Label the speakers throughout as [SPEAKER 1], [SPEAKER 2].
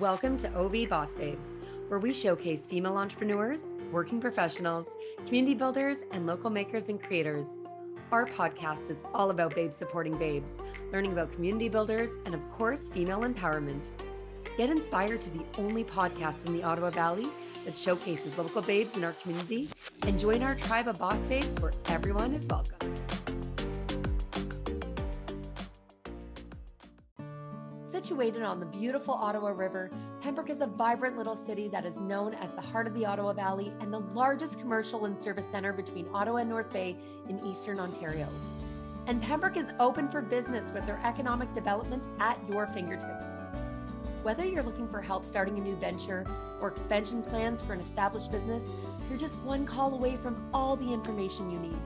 [SPEAKER 1] Welcome to OV Boss Babes, where we showcase female entrepreneurs, working professionals, community builders, and local makers and creators. Our podcast is all about babes supporting babes, learning about community builders, and of course, female empowerment. Get inspired to the only podcast in the Ottawa Valley that showcases local babes in our community and join our tribe of boss babes where everyone is welcome. Situated on the beautiful Ottawa River, Pembroke is a vibrant little city that is known as the heart of the Ottawa Valley and the largest commercial and service center between Ottawa and North Bay in Eastern Ontario. And Pembroke is open for business with their economic development at your fingertips. Whether you're looking for help starting a new venture or expansion plans for an established business, you're just one call away from all the information you need.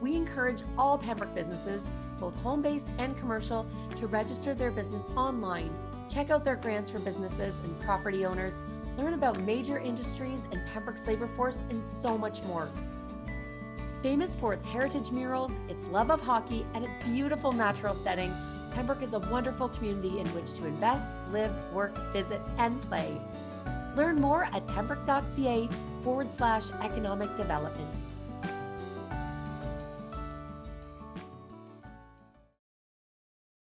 [SPEAKER 1] We encourage all Pembroke businesses both home based and commercial, to register their business online. Check out their grants for businesses and property owners, learn about major industries and Pembroke's labor force, and so much more. Famous for its heritage murals, its love of hockey, and its beautiful natural setting, Pembroke is a wonderful community in which to invest, live, work, visit, and play. Learn more at pembroke.ca forward slash economic development.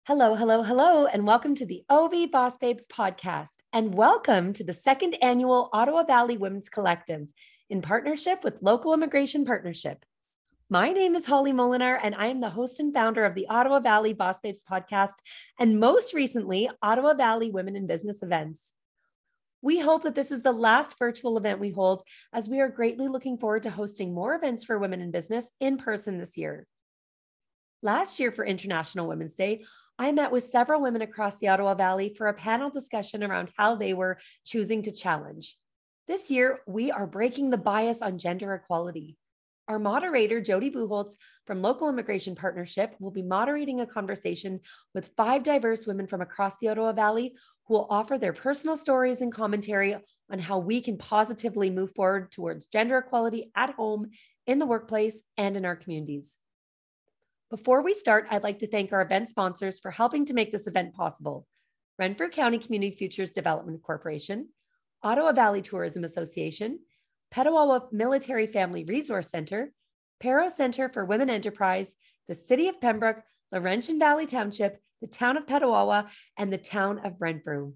[SPEAKER 1] Hello, hello, hello, and welcome to the OV Boss Babes podcast. And welcome to the second annual Ottawa Valley Women's Collective in partnership with Local Immigration Partnership. My name is Holly Molinar, and I am the host and founder of the Ottawa Valley Boss Babes podcast, and most recently, Ottawa Valley Women in Business events. We hope that this is the last virtual event we hold, as we are greatly looking forward to hosting more events for women in business in person this year. Last year for International Women's Day, I met with several women across the Ottawa Valley for a panel discussion around how they were choosing to challenge. This year, we are breaking the bias on gender equality. Our moderator, Jody Buholtz from Local Immigration Partnership, will be moderating a conversation with five diverse women from across the Ottawa Valley who will offer their personal stories and commentary on how we can positively move forward towards gender equality at home, in the workplace, and in our communities. Before we start, I'd like to thank our event sponsors for helping to make this event possible Renfrew County Community Futures Development Corporation, Ottawa Valley Tourism Association, Petawawa Military Family Resource Center, PARO Center for Women Enterprise, the City of Pembroke, Laurentian Valley Township, the Town of Petawawa, and the Town of Renfrew.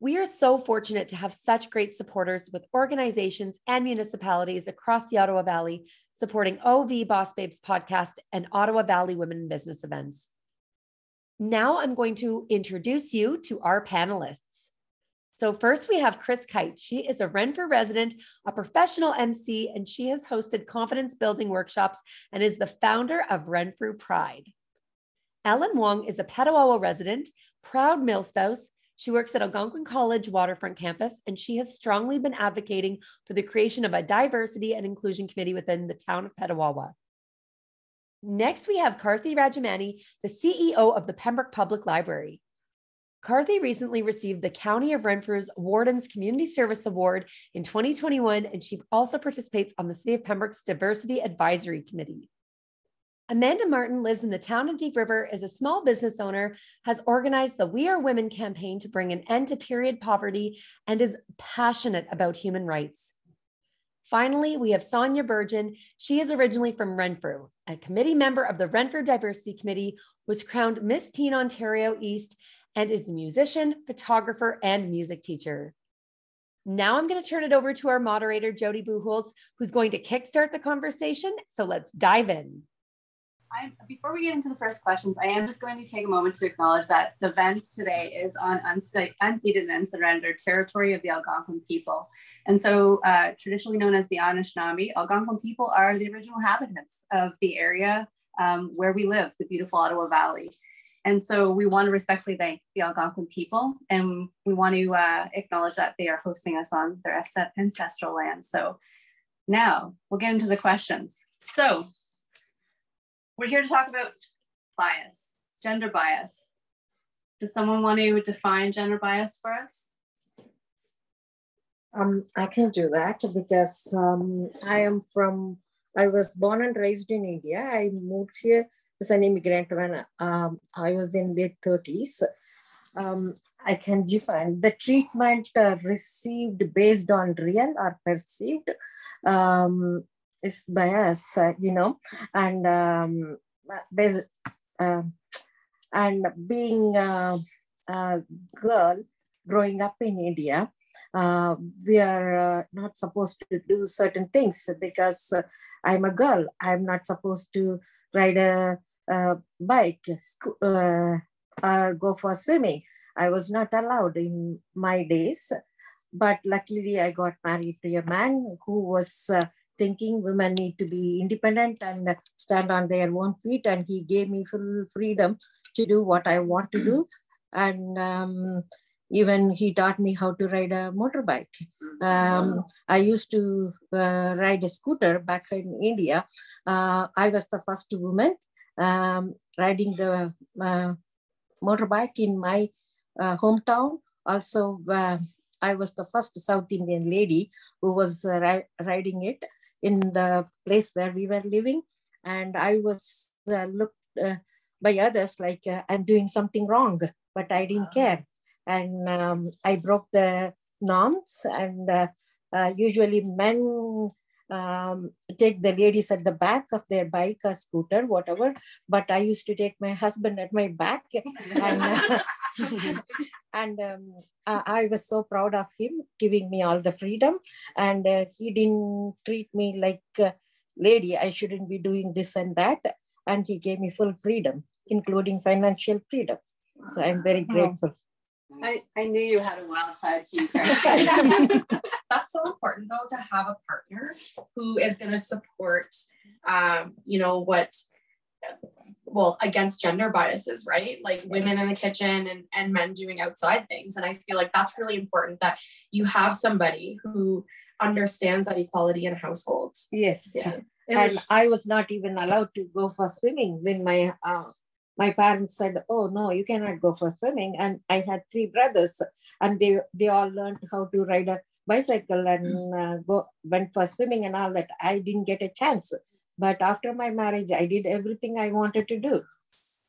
[SPEAKER 1] We are so fortunate to have such great supporters with organizations and municipalities across the Ottawa Valley supporting OV Boss Babes podcast and Ottawa Valley Women in Business events. Now I'm going to introduce you to our panelists. So, first we have Chris Kite. She is a Renfrew resident, a professional MC, and she has hosted confidence building workshops and is the founder of Renfrew Pride. Ellen Wong is a Petawawa resident, proud mil spouse, she works at Algonquin College waterfront campus, and she has strongly been advocating for the creation of a diversity and inclusion committee within the town of Petawawa. Next, we have Karthi Rajamani, the CEO of the Pembroke Public Library. Karthi recently received the County of Renfrew's Warden's Community Service Award in 2021, and she also participates on the City of Pembroke's Diversity Advisory Committee. Amanda Martin lives in the town of Deep River, is a small business owner, has organized the We Are Women campaign to bring an end to period poverty, and is passionate about human rights. Finally, we have Sonia Burgeon. She is originally from Renfrew, a committee member of the Renfrew Diversity Committee, was crowned Miss Teen Ontario East, and is a musician, photographer, and music teacher. Now I'm going to turn it over to our moderator, Jody Buholtz, who's going to kickstart the conversation. So let's dive in.
[SPEAKER 2] I, before we get into the first questions, I am just going to take a moment to acknowledge that the event today is on unceded and surrendered territory of the Algonquin people. And so, uh, traditionally known as the Anishinaabe, Algonquin people are the original inhabitants of the area um, where we live, the beautiful Ottawa Valley. And so, we want to respectfully thank the Algonquin people, and we want to uh, acknowledge that they are hosting us on their ancestral land. So, now we'll get into the questions. So, we're here to talk about bias, gender bias. Does someone want to define gender bias for us?
[SPEAKER 3] Um, I can do that because um, I am from, I was born and raised in India. I moved here as an immigrant when um, I was in late 30s. Um, I can define the treatment uh, received based on real or perceived um, is bias, uh, you know, and um, based, uh, and being a, a, girl growing up in India, uh, we are uh, not supposed to do certain things because uh, I'm a girl. I'm not supposed to ride a, a bike uh, or go for swimming. I was not allowed in my days. But luckily, I got married to a man who was uh, thinking women need to be independent and stand on their own feet. And he gave me full freedom to do what I want to do. And um, even he taught me how to ride a motorbike. Um, I used to uh, ride a scooter back in India. Uh, I was the first woman um, riding the uh, motorbike in my uh, hometown. Also, uh, I was the first South Indian lady who was uh, ri riding it in the place where we were living. And I was looked by others like I'm doing something wrong, but I didn't care. And um, I broke the norms and uh, uh, usually men um, take the ladies at the back of their bike or scooter, whatever. But I used to take my husband at my back, and, uh, and um, I was so proud of him giving me all the freedom, and uh, he didn't treat me like a lady. I shouldn't be doing this and that, and he gave me full freedom, including financial freedom. So I'm very grateful.
[SPEAKER 2] I, I knew you had a wild side to you.
[SPEAKER 4] That's so important though to have a partner who is going to support, um, you know, what, well, against gender biases, right? Like women in the kitchen and, and men doing outside things. And I feel like that's really important that you have somebody who understands that equality in households.
[SPEAKER 3] Yes. Yeah. And I was not even allowed to go for swimming when my uh, my parents said, "Oh no, you cannot go for swimming." And I had three brothers, and they they all learned how to ride a bicycle and uh, go went for swimming and all that. I didn't get a chance, but after my marriage, I did everything I wanted to do.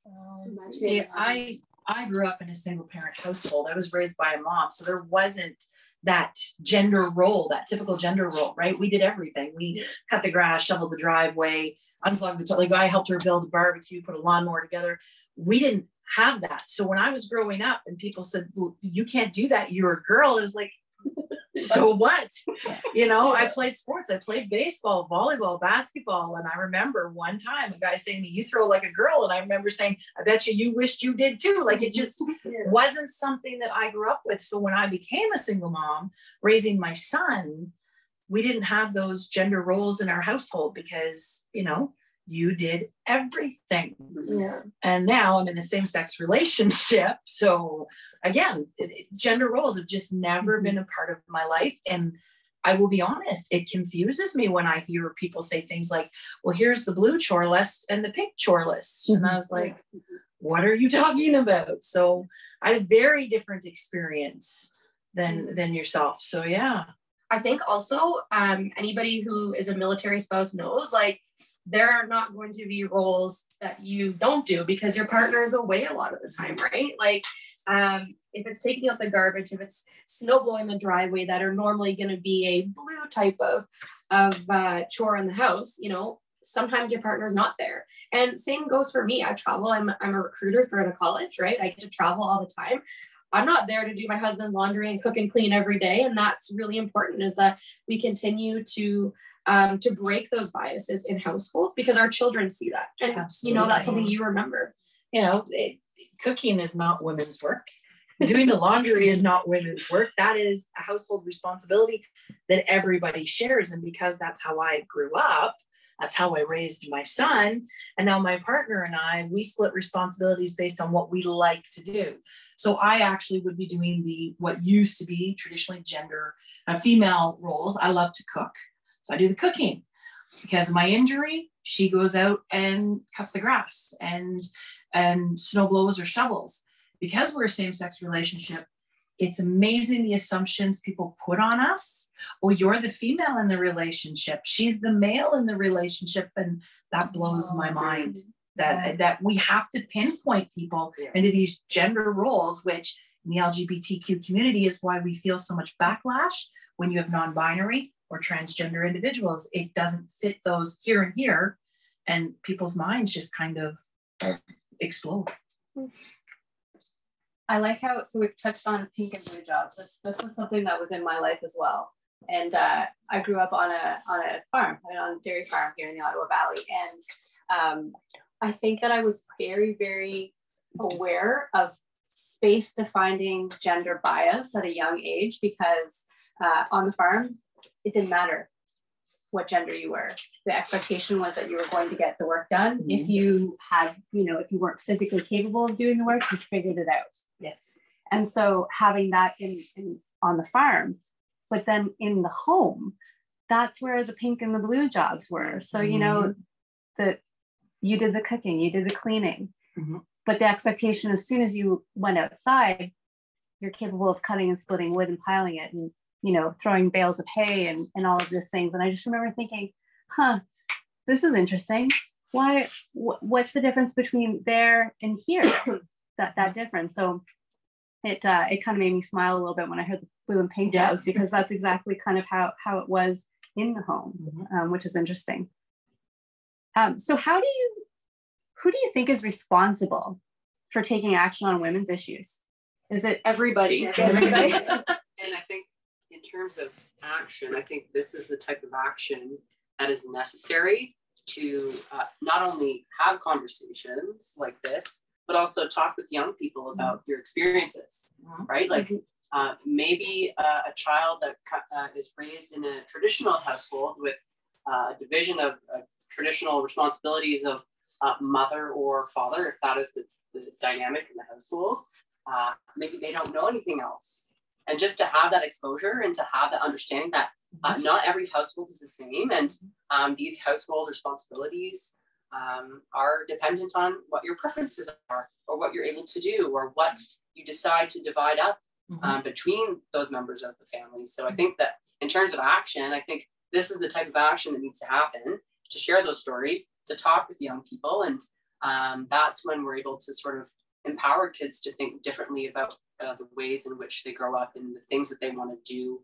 [SPEAKER 4] Um, See, I I grew up in a single parent household. I was raised by a mom, so there wasn't that gender role, that typical gender role, right? We did everything. We cut the grass, shoveled the driveway, unplugged the like I helped her build a barbecue, put a lawnmower together. We didn't have that. So when I was growing up and people said, well, you can't do that, you're a girl, it was like, so what? You know, I played sports. I played baseball, volleyball, basketball. And I remember one time a guy saying to me, You throw like a girl. And I remember saying, I bet you you wished you did too. Like it just wasn't something that I grew up with. So when I became a single mom, raising my son, we didn't have those gender roles in our household because, you know, you did everything.
[SPEAKER 2] Yeah.
[SPEAKER 4] And now I'm in a same sex relationship. So again, it, it, gender roles have just never mm-hmm. been a part of my life. And I will be honest, it confuses me when I hear people say things like, well, here's the blue chore list and the pink chore list. Mm-hmm. And I was like, what are you talking about? So I had a very different experience than mm-hmm. than yourself. So yeah.
[SPEAKER 5] I think also um, anybody who is a military spouse knows like there are not going to be roles that you don't do because your partner is away a lot of the time, right? Like um, if it's taking out the garbage, if it's snow blowing the driveway that are normally going to be a blue type of of uh, chore in the house, you know, sometimes your partner's not there. And same goes for me. I travel. I'm I'm a recruiter for a college, right? I get to travel all the time. I'm not there to do my husband's laundry and cook and clean every day. And that's really important is that we continue to um, to break those biases in households because our children see that. And Absolutely. you know, that's something you remember.
[SPEAKER 4] You know, it, cooking is not women's work. Doing the laundry is not women's work. That is a household responsibility that everybody shares. And because that's how I grew up, that's how I raised my son. And now my partner and I, we split responsibilities based on what we like to do. So I actually would be doing the what used to be traditionally gender uh, female roles. I love to cook. So I do the cooking. Because of my injury, she goes out and cuts the grass and and snow blows or shovels. Because we're a same-sex relationship, it's amazing the assumptions people put on us. Well, you're the female in the relationship. She's the male in the relationship. And that blows my oh, mind that, that we have to pinpoint people yeah. into these gender roles, which in the LGBTQ community is why we feel so much backlash when you have non-binary or transgender individuals. It doesn't fit those here and here, and people's minds just kind of explode.
[SPEAKER 2] I like how so we've touched on pink and blue jobs. This this was something that was in my life as well. And uh, I grew up on a on a farm, on a dairy farm here in the Ottawa Valley. And um, I think that I was very, very aware of space defining gender bias at a young age because uh, on the farm, it didn't matter what gender you were. The expectation was that you were going to get the work done. Mm-hmm. If you had, you know, if you weren't physically capable of doing the work, you figured it out.
[SPEAKER 4] Yes.
[SPEAKER 2] And so having that in, in on the farm, but then in the home, that's where the pink and the blue jobs were. So, you know, mm-hmm. that you did the cooking, you did the cleaning. Mm-hmm. But the expectation as soon as you went outside, you're capable of cutting and splitting wood and piling it and you know throwing bales of hay and, and all of these things. And i just remember thinking huh this is interesting. Why wh- what's the difference between there and here? That that difference. So it uh, it kind of made me smile a little bit when i heard the blue and pink jobs because that's exactly kind of how how it was in the home mm-hmm. um, which is interesting. Um, so how do you who do you think is responsible for taking action on women's issues? Is it everybody?
[SPEAKER 6] Everybody. And i think in terms of action, I think this is the type of action that is necessary to uh, not only have conversations like this, but also talk with young people about mm-hmm. your experiences, mm-hmm. right? Like uh, maybe uh, a child that uh, is raised in a traditional household with uh, a division of traditional responsibilities of uh, mother or father, if that is the, the dynamic in the household, maybe they don't know anything else and just to have that exposure and to have that understanding that uh, mm-hmm. not every household is the same and um, these household responsibilities um, are dependent on what your preferences are or what you're able to do or what you decide to divide up mm-hmm. um, between those members of the family so i think that in terms of action i think this is the type of action that needs to happen to share those stories to talk with young people and um, that's when we're able to sort of empower kids to think differently about uh, the ways in which they grow up and the things that they want to do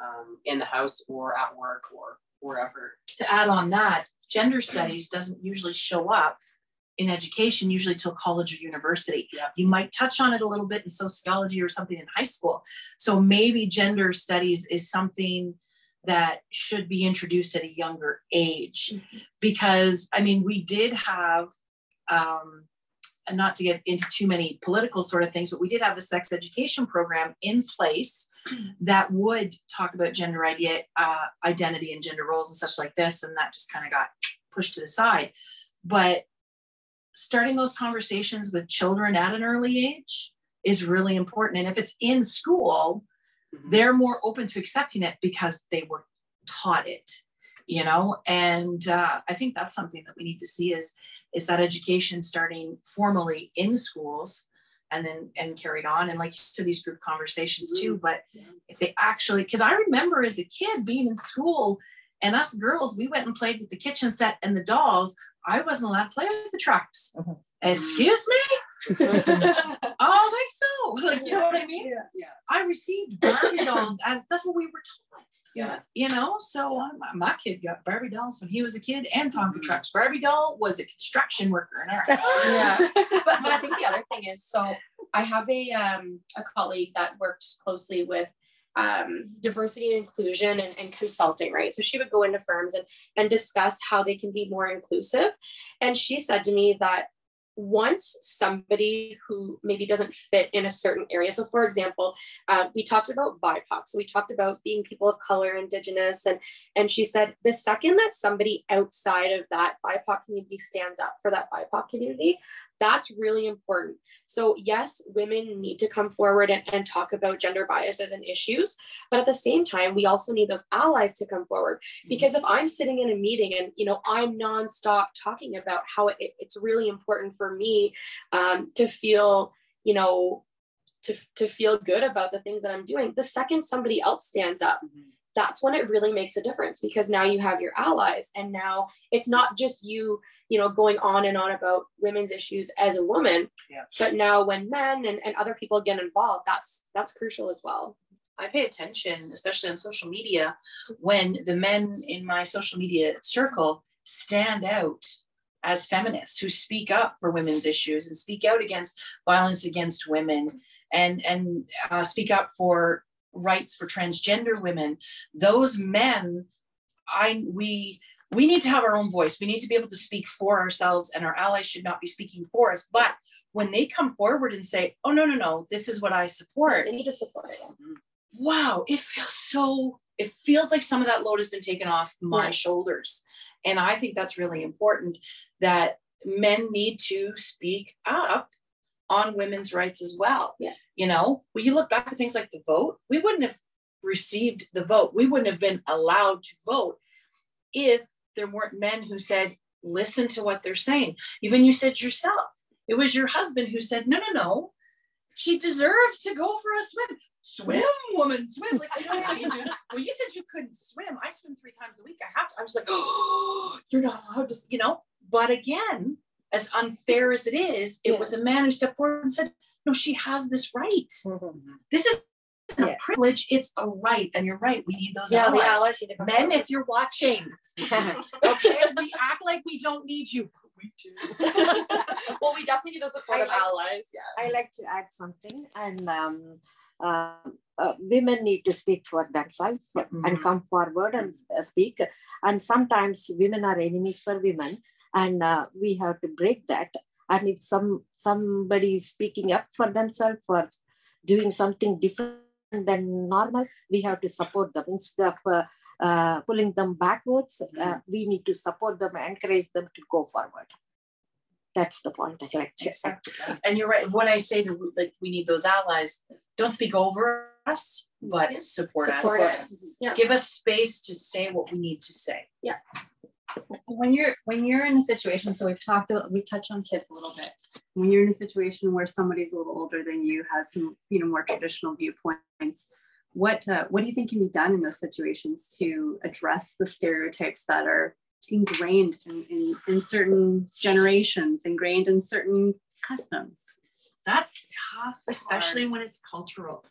[SPEAKER 6] um, in the house or at work or wherever.
[SPEAKER 4] To add on that, gender studies doesn't usually show up in education usually till college or university. Yeah. You might touch on it a little bit in sociology or something in high school. So maybe gender studies is something that should be introduced at a younger age mm-hmm. because I mean we did have um, and not to get into too many political sort of things, but we did have a sex education program in place that would talk about gender idea, uh, identity and gender roles and such like this. And that just kind of got pushed to the side. But starting those conversations with children at an early age is really important. And if it's in school, mm-hmm. they're more open to accepting it because they were taught it you know? And uh, i think that's something that we need to see is is that education starting formally in schools and then and carried on. And like to these group conversations too but if they actually because i remember as a kid being in school and us girls we went and played with the kitchen set and the dolls. I wasn't allowed to play with the trucks mm-hmm. Excuse me oh think so like you know what i mean
[SPEAKER 2] yeah, yeah.
[SPEAKER 4] i received barbie dolls as that's what we were taught
[SPEAKER 2] yeah.
[SPEAKER 4] You know, so um, my kid got Barbie dolls when he was a kid and Tonka mm-hmm. trucks. Barbie doll was a construction worker in our house.
[SPEAKER 6] yeah.
[SPEAKER 7] but, but I think the other thing is so I have a um, a colleague that works closely with um, diversity and inclusion and, and, consulting, right? So she would go into firms and, and discuss how they can be more inclusive. And she said to me that once somebody who maybe doesn't fit in a certain area. So, for example, uh, we talked about BIPOC. So we talked about being people of color, Indigenous, and and she said the second that somebody outside of that BIPOC community stands up for that BIPOC community, that's really important. So, yes, women need to come forward and, and talk about gender biases and issues. But at the same time, we also need those allies to come forward. Mm-hmm. Because if I'm sitting in a meeting and, you know, I'm nonstop talking about how it, it's really important for me um, to feel, you know, to, to feel good about the things that I'm doing, the second somebody else stands up, mm-hmm that's when it really makes a difference because now you have your allies and now it's not just you you know going on and on about women's issues as a woman
[SPEAKER 4] Yeah.
[SPEAKER 7] but now when men and, and other people get involved that's that's crucial as well
[SPEAKER 4] I pay attention, especially on social media, when the men in my social media circle stand out as feminists who speak up for women's issues and speak out against violence against women and and uh, speak up for rights for transgender women. Those men, I we we need to have our own voice. We need to be able to speak for ourselves, and our allies should not be speaking for us. But when they come forward and say, "Oh no, no, no, this is what I support,"
[SPEAKER 7] they need to support it mm-hmm.
[SPEAKER 4] wow, it feels so, it feels like some of that load has been taken off my shoulders. And I think that's really important that men need to speak up on women's rights as well.
[SPEAKER 7] Yeah.
[SPEAKER 4] You know, when you look back at things like the vote, we wouldn't have received the vote. We wouldn't have been allowed to vote if there weren't men who said, listen to what they're saying. Even you said yourself, it was your husband who said, no, no, no, she deserves to go for a swim. Swim, woman, swim. Like, you know what I mean? well, you said you couldn't swim. I swim three times a week. I have to. I was like, oh, you're not allowed to, you know. But again, as unfair as it is, it
[SPEAKER 7] Yeah.
[SPEAKER 4] was a man who stepped forward and said, no, she has this right.
[SPEAKER 3] Mm-hmm.
[SPEAKER 4] This is a privilege. It's a right. And you're right. We need those
[SPEAKER 7] yeah
[SPEAKER 4] allies.
[SPEAKER 7] allies need
[SPEAKER 4] Men, if you're watching, okay, we act like we don't need you. but We do.
[SPEAKER 7] well we definitely need the support
[SPEAKER 3] I
[SPEAKER 7] of
[SPEAKER 3] like-
[SPEAKER 7] allies yeah
[SPEAKER 3] I like to add something, and um, uh, uh, women need to speak for themselves and
[SPEAKER 4] Mhm.
[SPEAKER 3] come forward and uh, speak. And sometimes women are enemies for women, and uh, we have to break that. And if some somebody is speaking up for themselves or doing something different than normal, we have to support them instead of uh, uh, pulling them backwards. Uh, we need to support them, and encourage them to go forward. That's the point I like to say.
[SPEAKER 4] And you're right. When I say to like we need those allies, don't speak over us, but support,
[SPEAKER 7] support
[SPEAKER 4] us.
[SPEAKER 7] us yeah
[SPEAKER 4] Give us space to say what we need to say.
[SPEAKER 2] So when you're when you're in a situation, so we've talked about we touched on kids a little bit. When you're in a situation where somebody's a little older than you, has some you know more traditional viewpoints, what uh, what do you think can be done in those situations to address the stereotypes that are ingrained in, in, in certain generations, ingrained in certain customs?
[SPEAKER 4] That's tough, especially when it's cultural.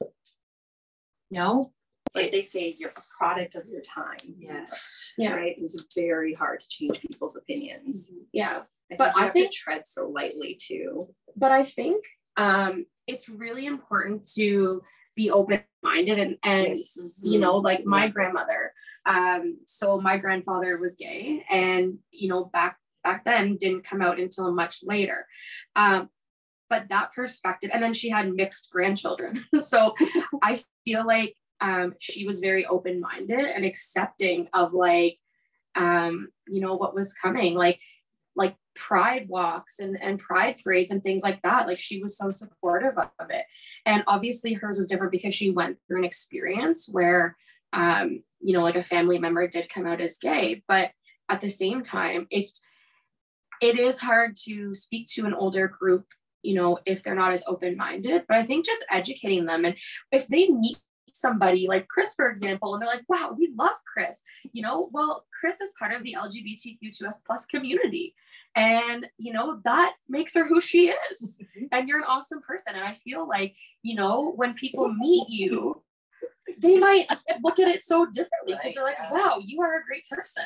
[SPEAKER 4] No?
[SPEAKER 8] It's like they say you're a product of your time.
[SPEAKER 4] Yes.
[SPEAKER 7] Yeah.
[SPEAKER 8] Right. It's very hard to change people's opinions.
[SPEAKER 7] yeah
[SPEAKER 8] I
[SPEAKER 7] But
[SPEAKER 8] think you
[SPEAKER 7] I
[SPEAKER 8] have
[SPEAKER 7] think-
[SPEAKER 8] to tread so lightly too.
[SPEAKER 7] but I think um, it's really important to be open minded and and
[SPEAKER 3] Yes.
[SPEAKER 7] you know like my grandmother. Um, so my grandfather was gay, and you know back back then didn't come out until much later. Um, but that perspective, and then she had mixed grandchildren. so I feel like um, she was very open minded and accepting of like um, you know what was coming, like like pride walks and, and pride parades and things like that. Like she was so supportive of it. And obviously hers was different because she went through an experience where, um, you know, like a family member did come out as gay. But at the same time, it's, it is hard to speak to an older group, you know, if they're not as open-minded. But I think just educating them and if they meet somebody like Chris, for example, and they're like, wow, we love Chris, you know, well, Chris is part of the LGBTQ2S plus community. And, you know, that makes her who she is. Mm-hmm. and you're an awesome person. And I feel like, you know, when people meet you, they might look at it so differently because they're like,
[SPEAKER 4] Right,
[SPEAKER 7] wow, you are a great person.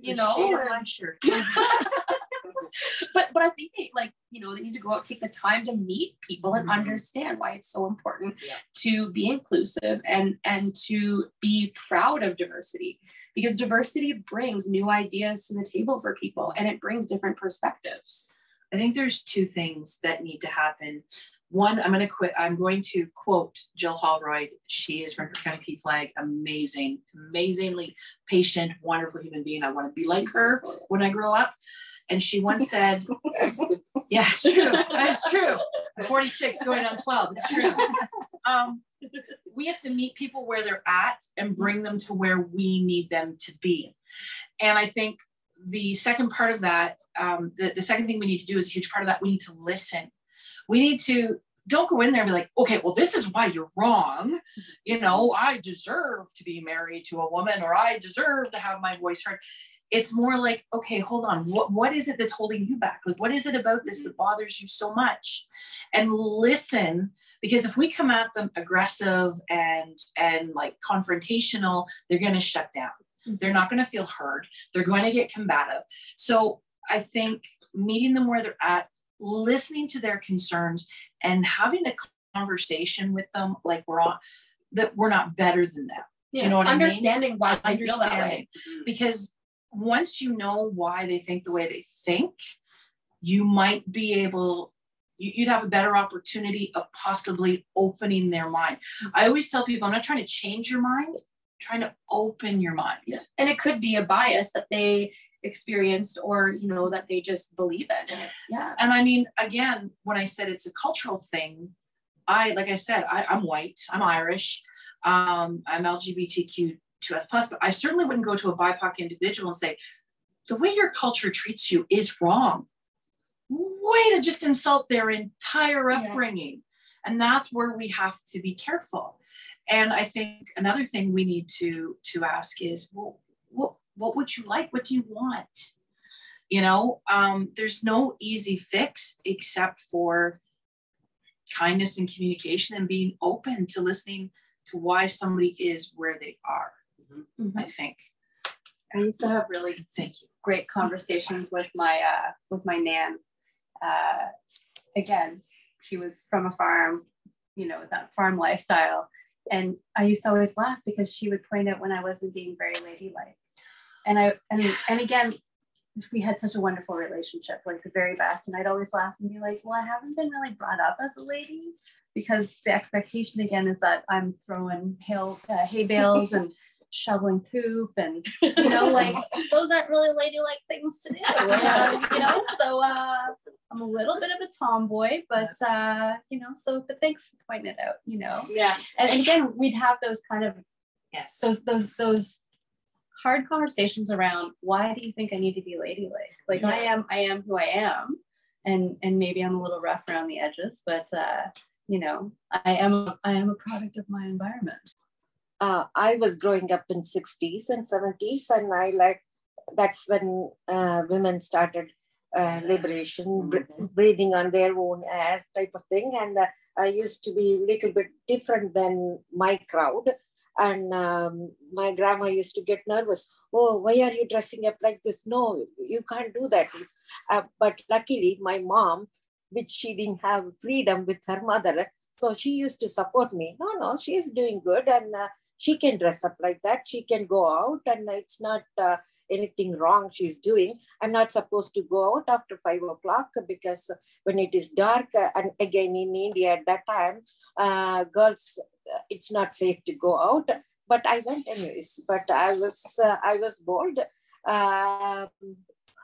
[SPEAKER 7] You know, and-
[SPEAKER 4] my shirt.
[SPEAKER 7] but but I think they like, you know, they need to go out, take the time to meet people and
[SPEAKER 4] Mhm.
[SPEAKER 7] understand why it's so important
[SPEAKER 4] Yeah.
[SPEAKER 7] to be inclusive and and to be proud of diversity because diversity brings new ideas to the table for people and it brings different perspectives.
[SPEAKER 4] I think there's two things that need to happen. One, I'm going to quit. I'm going to quote Jill Holroyd. She is from County PFLAG, amazing, amazingly patient, wonderful human being. I want to be like her when I grow up. And she once said, "Yeah, it's true. It's true. I'm 46, going on 12. It's true. Um, we have to meet people where they're at and bring them to where we need them to be. And I think the second part of that, um, the, the second thing we need to do is a huge part of that. We need to listen. We need to don't go in there and be like, okay, well, this is why you're wrong. You know, I deserve to be married to a woman or I deserve to have my voice heard. It's more like, okay, hold on. What, what is it that's holding you back? Like, what is it about this that mm-hmm. bothers you so much? And listen, because if we come at them aggressive and and like confrontational, they're going to shut down. Mm-hmm. They're not going to feel heard. They're going to get combative. So I think meeting them where they're at, listening to their concerns and having a conversation with them like we're all that we're not better than them. Do you know what
[SPEAKER 7] understanding
[SPEAKER 4] I mean?
[SPEAKER 7] Understanding why they feel that way.
[SPEAKER 4] Mm-hmm. Because once you know why they think the way they think, you might be able you- you'd have a better opportunity of possibly opening their mind. I always tell people, I'm not trying to change your mind, I'm trying to open your mind.
[SPEAKER 7] Yeah. And it could be a bias that they experienced or you know that they just believe in. It- yeah.
[SPEAKER 4] And I mean, again, when I said it's a cultural thing, I, like I said, I, I'm white, I'm Irish, um, I'm LGBTQ2S plus, but I certainly wouldn't go to a BIPOC individual and say, the way your culture treats you is wrong. Way to just insult their entire
[SPEAKER 7] Yeah.
[SPEAKER 4] upbringing. And that's where we have to be careful. And I think another thing we need to to ask is, well, what what would you like? What do you want? You know, um, there's no easy fix except for kindness and communication and being open to listening to why somebody is where they are. I think.
[SPEAKER 2] I used to have really
[SPEAKER 4] Thank you.
[SPEAKER 2] great conversations with my uh, with my nan. Uh, again, she was from a farm, you know, that farm lifestyle, and I used to always laugh because she would point out when I wasn't being very ladylike, and I and and again, we had such a wonderful relationship, like the very best, and I'd always laugh and be like, well, I haven't been really brought up as a lady because the expectation again is that I'm throwing hail, uh, hay bales and shoveling poop and you know like those aren't really ladylike things to do uh, you know? So uh i'm a little bit of a tomboy but uh you know so but thanks for pointing it out you know?
[SPEAKER 4] Yeah.
[SPEAKER 2] and, and again we'd have those kind of
[SPEAKER 4] Yes.
[SPEAKER 2] those those those hard conversations around why do you think i need to be ladylike? Like i am i am who i am and and maybe i'm a little rough around the edges but uh you know i am i am a product of my environment
[SPEAKER 3] uh, I was growing up in 60s and 70s, and I like that's when uh, women started uh, liberation, br- breathing on their own air type of thing. And uh, I used to be a little bit different than my crowd. And um, my grandma used to get nervous. Oh, why are you dressing up like this? No, you can't do that. Uh, but luckily, my mom, which she didn't have freedom with her mother, so she used to support me. No, no, she's doing good, and uh, she can dress up like that. She can go out, and it's not uh, anything wrong she's doing. I'm not supposed to go out after five o'clock because when it is dark, uh, and again in India at that time, uh, girls, uh, it's not safe to go out. But I went anyways. But I was, uh, I was bold. Um,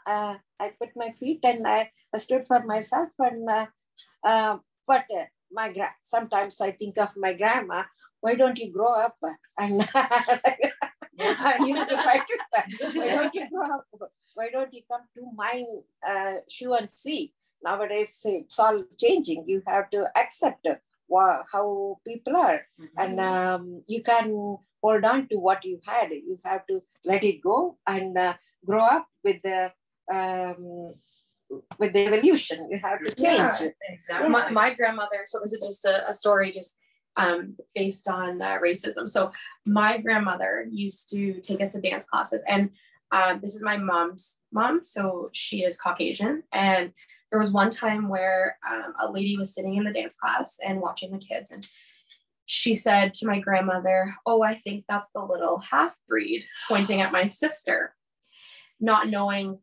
[SPEAKER 3] uh, I put my feet and I, I stood for myself. And but my gra- sometimes I think of my grandma. Why don't you grow up? And I used to fight with that. Why don't you grow up? Why don't you come to my uh, shoe and see? Nowadays, it's all changing. You have to accept how people are, and um, you can hold on to what you had. You have to let it go and uh, grow up with the um, with the evolution. You have to change.
[SPEAKER 7] Yeah.
[SPEAKER 4] exactly.
[SPEAKER 7] my, my grandmother so this is just a, a story just um, based on racism. So my grandmother used to take us to dance classes and um, this is my mom's mom so she is caucasian. And there was one time where um, a lady was sitting in the dance class and watching the kids and she said to my grandmother oh i think that's the little half breed pointing at my sister not knowing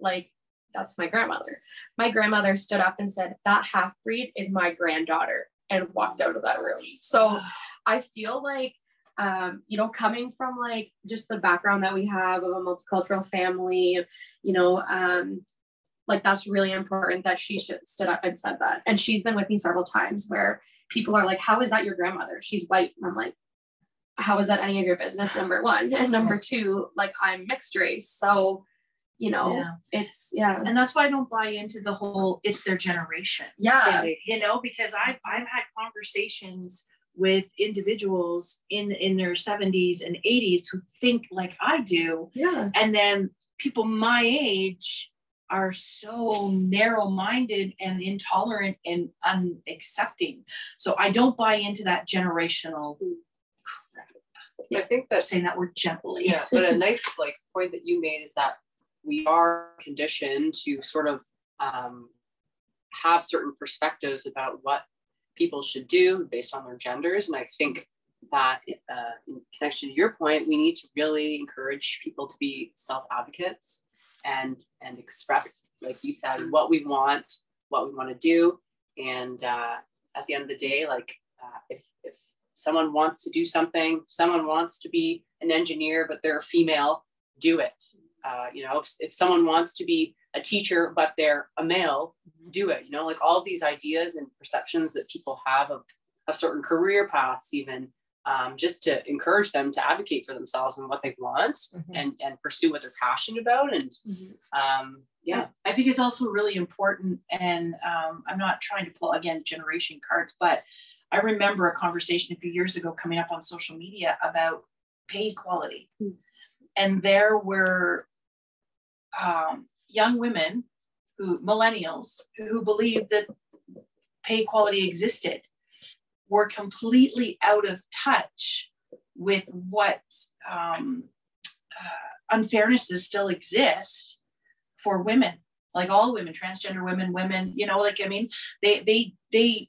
[SPEAKER 7] like that's my grandmother. My grandmother stood up and said, That half breed is my granddaughter, and walked out of that room. So I feel like, um, you know, coming from like just the background that we have of a multicultural family, you know, um, like that's really important that she should stood up and said that. And she's been with me several times where people are like, How is that your grandmother? She's white. And I'm like, How is that any of your business? Number one. And number two, like I'm mixed race. So you know,
[SPEAKER 4] Yeah.
[SPEAKER 7] it's yeah.
[SPEAKER 4] And that's why I don't buy into the whole it's their generation.
[SPEAKER 7] Yeah.
[SPEAKER 4] You know, because I've I've had conversations with individuals in in their 70s and 80s who think like I do.
[SPEAKER 7] Yeah.
[SPEAKER 4] And then people my age are so narrow-minded and intolerant and unaccepting. So I don't buy into that generational mm.
[SPEAKER 6] I think
[SPEAKER 4] I'm
[SPEAKER 6] that's
[SPEAKER 4] saying that word gently.
[SPEAKER 6] yeah, but a nice like point that you made is that we are conditioned to sort of um, have certain perspectives about what people should do based on their genders, and I think that uh, in connection to your point, we need to really encourage people to be self advocates and and express, like you said, what we want, what we want to do, and uh, at the end of the day, like uh, if if someone wants to do something, someone wants to be an engineer, but they're a female, do it. Uh, you know, if, if someone wants to be a teacher, but they're a male, do it. You know, like all of these ideas and perceptions that people have of, of certain career paths, even um, just to encourage them to advocate for themselves and what they want and, and pursue what they're passionate about. And um, yeah,
[SPEAKER 4] I think it's also really important, and um, I'm not trying to pull again generation cards, but I remember a conversation a few years ago coming up on social media about pay equality, and there were um, young women who millennials who, believed that pay equality existed were completely out of touch with what um, uh, unfairnesses still exist for women like all women transgender women women you know like i mean they they they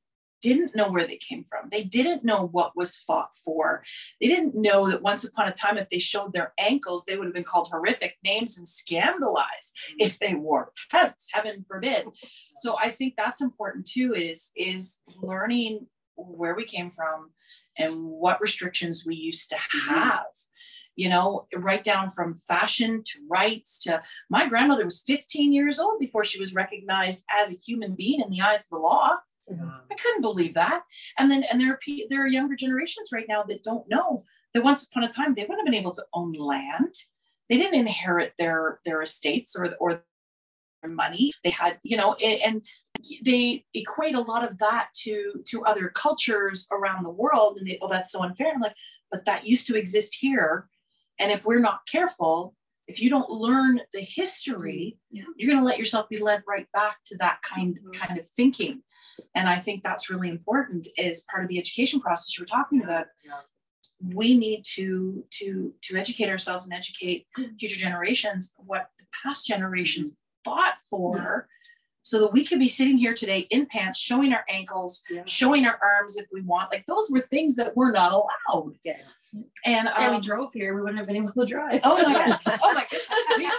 [SPEAKER 4] didn't know where they came from. They didn't know what was fought for. They didn't know that once upon a time if they showed their ankles they would have been called horrific names and scandalized mm. if they wore pants heaven forbid. So i think that's important too is is learning where we came from and what restrictions we used to mm-hmm. have. You know, right down from fashion to rights to my grandmother was 15 years old before she was recognized as a human being in the eyes of the law. Mm-hmm. I couldn't believe that. And then, and there are there are younger generations right now that don't know that once upon a time they wouldn't have been able to own land. They didn't inherit their their estates or or their money. They had, you know, and they equate a lot of that to to other cultures around the world, and they, oh, that's so unfair. I'm like, but that used to exist here and if we're not careful, if you don't learn the history,
[SPEAKER 7] Yeah.
[SPEAKER 4] you're going to let yourself be led right back to that kind
[SPEAKER 7] Mhm.
[SPEAKER 4] kind of thinking. And I think that's really important as part of the education process you were talking about.
[SPEAKER 6] Yeah.
[SPEAKER 4] We need to to to educate ourselves and educate
[SPEAKER 7] Mm-hmm.
[SPEAKER 4] future generations what the past generations fought for. So that we could be sitting here today in pants, showing our ankles,
[SPEAKER 6] Yeah.
[SPEAKER 4] showing our arms if we want. Like those were things that were not allowed.
[SPEAKER 6] Yeah.
[SPEAKER 4] And,
[SPEAKER 7] And we
[SPEAKER 4] um,
[SPEAKER 7] drove here, we wouldn't have been able to drive.
[SPEAKER 4] Oh my gosh. Oh my gosh. We-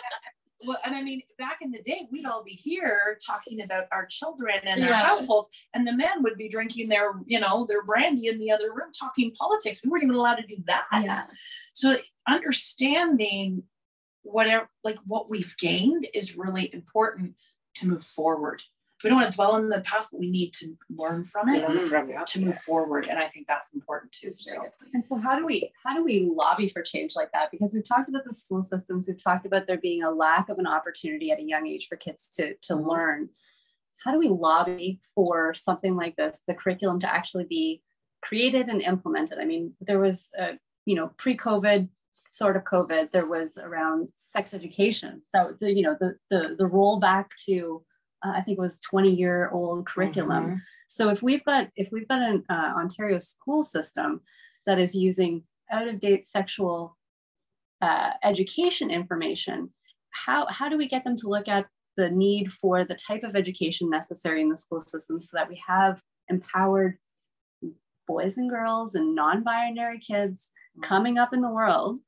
[SPEAKER 4] well, and I mean, back in the day, we'd all be here talking about our children and our households, and the men would be drinking their, you know, their brandy in the other room, talking politics. We weren't even allowed to do that.
[SPEAKER 7] Yeah.
[SPEAKER 4] So understanding whatever, like what we've gained, is really important to move forward. We don't want to dwell on the past, but we need to learn from it to move forward, and I think that's important too. So.
[SPEAKER 2] And so how do we how do we lobby for change like that? Because we've talked about the school systems, we've talked about there being a lack of an opportunity at a young age for kids to to
[SPEAKER 4] Mhm.
[SPEAKER 2] learn. How do we lobby for something like this, the curriculum to actually be created and implemented? I mean, there was a, you know, pre-COVID, sort of COVID, there was around sex education. That you know, the the the rollback to uh, I think it was 20 year old curriculum. So if we've got if we've got an uh, Ontario school system that is using out of date sexual uh, education information, how how do we get them to look at the need for the type of education necessary in the school system so that we have empowered boys and girls and non-binary kids coming up in the world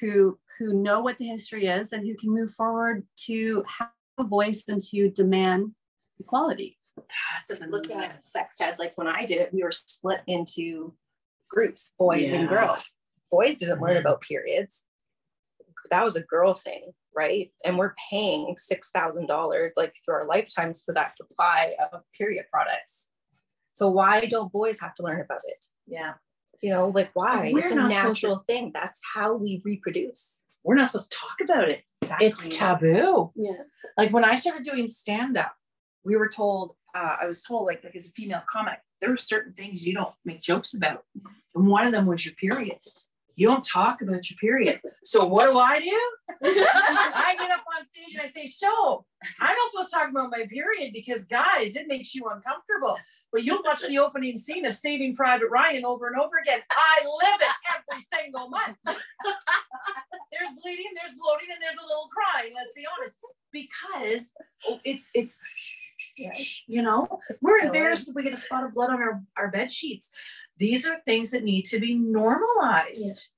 [SPEAKER 2] who who know what the history is and who can move forward to voice and to demand equality.
[SPEAKER 4] That's
[SPEAKER 8] Just looking at sex ed, like when I did it, we were split into groups, boys and girls. Boys didn't learn about periods. That was a girl thing, right? And we're paying six thousand dollars like through our lifetimes for that supply of period products. So why don't boys have to learn about it?
[SPEAKER 4] Yeah.
[SPEAKER 8] You know, like why?
[SPEAKER 4] We're
[SPEAKER 8] It's a
[SPEAKER 4] not supposed to-
[SPEAKER 8] natural thing. That's how we reproduce.
[SPEAKER 4] We're not supposed to talk about it. Exactly. It's taboo.
[SPEAKER 7] Yeah.
[SPEAKER 4] Like when I started doing stand up, we were told, uh, I was told, like, like as a female comic, there are certain things you don't make jokes about. And one of them was your period. You don't talk about your period. So what do I do? I get up on stage and I say, so I'm not supposed to talk about my period because guys, it makes you uncomfortable. But you'll watch the opening scene of Saving Private Ryan over and over again. I live it every single month. there's bleeding, there's bloating, and there's a little crying. Let's be honest, because oh, it's it's you know we're embarrassed if we get a spot of blood on our our bed sheets. These are things that need to be normalized.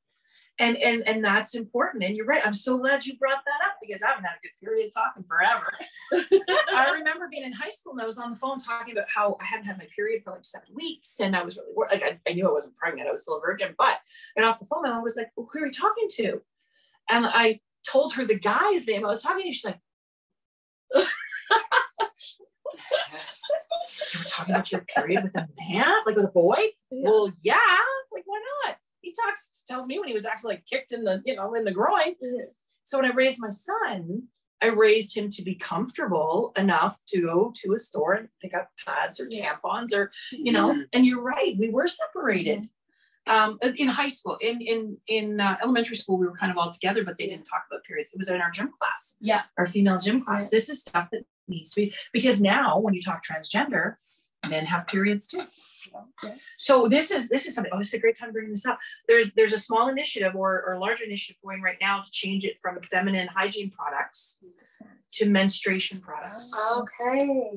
[SPEAKER 4] And, and and that's important. And you're right. I'm so glad you brought that up because I haven't had a good period of talking forever. I remember being in high school and I was on the phone talking about how I hadn't had my period for like seven weeks and I was really worried like I, I knew I wasn't pregnant. I was still a virgin, but and off the phone, and I was like, well, who are you talking to? And I told her the guy's name I was talking to. She's like, you were talking about your period with a man, like with a boy? Yeah. Well, yeah. Like, why not? He talks, tells me when he was actually like kicked in the, you know, in the groin. Yeah. So when I raised my son, I raised him to be comfortable enough to go to a store and pick up pads or tampons or, you know, mm-hmm. and you're right, we were separated um, in high school, in in in uh, elementary school, we were kind of all together, but they didn't talk about periods. It was in our gym class.
[SPEAKER 7] Yeah,
[SPEAKER 4] our female gym class. This is stuff that needs to be because now when you talk transgender, men have periods too. So this is this is something. Oh, this is a great time to bring this up. There's there's a small initiative or or large initiative going right now to change it from feminine hygiene products to menstruation products.
[SPEAKER 7] Okay.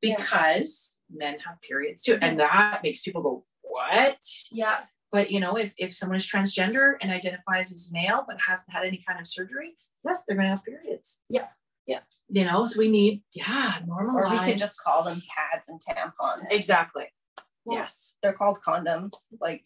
[SPEAKER 4] Because yeah. men have periods too, and that makes people go, "What?"
[SPEAKER 7] Yeah.
[SPEAKER 4] But you know, if, if someone is transgender and identifies as male but hasn't had any kind of surgery, yes, they're gonna have periods.
[SPEAKER 7] Yeah. Yeah.
[SPEAKER 4] You know, so we need, yeah, normalize.
[SPEAKER 9] Or we could just call them pads and tampons.
[SPEAKER 4] Exactly. Well, yes.
[SPEAKER 9] They're called condoms. Like,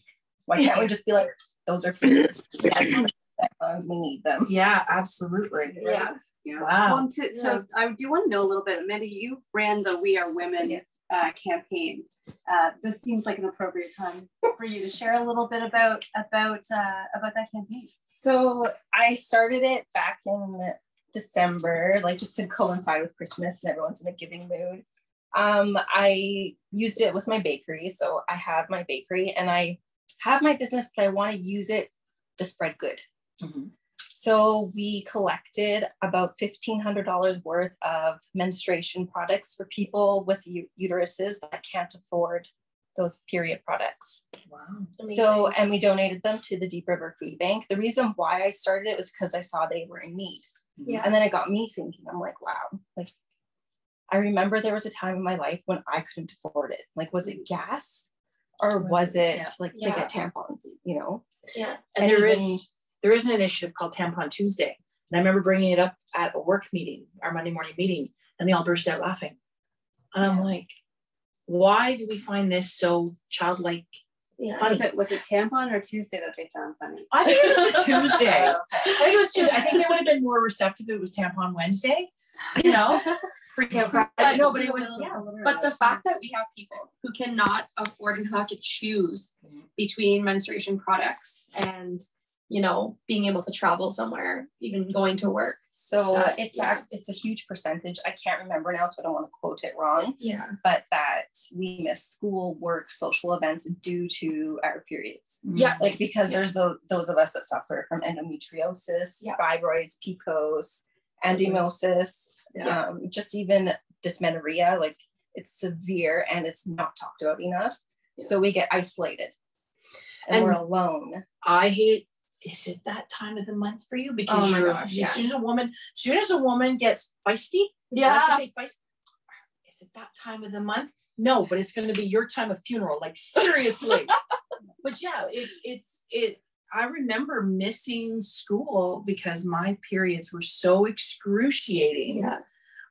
[SPEAKER 9] why can't we just be like, those are periods? yes. Tampons, we need them.
[SPEAKER 4] Yeah, absolutely.
[SPEAKER 7] Yeah.
[SPEAKER 2] yeah. Wow. Well, to, so I do want to know a little bit. Mandy, you ran the We Are Women yeah. uh, campaign uh, this seems like an appropriate time for you to share a little bit about about uh, about that campaign.
[SPEAKER 9] So I started it back in December, like just to coincide with Christmas and everyone's in a giving mood. Um, I used it with my bakery. So I have my bakery and I have my business, but I want to use it to spread good. Mm-hmm. So we collected about $1,500 worth of menstruation products for people with uteruses that can't afford those period products.
[SPEAKER 4] Wow.
[SPEAKER 9] Amazing. So, and we donated them to the Deep River Food Bank. The reason why I started it was because I saw they were in need.
[SPEAKER 7] Yeah.
[SPEAKER 9] And then it got me thinking, I'm like, wow, like I remember there was a time in my life when I couldn't afford it. Like, was it mm-hmm. gas or was it yeah. like to get tampons, you know?
[SPEAKER 7] Yeah.
[SPEAKER 4] And, and there even, is there is an initiative called Tampon Tuesday. And I remember bringing it up at a work meeting, our Monday morning meeting, and they all burst out laughing. And I'm like, why do we find this so childlike?
[SPEAKER 2] Yeah. Funny? Was it was it tampon or Tuesday that they found funny?
[SPEAKER 4] I think it was the Tuesday. Oh, I think it was Tuesday. I think they would have been more receptive if it was tampon Wednesday. You know,
[SPEAKER 7] freak out. Yeah, no, but it was yeah. But the fact that we have people who cannot afford and who have to choose mm-hmm. between menstruation products and you know, being able to travel somewhere, even going to work.
[SPEAKER 9] So uh, it's yeah. a, it's a huge percentage. I can't remember now, so I don't want to quote it wrong.
[SPEAKER 7] Yeah.
[SPEAKER 9] But that we miss school, work, social events due to our periods.
[SPEAKER 7] Yeah.
[SPEAKER 9] Like because yeah. there's those of us that suffer from endometriosis, yeah. fibroids, PCOS, endometriosis, um, just even dysmenorrhea. Like it's severe and it's not talked about enough. So we get isolated and, and we're alone.
[SPEAKER 4] I hate is it that time of the month for you? Oh because oh you're gosh, yeah. as soon as a woman, as soon as a woman gets feisty,
[SPEAKER 7] yeah.
[SPEAKER 4] Like say feisty, is it that time of the month? No, but it's going to be your time of funeral. Like seriously. but yeah, it's it's it. I remember missing school because my periods were so excruciating.
[SPEAKER 7] Yeah.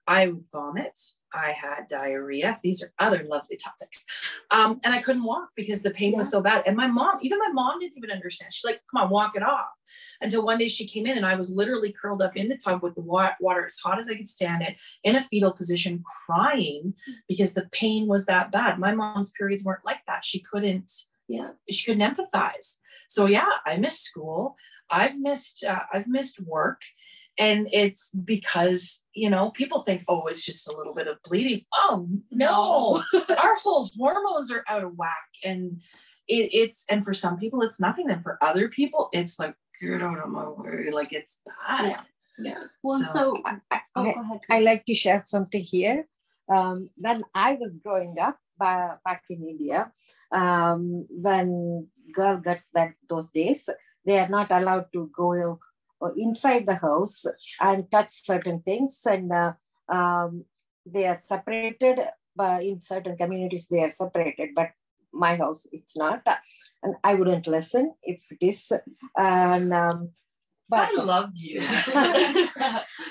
[SPEAKER 4] I would vomit. I had diarrhea. These are other lovely topics. Um, and I couldn't walk because the pain yeah. was so bad. And my mom, even my mom didn't even understand. She's like, come on, walk it off. Until one day she came in and I was literally curled up in the tub with the water as hot as I could stand it in a fetal position, crying because the pain was that bad. My mom's periods weren't like that. She couldn't
[SPEAKER 7] Yeah.
[SPEAKER 4] She couldn't empathize. So yeah, I missed school. I've missed uh, I've missed work. And it's because, you know, people think, oh, it's just a little bit of bleeding. Oh, no, our whole hormones are out of whack. And it, it's, and for some people, it's nothing. And for other people, it's like, get out of my way. Like it's bad.
[SPEAKER 7] Yeah. Yeah.
[SPEAKER 2] Well,
[SPEAKER 4] So-
[SPEAKER 2] so,
[SPEAKER 3] I, I,
[SPEAKER 2] oh, go ahead.
[SPEAKER 3] I like to share something here. Um, when I was growing up ba- back in India, um, when girl got that those days, they are not allowed to go inside the house and touch certain things, and uh, um, they are separated. But in certain communities, they are separated. But my house, it's not, and I wouldn't listen if it is. And um, but
[SPEAKER 4] I love you.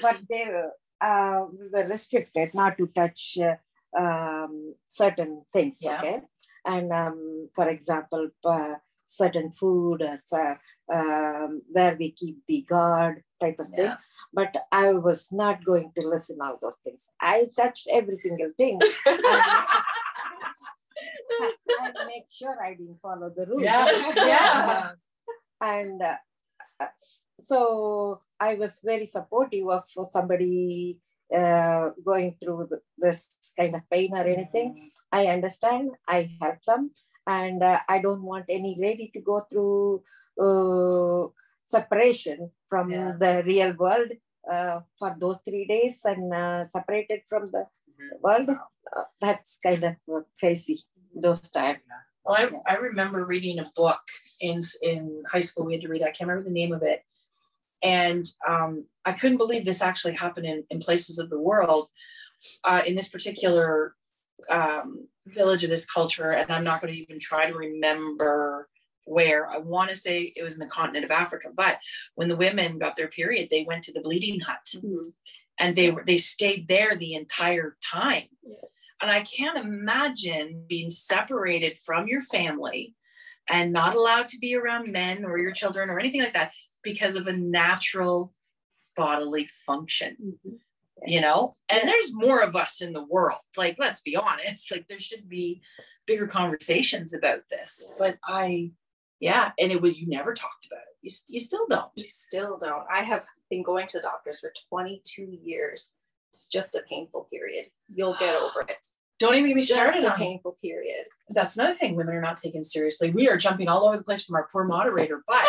[SPEAKER 3] but they were, uh, we were restricted not to touch uh, um, certain things.
[SPEAKER 4] Yeah.
[SPEAKER 3] Okay, and um, for example, uh, certain food, uh, so, um, where we keep the guard type of thing.
[SPEAKER 4] Yeah.
[SPEAKER 3] But I was not going to listen all those things. I touched every single thing. and make sure I didn't follow the rules.
[SPEAKER 4] Yeah. Yeah.
[SPEAKER 3] and uh, uh, so I was very supportive of somebody uh, going through the, this kind of pain or anything. I understand. I help them, and uh, I don't want any lady to go through uh, separation from
[SPEAKER 4] Yeah.
[SPEAKER 3] the real world uh, for those three days and uh, separated from the world. Uh, that's kind of crazy those times.
[SPEAKER 4] Well, I, I remember reading a book in in high school. We had to read. I can't remember the name of it, and um, I couldn't believe this actually happened in, in places of the world. Uh, in this particular um, village of this culture, and I'm not going to even try to remember where. I want to say it was in the continent of Africa. But when the women got their period, they went to the bleeding hut, mm-hmm. and they were they stayed there the entire time. And I can't imagine being separated from your family and not allowed to be around men or your children or anything like that because of a natural bodily function. Mm-hmm. You know, and there's more of us in the world. Like, let's be honest, like, there should be bigger conversations about this. But I, yeah, and it was, you never talked about it. You, you still don't.
[SPEAKER 9] You still don't. I have been going to doctors for 22 years. It's just a painful period. You'll get over it.
[SPEAKER 4] Don't even get me started
[SPEAKER 9] a
[SPEAKER 4] on
[SPEAKER 9] painful period.
[SPEAKER 4] that's another thing women are not taken seriously. We are jumping all over the place from our poor moderator, but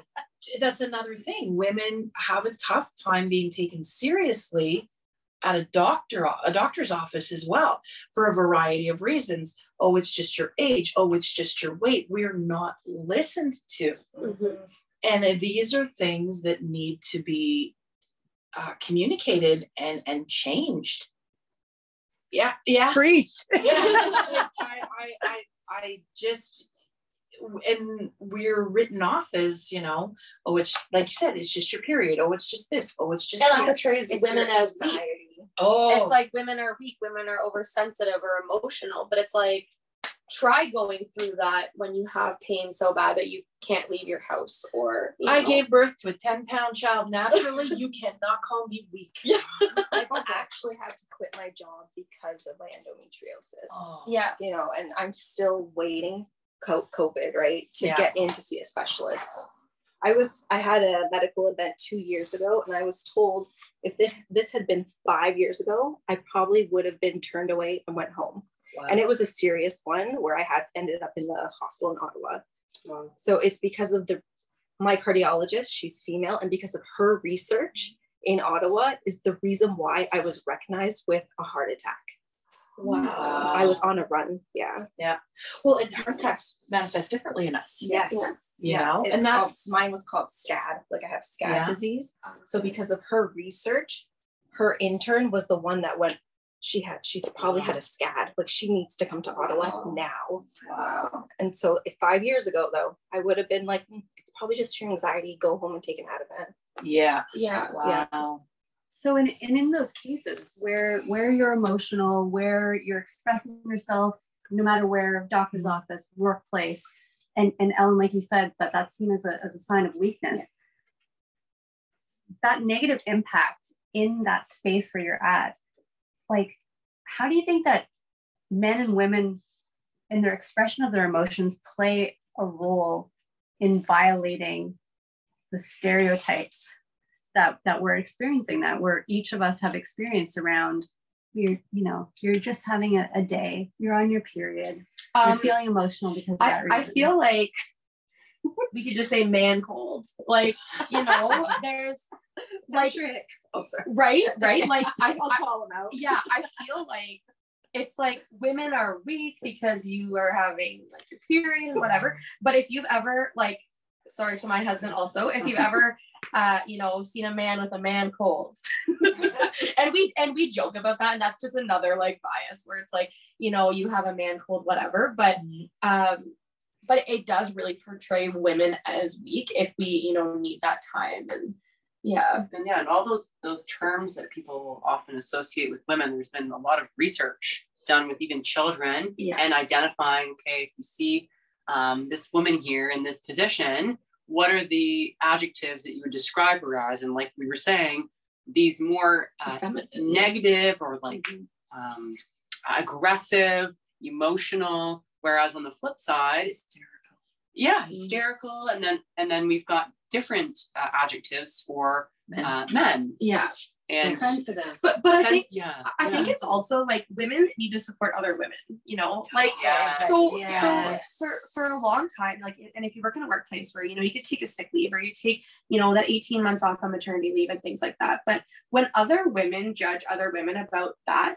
[SPEAKER 4] that's another thing. Women have a tough time being taken seriously at a doctor a doctor's office as well for a variety of reasons. Oh, it's just your age. Oh, it's just your weight. We're not listened to. And uh, these are things that need to be uh, communicated and and changed. Yeah, yeah
[SPEAKER 3] Preach.
[SPEAKER 4] yeah, I, I, I, I just, and we're written off as, you know, oh, it's like you said, it's just your period. Oh, it's just this. Oh, it's just
[SPEAKER 7] And
[SPEAKER 4] that.
[SPEAKER 7] that portrays
[SPEAKER 9] It's
[SPEAKER 7] women as weak.
[SPEAKER 9] Anxiety.
[SPEAKER 4] Oh,
[SPEAKER 7] It's like women are weak, women are oversensitive or emotional, but it's like try going through that when you have pain so bad that you can't leave your house or you
[SPEAKER 4] I
[SPEAKER 7] know.
[SPEAKER 4] gave birth to a 10 pound child naturally. you cannot call me weak. Yeah.
[SPEAKER 9] I've actually had to quit my job because of my endometriosis.
[SPEAKER 4] Oh.
[SPEAKER 7] yeah
[SPEAKER 9] You know, and I'm still waiting COVID, right, to
[SPEAKER 4] Yeah.
[SPEAKER 9] get in to see a specialist. I was I had a medical event two years ago, and I was told if this, this had been five years ago, I probably would have been turned away and went home. And it was a serious one where I had ended up in the hospital in Ottawa. So it's because of the my cardiologist, she's female, and because of her research in Ottawa is the reason why I was recognized with a heart attack.
[SPEAKER 4] Wow.
[SPEAKER 9] I was on a run. Yeah. Yeah.
[SPEAKER 4] Well, and heart attacks manifest differently in us.
[SPEAKER 9] Yes.
[SPEAKER 4] You know,
[SPEAKER 9] It's
[SPEAKER 4] and
[SPEAKER 9] called-
[SPEAKER 4] that's,
[SPEAKER 9] mine was called SCAD. Like I have SCAD
[SPEAKER 4] Yeah.
[SPEAKER 9] disease. So because of her research, her intern was the one that went. She had. She's probably had a SCAD. Like she needs to come to Ottawa now.
[SPEAKER 4] wow.
[SPEAKER 9] And so if five years ago though, I would have been like, "Mm, it's probably just your anxiety. Go home and take an Ativan.
[SPEAKER 4] Yeah.
[SPEAKER 7] yeah
[SPEAKER 4] Wow.
[SPEAKER 2] So in, and in those cases where where you're emotional, where you're expressing yourself, no matter where, doctor's mm-hmm. office, workplace, and and Ellen, like you said, that that's seen as a as a sign of weakness. That negative impact in that space where you're at, like, how do you think that men and women in their expression of their emotions play a role in violating the stereotypes that that we're experiencing that where each of us have experienced around you're you know you're just having a, a day you're on your period you're
[SPEAKER 7] Um,
[SPEAKER 2] feeling emotional because of
[SPEAKER 7] I,
[SPEAKER 2] that
[SPEAKER 7] I feel like we could just say man cold. Like, you know, there's like
[SPEAKER 8] Oh, sorry.
[SPEAKER 7] right, right. Like I,
[SPEAKER 3] I'll call them out.
[SPEAKER 7] yeah, I feel like it's like women are weak because you are having like your period and whatever. But if you've ever like, sorry to my husband also, if you've ever uh, you know, seen a man with a man cold. and we and we joke about that, and that's just another like bias where it's like, you know, you have a man cold, whatever. But um, but it does really portray women as weak if we, you know, need that time and yeah.
[SPEAKER 6] And yeah, and all those those terms that people often associate with women, there's been a lot of research done with even children
[SPEAKER 7] Yeah.
[SPEAKER 6] and identifying, okay, if you see um, this woman here in this position, what are the adjectives that you would describe her as? And like we were saying, these more uh, negative or like um, aggressive, emotional, whereas on the flip side, yeah, hysterical, and then and then we've got different uh, adjectives for
[SPEAKER 3] Men.
[SPEAKER 6] uh, men
[SPEAKER 7] Yeah.
[SPEAKER 6] And
[SPEAKER 7] But but I think
[SPEAKER 6] yeah,
[SPEAKER 7] I think it's also like women need to support other women, you know, like
[SPEAKER 6] Yes.
[SPEAKER 7] so
[SPEAKER 2] Yes.
[SPEAKER 7] so for for a long time, like and if you work in a workplace where you know you could take a sick leave or you take you know that eighteen months off on maternity leave and things like that, but when other women judge other women about that,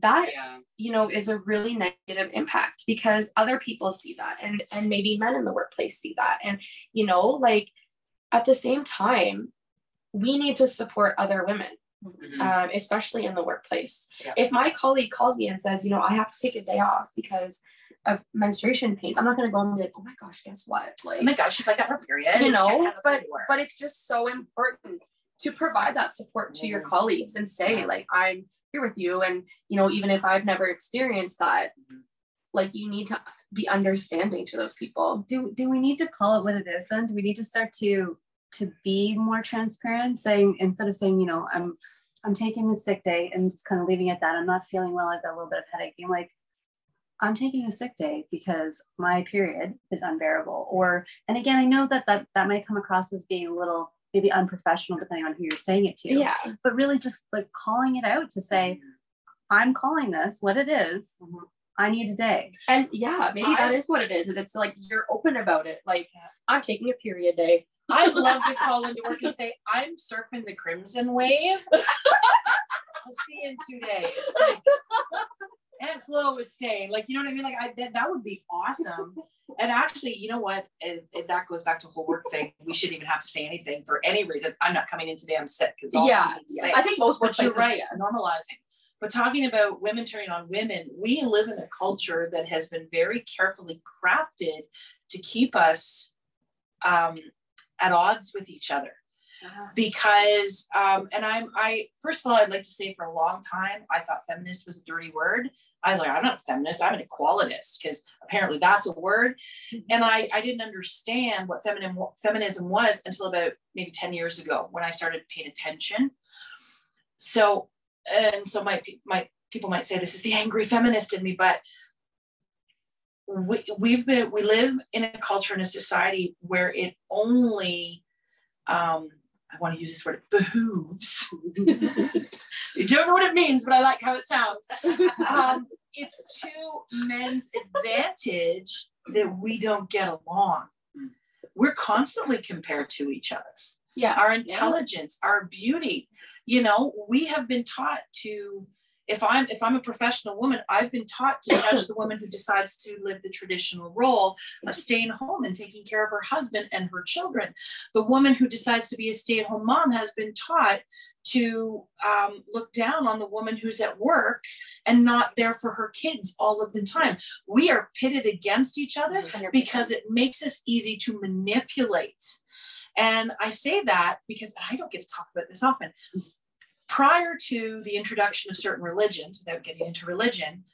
[SPEAKER 7] that
[SPEAKER 6] yeah.
[SPEAKER 7] you know is a really negative impact because other people see that and and maybe men in the workplace see that and you know like at the same time we need to support other women
[SPEAKER 6] Mhm.
[SPEAKER 7] um, especially in the workplace.
[SPEAKER 6] Yeah.
[SPEAKER 7] If my colleague calls me and says, you know, I have to take a day off because of menstruation pains, I'm not going to go and be like, oh my gosh, guess what? Like,
[SPEAKER 4] Oh my gosh, she's like got her period.
[SPEAKER 7] you
[SPEAKER 4] and she can't
[SPEAKER 7] know, but but it's just so important to provide that support to your
[SPEAKER 6] Mhm.
[SPEAKER 7] colleagues and say,
[SPEAKER 6] Yeah.
[SPEAKER 7] like, I'm here with you, and you know, even if I've never experienced that,
[SPEAKER 6] Mhm.
[SPEAKER 7] like, you need to be understanding to those people.
[SPEAKER 2] do do we need to call it what it is then do we need to start to to be more transparent saying instead of saying you know i'm i'm taking a sick day and just kind of leaving it at that i'm not feeling well i've got a little bit of headache being like i'm taking a sick day because my period is unbearable or and again i know that that, that might come across as being a little maybe unprofessional depending on who you're saying it to
[SPEAKER 7] Yeah,
[SPEAKER 2] but really just like calling it out to say i'm calling this what it is.
[SPEAKER 6] Mhm.
[SPEAKER 2] i need a day
[SPEAKER 7] and yeah, maybe that
[SPEAKER 4] I-
[SPEAKER 7] is what it is. Is it's like you're open about it. Like, I'm taking a period day.
[SPEAKER 4] I'd love to call into work and say, I'm surfing the crimson wave. I'll see you in two days. Like, and Flo is staying. Like, you know what I mean? Like, I that, that would be awesome. And actually, you know what? That goes back to the whole work thing. We shouldn't even have to say anything for any reason. I'm not coming in today. I'm sick.
[SPEAKER 7] Yeah, yeah. I think most
[SPEAKER 4] But you're right,
[SPEAKER 7] yeah.
[SPEAKER 4] normalizing. But talking about women turning on women, we live in a culture that has been very carefully crafted to keep us um, at odds with each other. Because, um, and I'm, I, first of all, I'd like to say for a long time, I thought feminist was a dirty word. I was like, I'm not a feminist, I'm an equalitist, because apparently that's a word. And I, I didn't understand what feminine, feminism was until about maybe 10 years ago when I started paying attention. So, and so my, my people might say this is the angry feminist in me, but we, we've been, we live in a culture and a society where it only, um, I want to use this word, behooves. you don't know what it means, but I like how it sounds. Um, it's to men's advantage that we don't get along. We're constantly compared to each other
[SPEAKER 7] Yeah.
[SPEAKER 4] our intelligence our beauty you know we have been taught to if i'm if i'm a professional woman i've been taught to judge the woman who decides to live the traditional role of staying home and taking care of her husband and her children the woman who decides to be a stay-at-home mom has been taught to um, look down on the woman who's at work and not there for her kids all of the time we are pitted against each other
[SPEAKER 7] 100%.
[SPEAKER 4] because it makes us easy to manipulate. And I say that because I don't get to talk about this often. Prior to the introduction of certain religions, without getting into religion,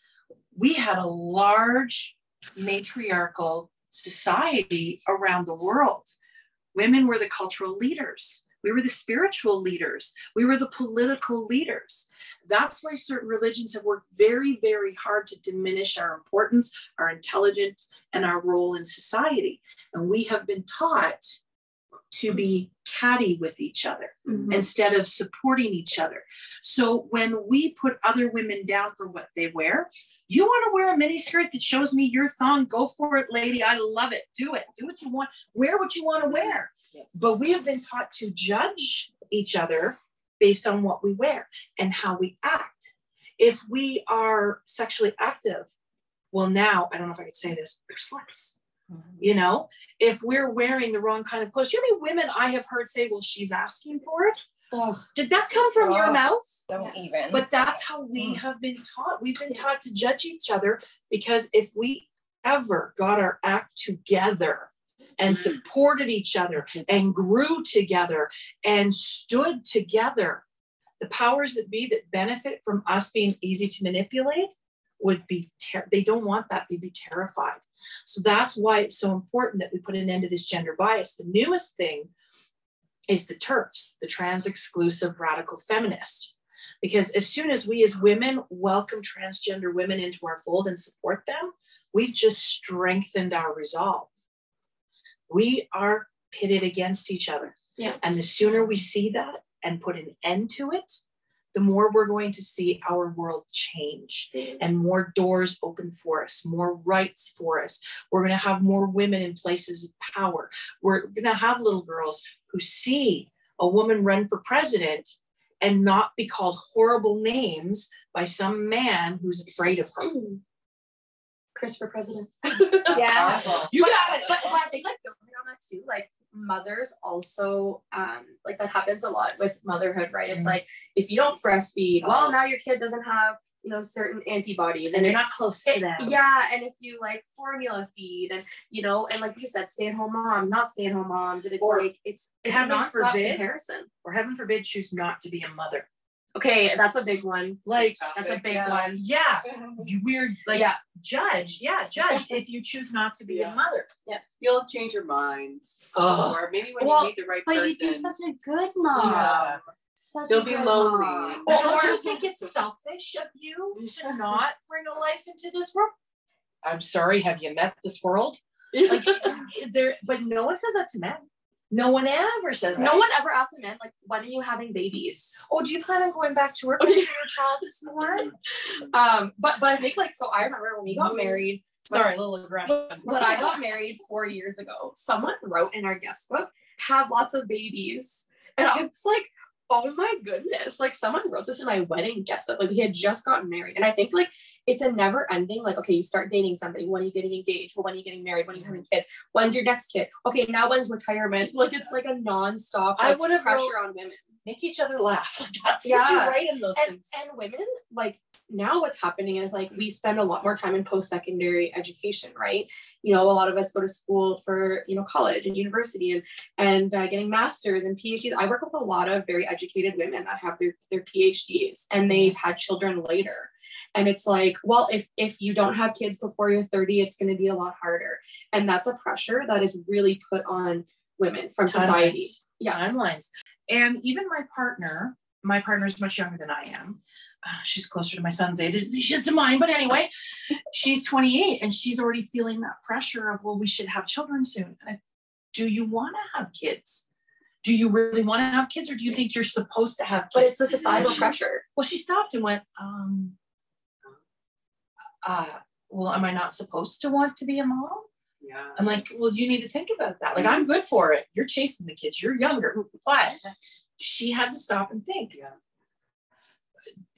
[SPEAKER 4] we had a large matriarchal society around the world. Women were the cultural leaders. We were the spiritual leaders. We were the political leaders. That's why certain religions have worked very, very hard to diminish our importance, our intelligence, and our role in society. And we have been taught to be catty with each other
[SPEAKER 7] Mhm.
[SPEAKER 4] instead of supporting each other. So when we put other women down for what they wear, you want to wear a mini skirt that shows me your thong, go for it, lady. I love it. Do it. Do what you want. Wear what you want to wear. But we have been taught to judge each other based on what we wear and how we act. If we are sexually active, well, now I don't know if I could say this, we're sluts. You know, if we're wearing the wrong kind of clothes, you know many women I have heard say, well, she's asking for it?
[SPEAKER 8] Ugh,
[SPEAKER 4] Did that come from your mouth?
[SPEAKER 8] don't even.
[SPEAKER 4] But that's how we mm. have been taught. We've been taught to judge each other because if we ever got our act together and mm. supported each other and grew together and stood together, the powers that be that benefit from us being easy to manipulate would be, ter- they don't want that. They'd be terrified. So that's why it's so important that we put an end to this gender bias. The newest thing is the TERFs, the trans exclusive radical feminist. Because as soon as we as women welcome transgender women into our fold and support them, we've just strengthened our resolve. We are pitted against each other.
[SPEAKER 7] Yeah.
[SPEAKER 4] And the sooner we see that and put an end to it, the more we're going to see our world change mm. and more doors open for us, more rights for us. We're going to have more women in places of power. We're going to have little girls who see a woman run for president and not be called horrible names by some man who's afraid of her. Mm.
[SPEAKER 7] Chris for president.
[SPEAKER 8] yeah.
[SPEAKER 4] You
[SPEAKER 7] but,
[SPEAKER 4] got it.
[SPEAKER 7] But, but I think like building on that too, like mothers also um like that happens a lot with motherhood, right? It's
[SPEAKER 4] Mhm.
[SPEAKER 7] like if you don't breastfeed, well now your kid doesn't have you know certain antibodies
[SPEAKER 4] and
[SPEAKER 7] and
[SPEAKER 4] you're not close to
[SPEAKER 7] it-
[SPEAKER 4] them.
[SPEAKER 7] yeah, and if you like formula feed and you know, and like you said, stay at home moms, not stay at home moms, and it's
[SPEAKER 4] Or
[SPEAKER 7] like it's it's a nonstop
[SPEAKER 4] forbid-
[SPEAKER 7] comparison.
[SPEAKER 4] Or heaven forbid, choose not to be a mother.
[SPEAKER 7] Okay, that's a big one.
[SPEAKER 4] Like,
[SPEAKER 7] That's a big
[SPEAKER 8] Yeah.
[SPEAKER 7] one.
[SPEAKER 4] yeah, you weird, like,
[SPEAKER 7] yeah,
[SPEAKER 4] judge, yeah, judge if you choose not to be a mother, Yeah.
[SPEAKER 6] You'll change your mind.
[SPEAKER 4] Oh.
[SPEAKER 6] Or maybe when
[SPEAKER 7] Well,
[SPEAKER 6] you meet the right
[SPEAKER 7] but
[SPEAKER 6] person.
[SPEAKER 7] you'd be such a good mom.
[SPEAKER 6] yeah.
[SPEAKER 7] Such
[SPEAKER 6] They'll
[SPEAKER 7] a
[SPEAKER 6] be lonely.
[SPEAKER 7] mom.
[SPEAKER 4] Well,
[SPEAKER 7] Or-
[SPEAKER 4] don't you think it's selfish of you to not bring a life into this world? I'm sorry, have you met this world? Like there, but no one says that to men. No one ever says that.
[SPEAKER 7] no one ever asks a man like, when are you having babies?
[SPEAKER 4] Oh, do you plan on going back to work when your child is born?
[SPEAKER 7] Um, but but I think like so I remember when we got married.
[SPEAKER 4] Sorry, a little aggression.
[SPEAKER 7] When I got married four years ago, someone wrote in our guest book, have lots of babies. And I was like, oh my goodness. Like someone wrote this in my wedding guest book. Like we had just gotten married. And I think like it's a never ending, like, okay, you start dating somebody. When are you getting engaged? Well, when are you getting married? When are you having kids? When's your next kid? Okay, now when's retirement? Like it's like a nonstop
[SPEAKER 4] I
[SPEAKER 7] like,
[SPEAKER 4] would have
[SPEAKER 7] pressure on women.
[SPEAKER 4] Make each other laugh. Like, That's what you
[SPEAKER 7] Yeah.
[SPEAKER 4] write in those
[SPEAKER 7] and,
[SPEAKER 4] things.
[SPEAKER 7] and women like now what's happening is like we spend a lot more time in post-secondary education right you know a lot of us go to school for you know college and university and and uh, getting masters and phds i work with a lot of very educated women that have their their phds and they've had children later and it's like well if if you don't have kids before you're 30 it's going to be a lot harder and that's a pressure that is really put on women from society
[SPEAKER 4] Timelines.
[SPEAKER 7] Yeah.
[SPEAKER 4] timelines. And even my partner, my partner is much younger than I am. Uh, she's closer to my son's age than she is to mine. But anyway, she's 28 and she's already feeling that pressure of, well, we should have children soon. And I, do you want to have kids? Do you really want to have kids or do you think you're supposed to have kids?
[SPEAKER 7] but it's a societal
[SPEAKER 4] She's-
[SPEAKER 7] pressure
[SPEAKER 4] Well, she stopped and went, um, uh, well, am I not supposed to want to be a mom?
[SPEAKER 6] Yeah.
[SPEAKER 4] I'm like, well, you need to think about that. Like, mm-hmm. I'm good for it. You're chasing the kids. You're younger. But she had to stop and think.
[SPEAKER 6] Yeah.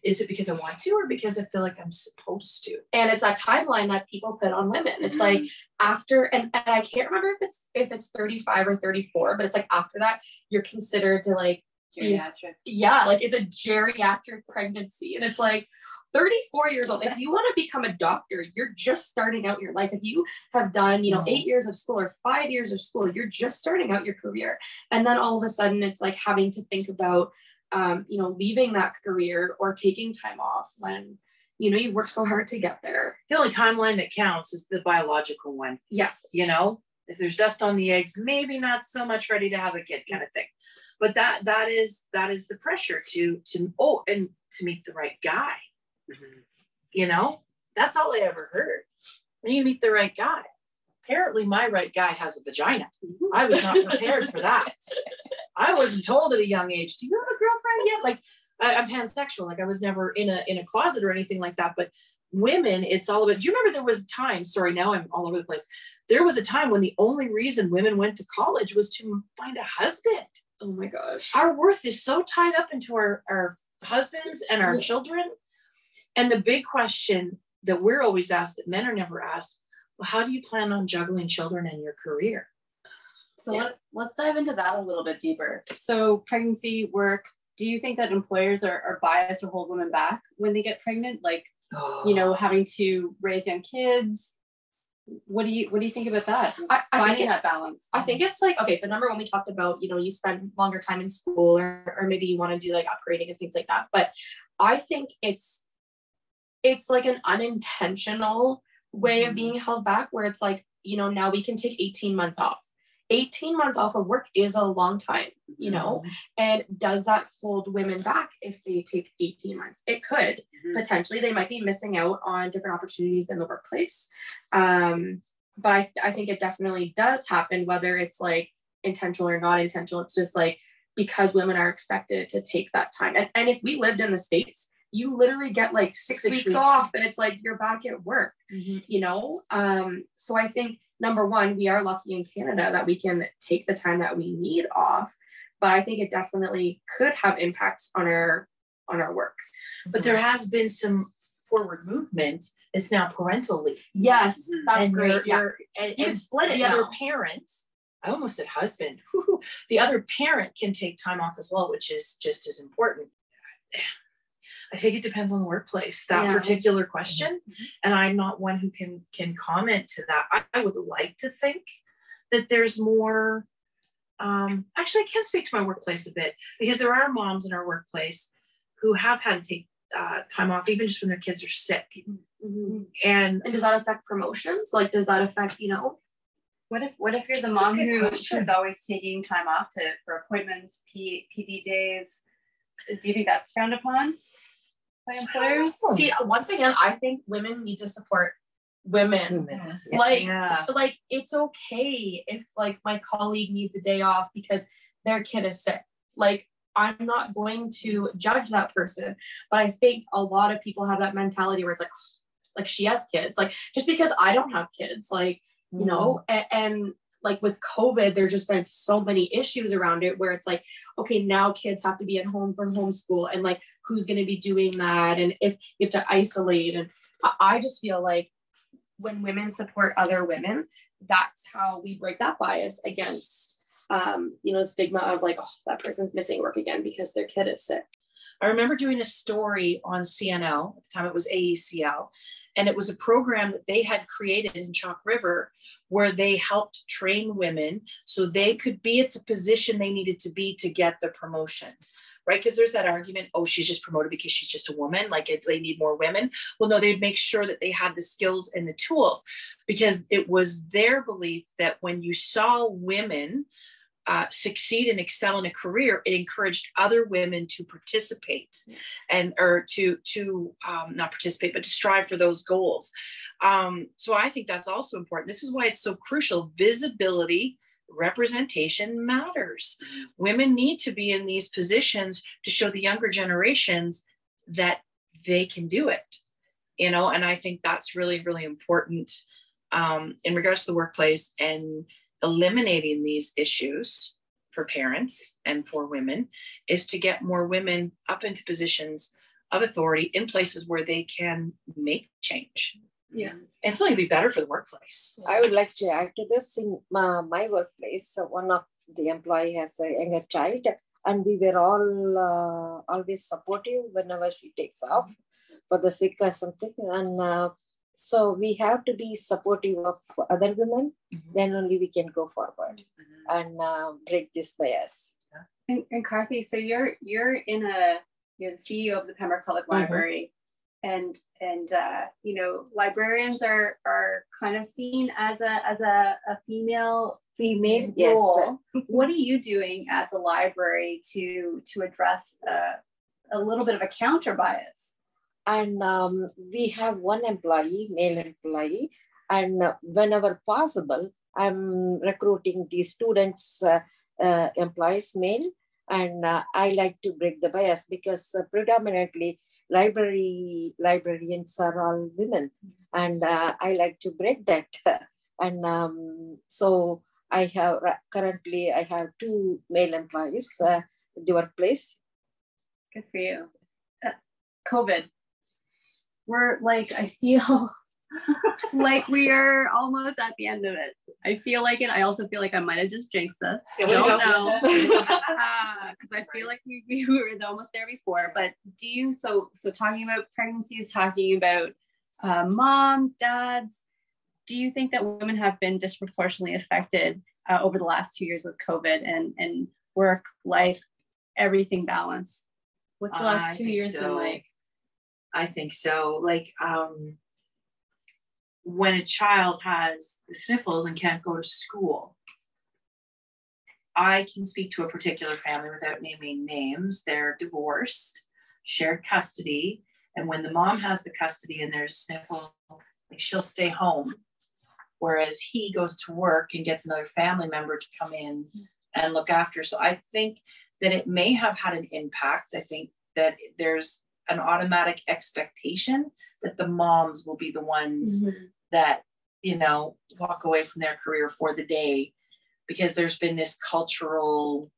[SPEAKER 4] Is it because I want to or because I feel like I'm supposed to?
[SPEAKER 7] and it's that timeline that people put on women it's mm-hmm. like after and, and i can't remember if it's if it's 35 or 34 but it's like after that you're considered to like
[SPEAKER 6] Geriatric.
[SPEAKER 7] yeah like it's a geriatric pregnancy and it's like 34 years old if you want to become a doctor you're just starting out your life if you have done you know
[SPEAKER 4] Mhm.
[SPEAKER 7] eight years of school or five years of school you're just starting out your career and then all of a sudden it's like having to think about um, you know leaving that career or taking time off when you know you worked so hard to get there
[SPEAKER 4] The only timeline that counts is the biological one.
[SPEAKER 7] Yeah.
[SPEAKER 4] You know, if there's dust on the eggs, maybe not so much ready to have a kid kind of thing. but that that is that is the pressure to to oh and to meet the right guy
[SPEAKER 6] Mhm.
[SPEAKER 4] you know that's all i ever heard. I need to meet the right guy. Apparently my right guy has a vagina. I was not prepared for that. I wasn't told at a young age do you have a girlfriend yet? Like I, i'm pansexual. Like i was never in a in a closet or anything like that. But women it's all about do you remember there was a time sorry now i'm all over the place. There was a time when the only reason women went to college was to find a husband.
[SPEAKER 7] Oh my gosh.
[SPEAKER 4] our worth is so tied up into our, our husbands and our children. And the big question that we're always asked that men are never asked, well, how do you plan on juggling children and your career?
[SPEAKER 2] So
[SPEAKER 7] Yeah.
[SPEAKER 2] let's let's dive into that a little bit deeper. So pregnancy, work. Do you think that employers are, are biased or hold women back when they get pregnant? Like, you know, having to raise young kids. What do you what do you think about that?
[SPEAKER 7] I, I
[SPEAKER 2] Finding
[SPEAKER 7] think
[SPEAKER 2] that balance.
[SPEAKER 7] I think it's like okay. So number one, we talked about you know you spend longer time in school, or or maybe you want to do like upgrading and things like that. But I think it's it's like an unintentional way of being held back, where it's like you know now we can take eighteen months off. 18 months off of work is a long time, you know, and does that hold women back if they take 18 months? It could.
[SPEAKER 6] Mhm.
[SPEAKER 7] potentially they might be missing out on different opportunities in the workplace. Um, but I, I think it definitely does happen whether it's like intentional or not intentional. It's just like because women are expected to take that time. And, and if we lived in the states you literally get like six,
[SPEAKER 4] Six
[SPEAKER 7] weeks,
[SPEAKER 4] weeks.
[SPEAKER 7] off and it's like you're back at work you know um, so i think number one we are lucky in canada that we can take the time that we need off but i think it definitely could have impacts on our on our work
[SPEAKER 4] But there has been some forward movement. It's now parental leave.
[SPEAKER 7] yes
[SPEAKER 6] Mhm.
[SPEAKER 7] that's
[SPEAKER 4] And
[SPEAKER 7] great
[SPEAKER 4] you're-
[SPEAKER 7] yeah
[SPEAKER 4] and,
[SPEAKER 7] You
[SPEAKER 4] and
[SPEAKER 7] split it
[SPEAKER 4] the other parent, I almost said husband, the other parent can take time off as well, which is just as important. I think it depends on the workplace, that
[SPEAKER 7] Yeah.
[SPEAKER 4] particular question. And I'm not one who can can comment to that. I, I would like to think that there's more um, actually I can speak to my workplace a bit because there are moms in our workplace who have had to take uh, time off even just when their kids are sick.
[SPEAKER 7] Mhm.
[SPEAKER 4] And
[SPEAKER 7] And does that affect promotions? Like, does that affect, you know?
[SPEAKER 2] What if what if you're the
[SPEAKER 4] That's
[SPEAKER 2] mom who,
[SPEAKER 4] question.
[SPEAKER 2] who's always taking time off to for appointments, P, PD days? Do you think that's frowned upon by employers? Hmm.
[SPEAKER 7] See, uh, once again, I think women need to support women.
[SPEAKER 3] Women.
[SPEAKER 7] Like,
[SPEAKER 4] yeah.
[SPEAKER 7] like it's okay if like my colleague needs a day off because their kid is sick. Like, I'm not going to judge that person, but I think a lot of people have that mentality where it's like, like she has kids. Like, just because I don't have kids, like you know mm-hmm. a- and, like with covid there's just been so many issues around it where it's like okay now kids have to be at home from homeschool and like who's going to be doing that and if you have to isolate and I- just feel like when women support other women that's how we break that bias against um you know stigma of like oh that person's missing work again because their kid is sick
[SPEAKER 4] I remember doing a story on CNL, at the time it was AECL, and it was a program that they had created in Chalk River where they helped train women so they could be at the position they needed to be to get the promotion. Right, because there's that argument, oh, she's just promoted because she's just a woman, like it, they need more women. Well, no, they'd make sure that they had the skills and the tools because it was their belief that when you saw women uh, succeed and excel in a career, it encouraged other women to participate and or to to um, not participate, but to strive for those goals. Um, so I think that's also important. This is why it's so crucial. Visibility, representation matters. Women need to be in these positions to show the younger generations that they can do it. You know, and I think that's really really important um, in regards to the workplace and eliminating these issues for parents and for women is to get more women up into positions of authority in places where they can make change.
[SPEAKER 7] Yeah.
[SPEAKER 4] And it's only to be better for the workplace.
[SPEAKER 3] I would like to add to this in my, my workplace. So one of the employee has a younger child, and we were all uh, always supportive whenever she takes off for the sick or something. And uh, so we have to be supportive of other women.
[SPEAKER 4] Mhm.
[SPEAKER 3] Then only we can go forward and uh, break this bias.
[SPEAKER 2] And, and Karthi, so you're you're in a you're the CEO of the Pembroke Public
[SPEAKER 3] Mhm.
[SPEAKER 2] Library, and and uh, you know librarians are are kind of seen as a as a, a female
[SPEAKER 3] female, yes.
[SPEAKER 2] role, what are you doing at the library to to address uh, a little bit of a counter bias?
[SPEAKER 3] And um, we have one employee, male employee, and whenever possible, I'm recruiting the students, uh, uh, employees male, and uh, I like to break the bias because uh, predominantly library librarians are all women, and uh, I like to break that. And um, so I have currently I have two male employees uh, at the workplace.
[SPEAKER 2] Good for you. Uh, COVID. We're like I feel like we are almost at the end of it. I feel like it. I also feel like I might have just jinxed us. I don't know. Because uh, I feel like we, we were almost there before. But do you, so, so talking about pregnancies, talking about uh, moms, dads, do you think that women have been disproportionately affected uh, over the last two years with COVID and, and work, life, everything balance? What's the last two years
[SPEAKER 4] so.
[SPEAKER 2] been like?
[SPEAKER 4] I think so. Like um, when a child has the sniffles and can't go to school, I can speak to a particular family without naming names. They're divorced, shared custody, and when the mom has the custody and there's sniffle, like she'll stay home, whereas he goes to work and gets another family member to come in and look after. So I think that it may have had an impact. I think that there's an automatic expectation that the moms will be the ones mm-hmm. That you know walk away from their career for the day because there's been this cultural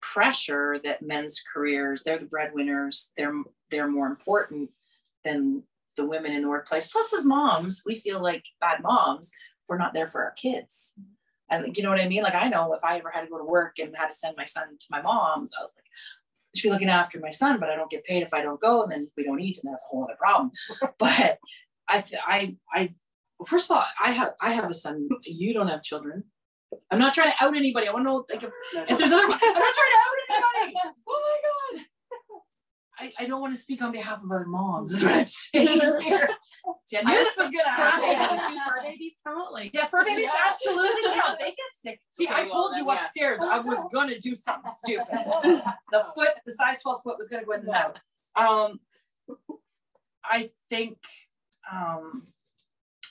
[SPEAKER 4] pressure that men's careers they're the breadwinners they're they're more important than the women in the workplace. Plus as moms we feel like bad moms we're not there for our kids. And you know what i mean? Like i know if i ever had to go to work and had to send my son to my mom's i was like I should be looking after my son, but I don't get paid if I don't go, and then we don't eat, and that's a whole other problem. but I, th- I, I, well, first of all, I have, I have a son. You don't have children. I'm not trying to out anybody. I want to know like if, if there's other. I'm not trying to out anybody. Oh my god. I, I don't want to speak on behalf of our moms. Is what I'm saying here. See, I knew this was gonna happen.
[SPEAKER 7] fur babies count? Like
[SPEAKER 4] Yeah, fur babies absolutely count. They get sick. See, I
[SPEAKER 6] Okay, well,
[SPEAKER 4] told you
[SPEAKER 6] then, yes.
[SPEAKER 4] upstairs I was gonna do something stupid. The foot, the size 12 foot was gonna go in the mouth. Um, I think, um,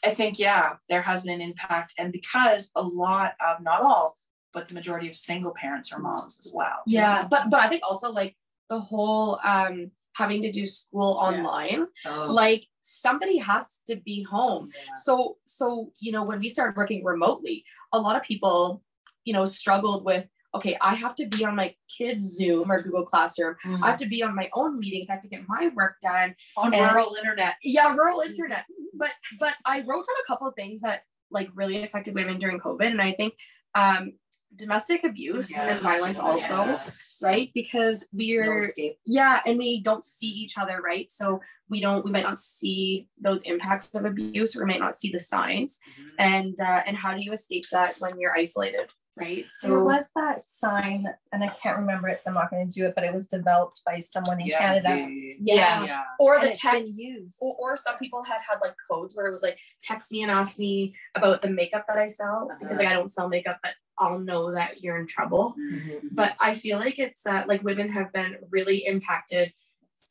[SPEAKER 4] I think, yeah, there has been an impact. And because a lot of, not all, but the majority of single parents are moms as well.
[SPEAKER 7] yeah, but but I think also like the whole um having to do school online,
[SPEAKER 4] Oh,
[SPEAKER 7] like somebody has to be home.
[SPEAKER 4] yeah.
[SPEAKER 7] So so you know when we started working remotely, a lot of people you know struggled with okay, I have to be on my kids Zoom or Google Classroom. I have to be on my own meetings. I have to get my work done.
[SPEAKER 4] On
[SPEAKER 7] and-
[SPEAKER 4] rural internet.
[SPEAKER 7] yeah rural internet but but i wrote down a couple of things that like really affected women during covid and i think um domestic abuse and violence also
[SPEAKER 4] Yes.
[SPEAKER 7] right because we're
[SPEAKER 4] escape.
[SPEAKER 7] yeah and we don't see each other right so we don't we might not see those impacts of abuse or we might not see the signs
[SPEAKER 4] Mhm.
[SPEAKER 7] and uh, and how do you escape that when you're isolated right
[SPEAKER 9] There was that sign, and I can't remember it, so I'm not going to do it, but it was developed by someone in
[SPEAKER 6] Yeah,
[SPEAKER 9] Canada.
[SPEAKER 6] the-
[SPEAKER 7] yeah,
[SPEAKER 6] yeah.
[SPEAKER 7] or
[SPEAKER 9] And
[SPEAKER 7] the text
[SPEAKER 9] used.
[SPEAKER 7] or, or some people had had like codes where it was like text me and ask me about the makeup that I sell because like I don't sell makeup but I'll know that you're in trouble.
[SPEAKER 4] Mhm.
[SPEAKER 7] But I feel like it's uh, like women have been really impacted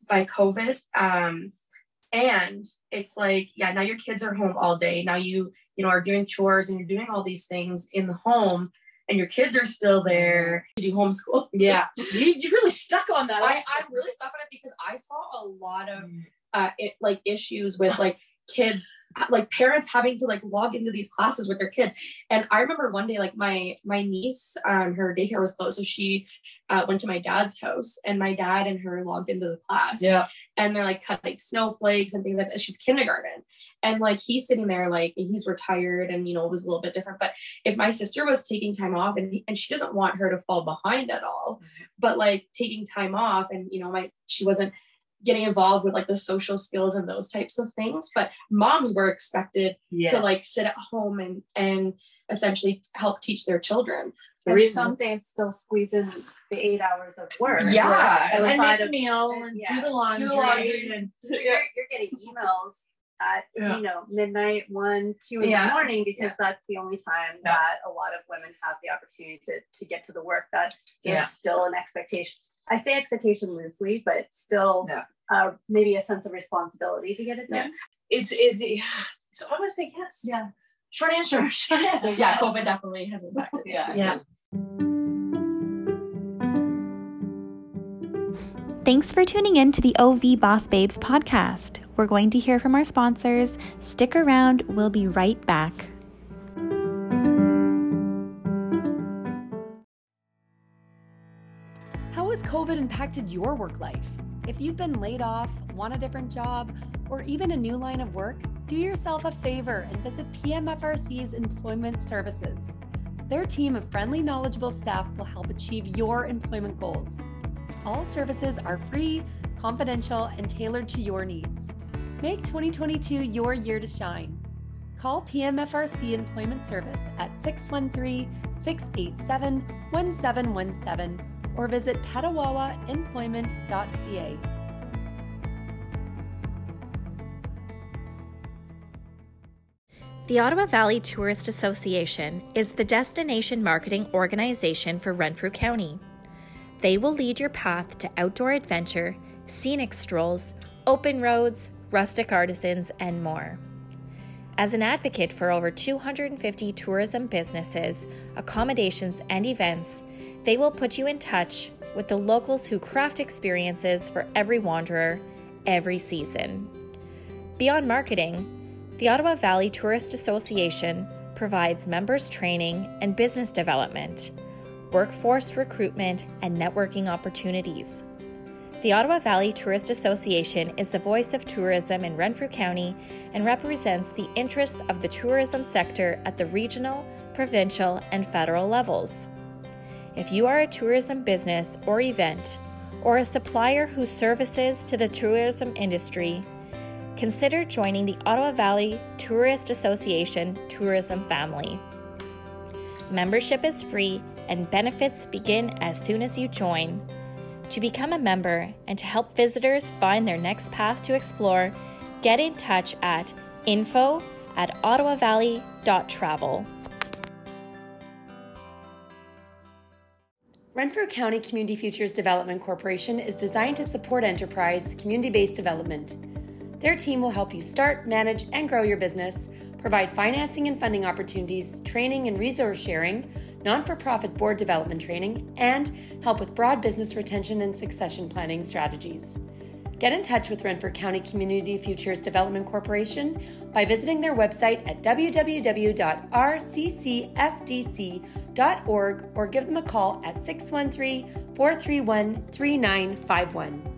[SPEAKER 7] by COVID. Um, and it's like, yeah, now your kids are home all day. Now you, you know, are doing chores and you're doing all these things in the home and your kids are still there. You do homeschool.
[SPEAKER 4] Yeah, you, you really stuck on that.
[SPEAKER 7] I, I'm really stuck on it because I saw a lot of uh, it, like issues with like kids, like parents having to like log into these classes with their kids. And I remember one day, like my my niece, um, her daycare was closed, so she uh, went to my dad's house, and my dad and her logged into the class.
[SPEAKER 4] yeah.
[SPEAKER 7] And they're like cutting snowflakes and things like that. She's kindergarten, and like he's sitting there, like he's retired, and you know it was a little bit different. But if my sister was taking time off, and and she doesn't want her to fall behind at all, but like taking time off, and you know my she wasn't getting involved with like the social skills and those types of things but moms were expected
[SPEAKER 4] Yes.
[SPEAKER 7] to like sit at home and and essentially help teach their children
[SPEAKER 4] The
[SPEAKER 9] And
[SPEAKER 4] reason-
[SPEAKER 9] some days still squeeze in the eight hours of work.
[SPEAKER 7] Yeah,
[SPEAKER 9] And
[SPEAKER 4] make a meal and
[SPEAKER 9] yeah.
[SPEAKER 4] do the laundry.
[SPEAKER 7] laundry.
[SPEAKER 4] and
[SPEAKER 2] So you're, you're getting emails at
[SPEAKER 4] Yeah.
[SPEAKER 2] you know midnight, one, two in the morning because that's the only time that a lot of women have the opportunity to to get to the work. That there's still an expectation. I say expectation loosely, but still
[SPEAKER 4] Yeah.
[SPEAKER 2] uh, maybe a sense of responsibility to get it done.
[SPEAKER 4] It's it's yeah. So I'm gonna say yes.
[SPEAKER 2] Yeah.
[SPEAKER 4] Short answer.
[SPEAKER 2] Yes.
[SPEAKER 7] So yeah, COVID definitely has impacted. it.
[SPEAKER 2] Yeah.
[SPEAKER 4] Yeah.
[SPEAKER 10] Thanks for tuning in to the OV Boss Babes podcast. We're going to hear from our sponsors. Stick around, we'll be right back.
[SPEAKER 1] COVID impacted your work life? If you've been laid off, want a different job, or even a new line of work, do yourself a favor and visit PMFRC's Employment Services. Their team of friendly, knowledgeable staff will help achieve your employment goals. All services are free, confidential, and tailored to your needs. Make 2022 your year to shine. Call PMFRC Employment Service at 613 687 1717 or visit petawawaemployment.ca.
[SPEAKER 11] The Ottawa Valley Tourist Association is the destination marketing organization for Renfrew County. They will lead your path to outdoor adventure, scenic strolls, open roads, rustic artisans, and more. As an advocate for over 250 tourism businesses, accommodations, and events, they will put you in touch with the locals who craft experiences for every wanderer, every season. Beyond marketing, the Ottawa Valley Tourist Association provides members training and business development, workforce recruitment, and networking opportunities. The Ottawa Valley Tourist Association is the voice of tourism in Renfrew County and represents the interests of the tourism sector at the regional, provincial, and federal levels. If you are a tourism business or event, or a supplier who services to the tourism industry, consider joining the Ottawa Valley Tourist Association tourism family. Membership is free and benefits begin as soon as you join. To become a member and to help visitors find their next path to explore, get in touch at info at ottawavalley.travel.
[SPEAKER 1] Renfrew County Community Futures Development Corporation is designed to support enterprise, community based development. Their team will help you start, manage, and grow your business, provide financing and funding opportunities, training and resource sharing, non for profit board development training, and help with broad business retention and succession planning strategies. Get in touch with Renfrew County Community Futures Development Corporation by visiting their website at www.rccfdc.org or give them a call at 613 431 3951.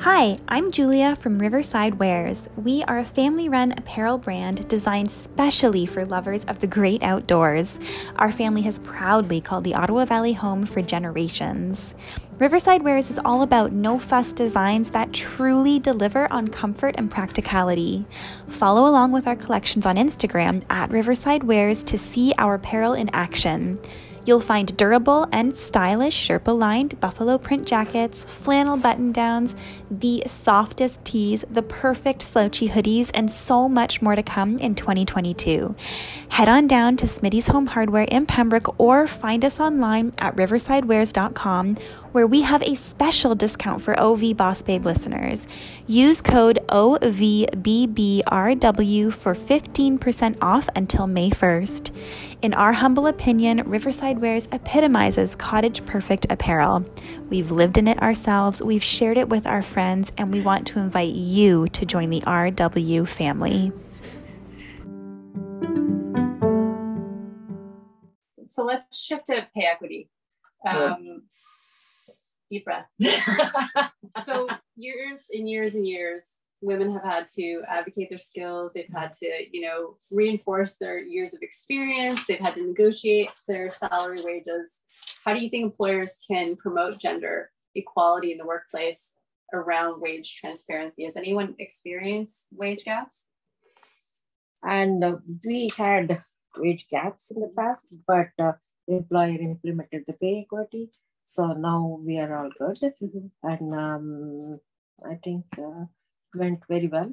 [SPEAKER 10] Hi, I'm Julia from Riverside Wares. We are a family run apparel brand designed specially for lovers of the great outdoors. Our family has proudly called the Ottawa Valley home for generations. Riverside Wares is all about no fuss designs that truly deliver on comfort and practicality. Follow along with our collections on Instagram at Riverside Wares to see our apparel in action. You'll find durable and stylish Sherpa lined buffalo print jackets, flannel button downs, the softest tees, the perfect slouchy hoodies, and so much more to come in 2022. Head on down to Smitty's Home Hardware in Pembroke or find us online at riversidewares.com where we have a special discount for OV Boss Babe listeners. Use code OVBBRW for 15% off until May 1st. In our humble opinion, Riverside Wares epitomizes cottage perfect apparel. We've lived in it ourselves, we've shared it with our friends, and we want to invite you to join the RW family.
[SPEAKER 2] So let's shift to pay equity. Um, deep breath. so years and years and years, women have had to advocate their skills. They've had to, you know, reinforce their years of experience. They've had to negotiate their salary wages. How do you think employers can promote gender equality in the workplace around wage transparency? Has anyone experienced wage gaps?
[SPEAKER 3] And uh, we had wage gaps in the past, but uh, employer implemented the pay equity. So now we are all good. And um, I think uh, went very well.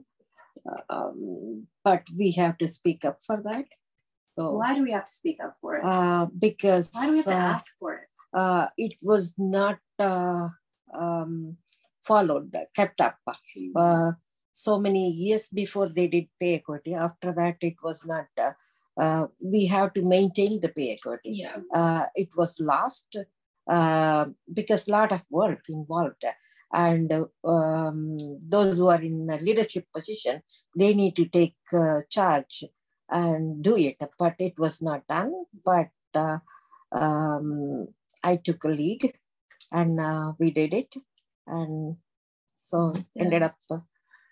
[SPEAKER 3] Um, but we have to speak up for that. So
[SPEAKER 2] Why do we have to speak up for it?
[SPEAKER 3] uh, because
[SPEAKER 2] Why do we have to
[SPEAKER 3] uh,
[SPEAKER 2] ask for it?
[SPEAKER 3] uh, it was not uh, um, followed, kept up. Uh, so many years before they did pay equity. After that, it was not. Uh, uh, we have to maintain the pay equity.
[SPEAKER 4] Yeah.
[SPEAKER 3] Uh, it was lost uh, because a lot of work involved, and um, those who are in a leadership position, they need to take uh, charge and do it. But it was not done. But uh, um, I took a lead, and uh, we did it, and so ended up uh,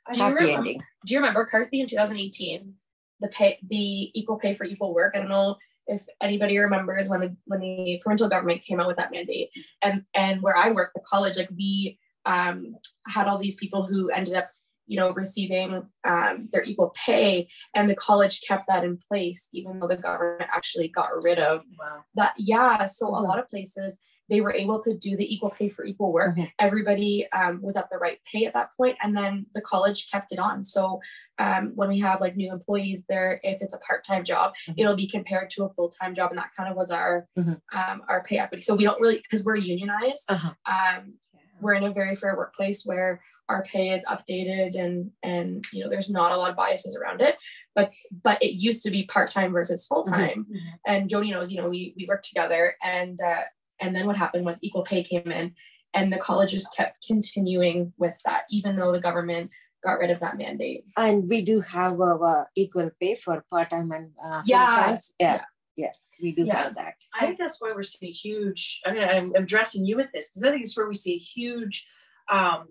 [SPEAKER 3] happy
[SPEAKER 7] remember-
[SPEAKER 3] ending.
[SPEAKER 7] do you remember Carthy in 2018 the pay the equal pay for equal work i don't know if anybody remembers when the when the provincial government came out with that mandate and and where i work the college like we um had all these people who ended up you know receiving um, their equal pay and the college kept that in place even though the government actually got rid of
[SPEAKER 4] Wow.
[SPEAKER 7] that yeah so a
[SPEAKER 3] Mhm.
[SPEAKER 7] lot of places they were able to do the equal pay for equal work
[SPEAKER 3] Mhm.
[SPEAKER 7] everybody um, was at the right pay at that point and then the college kept it on so um, when we have like new employees there if it's a part-time job
[SPEAKER 3] Mhm.
[SPEAKER 7] it'll be compared to a full-time job and that kind of was our
[SPEAKER 3] Mhm.
[SPEAKER 7] um, our pay equity so we don't really because we're unionized
[SPEAKER 3] Uh-huh.
[SPEAKER 7] um, we're in a very fair workplace where our pay is updated and and you know there's not a lot of biases around it but but it used to be part-time versus full-time and jody knows you know we we worked together and uh, and then what happened was equal pay came in and the colleges kept continuing with that even though the government got rid of that mandate
[SPEAKER 3] And we do have uh, equal pay for part-time and uh,
[SPEAKER 7] Yeah,
[SPEAKER 3] full-times. Yeah, yeah, we do
[SPEAKER 7] Yes.
[SPEAKER 3] have that.
[SPEAKER 4] I think that's why we're seeing a huge. I mean, I'm addressing you with this because I think it's where we see a huge um,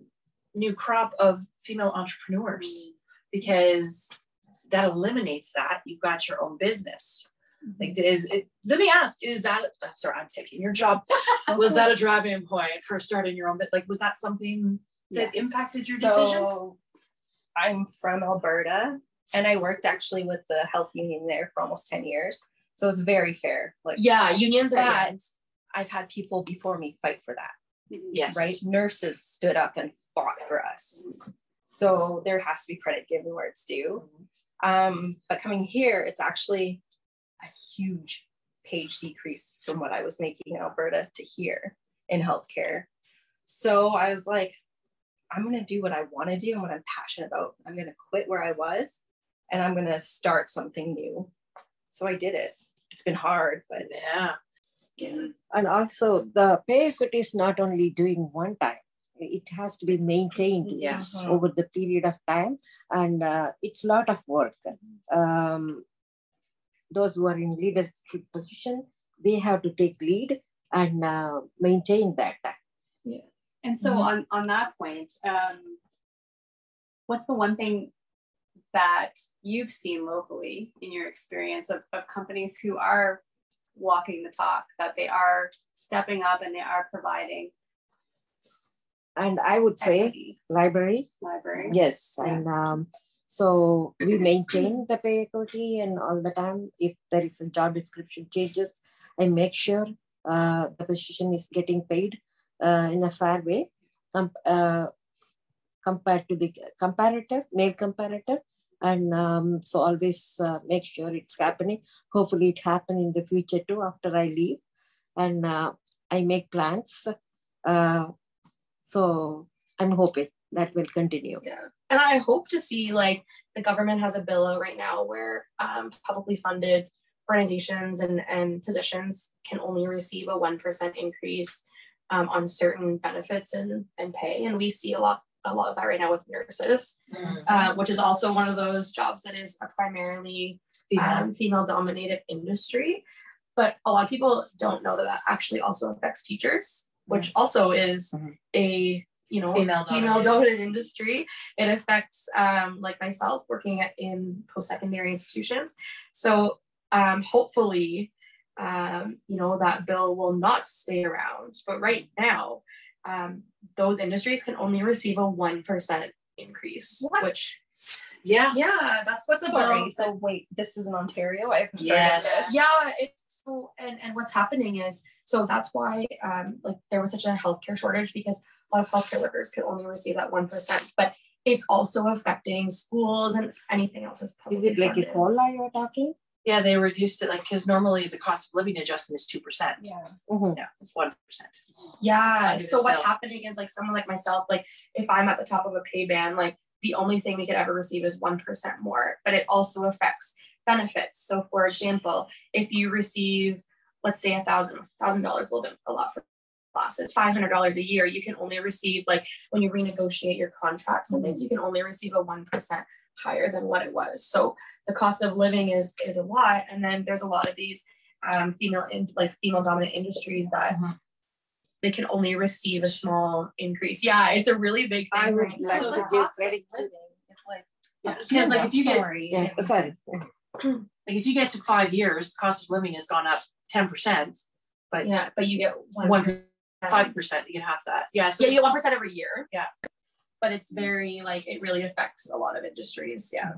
[SPEAKER 4] new crop of female entrepreneurs because that eliminates that. You've got your own business. Like, is it? Let me ask: Is that? I'm sorry, I'm taking your job. was that a driving point for starting your own? But like, was that something that
[SPEAKER 9] Yes.
[SPEAKER 4] impacted your
[SPEAKER 9] So,
[SPEAKER 4] decision?
[SPEAKER 9] I'm from Alberta and I worked actually with the health union there for almost 10 years. So it's very fair. Like
[SPEAKER 7] yeah unions are
[SPEAKER 9] but I've had people before me fight for that.
[SPEAKER 4] Yes.
[SPEAKER 9] Right? Nurses stood up and fought for us. So there has to be credit given where it's due. Um, but coming here, it's actually a huge page decrease from what I was making in Alberta to here in healthcare. So I was like, I'm going to do what I want to do and what I'm passionate about. I'm going to quit where I was and I'm going to start something new. So I did it. It's been hard, but
[SPEAKER 4] Yeah.
[SPEAKER 9] yeah.
[SPEAKER 3] And also the pay equity is not only doing one time, it has to be maintained
[SPEAKER 4] Yes.
[SPEAKER 3] over the period of time. And uh, it's a lot of work. Um, those who are in leadership position, they have to take lead and uh, maintain that. Yeah.
[SPEAKER 2] And so
[SPEAKER 3] Mhm.
[SPEAKER 2] on on that point, um, what's the one thing that you've seen locally in your experience of, of companies who are walking the talk, that they are stepping up and they are providing
[SPEAKER 3] And I would say
[SPEAKER 2] equity
[SPEAKER 3] library,
[SPEAKER 2] library?
[SPEAKER 3] Yes,
[SPEAKER 2] Yeah.
[SPEAKER 3] and um, so we maintain the pay equity and all the time. If there is a job description changes, I make sure uh, the position is getting paid uh, in a fair way com- uh, compared to the comparative, male comparative. And um, so always uh, make sure it's happening. Hopefully it happen in the future too after I leave. And uh, I make plans. Uh, so I'm hoping that will continue.
[SPEAKER 7] Yeah. And I hope to see like the government has a bill out right now where um, publicly funded organizations and, and positions can only receive a 1% increase um, on certain benefits and, and pay. And we see a lot a lot of that right now with nurses, uh, which is also one of those jobs that is a primarily um, female dominated industry. But a lot of people don't know that that actually also affects teachers, which also is
[SPEAKER 3] Mhm.
[SPEAKER 7] a you know
[SPEAKER 4] Female
[SPEAKER 7] female
[SPEAKER 4] dominated.
[SPEAKER 7] dominated industry. It affects um, like myself working at, in post secondary institutions. So um, hopefully, um, you know that bill will not stay around. But right now, um, those industries can only receive a one percent increase,
[SPEAKER 2] What?
[SPEAKER 7] which
[SPEAKER 4] Yeah.
[SPEAKER 7] Yeah, that's what the
[SPEAKER 9] Sorry.
[SPEAKER 7] bill-
[SPEAKER 9] So wait, this is in Ontario. I've heard of
[SPEAKER 4] Yes.
[SPEAKER 7] Yeah, it's so and and what's happening is so that's why um like there was such a healthcare shortage because a lot of healthcare workers could only receive that one percent, but it's also affecting schools and anything else is
[SPEAKER 3] Is it like a. COLA you're talking?
[SPEAKER 4] Yeah, they reduced it like because normally the cost of living adjustment is two percent.
[SPEAKER 9] Yeah.
[SPEAKER 3] Mhm.
[SPEAKER 4] Yeah, it's one percent.
[SPEAKER 7] Yeah. So what's
[SPEAKER 4] bill.
[SPEAKER 7] happening is like someone like myself, like if I'm at the top of a pay band, like the only thing we could ever receive is one percent more, but it also affects benefits. So for example, if you receive, let's say a thousand, thousand dollars, a little bit a lot for classes, five hundred dollars a year, you can only receive like when you renegotiate your contracts and things, you can only receive a one percent higher than what it was. So the cost of living is is a lot. And then there's a lot of these um, female in like female dominant industries that they can only receive a small increase. Yeah, it's a really big thing.
[SPEAKER 3] I would
[SPEAKER 7] right
[SPEAKER 3] like
[SPEAKER 7] So
[SPEAKER 3] to
[SPEAKER 7] the
[SPEAKER 3] give
[SPEAKER 7] cost of
[SPEAKER 3] credit to.
[SPEAKER 7] living is like
[SPEAKER 4] Yeah, because like if you get
[SPEAKER 9] Sorry.
[SPEAKER 3] Yeah, sorry.
[SPEAKER 4] like if you get to five years, cost of living has gone up ten percent, but
[SPEAKER 7] yeah, but you get one
[SPEAKER 4] one five percent, you get half that. Yeah. So
[SPEAKER 7] Yeah, you get one every year.
[SPEAKER 4] Yeah.
[SPEAKER 7] But it's very like it really affects a lot of industries. Yeah.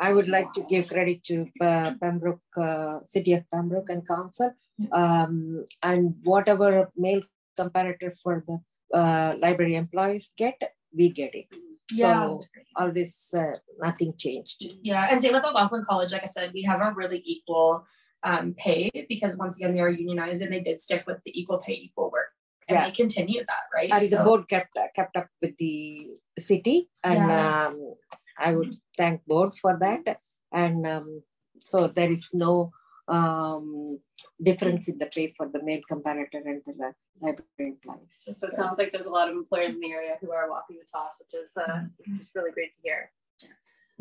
[SPEAKER 3] I would like to give credit to uh, Pembroke, uh, City of Pembroke and Council. Um, and whatever male comparator for the uh, library employees get, we get it.
[SPEAKER 7] Yeah,
[SPEAKER 3] So
[SPEAKER 7] that's
[SPEAKER 3] all this, uh, nothing changed.
[SPEAKER 7] Yeah, and same with Algonquin College. Like I said, we have a really equal um, pay because once again we are unionized and they did stick with the equal pay, equal work, and
[SPEAKER 3] Yeah.
[SPEAKER 7] they continued that, right?
[SPEAKER 3] And the board kept, kept up with the city and
[SPEAKER 7] Yeah.
[SPEAKER 3] um, I would thank board for that. And um, so there is no um, difference in the pay for the male comparator and the library employees.
[SPEAKER 2] So it sounds like there's a lot of employers in the area who are walking the talk, which is uh, which is really great to hear.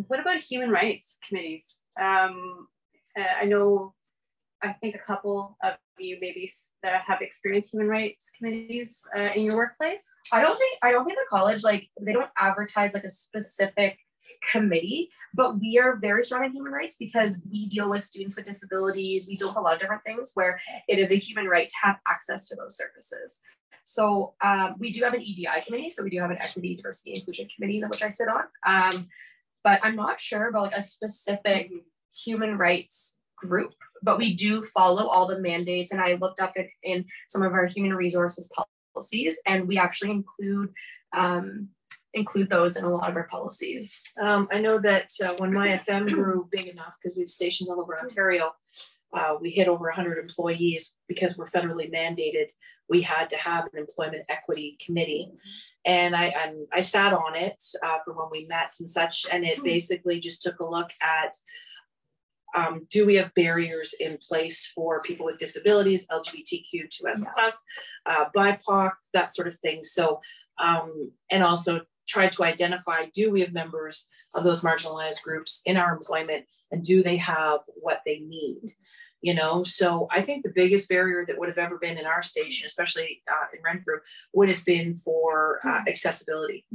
[SPEAKER 2] What about human rights committees? Um, uh, I know, I think a couple of you maybe that have experienced human rights committees uh, in your workplace.
[SPEAKER 7] I don't think I don't think the college like they don't advertise like a specific committee, but we are very strong in human rights because we deal with students with disabilities. We deal with a lot of different things where it is a human right to have access to those services. So um, we do have an EDI committee, so we do have an equity, diversity, inclusion committee, which I sit on. Um, but I'm not sure about like a specific human rights group, but we do follow all the mandates. And I looked up it in some of our human resources policies, and we actually include um, include those in a lot of our policies.
[SPEAKER 4] Um, I know that uh, when my FM grew big enough, because we have stations all over Ontario, uh, we hit over 100 employees because we're federally mandated. We had to have an employment equity committee, and I and I sat on it uh, for when we met and such. And it basically just took a look at. Um, do we have barriers in place for people with disabilities, LGBTQ2S plus, uh, BIPOC, that sort of thing? So, um, and also try to identify do we have members of those marginalized groups in our employment and do they have what they need? You know so i think the biggest barrier that would have ever been in our station especially uh, in renfrew would have been for uh, accessibility.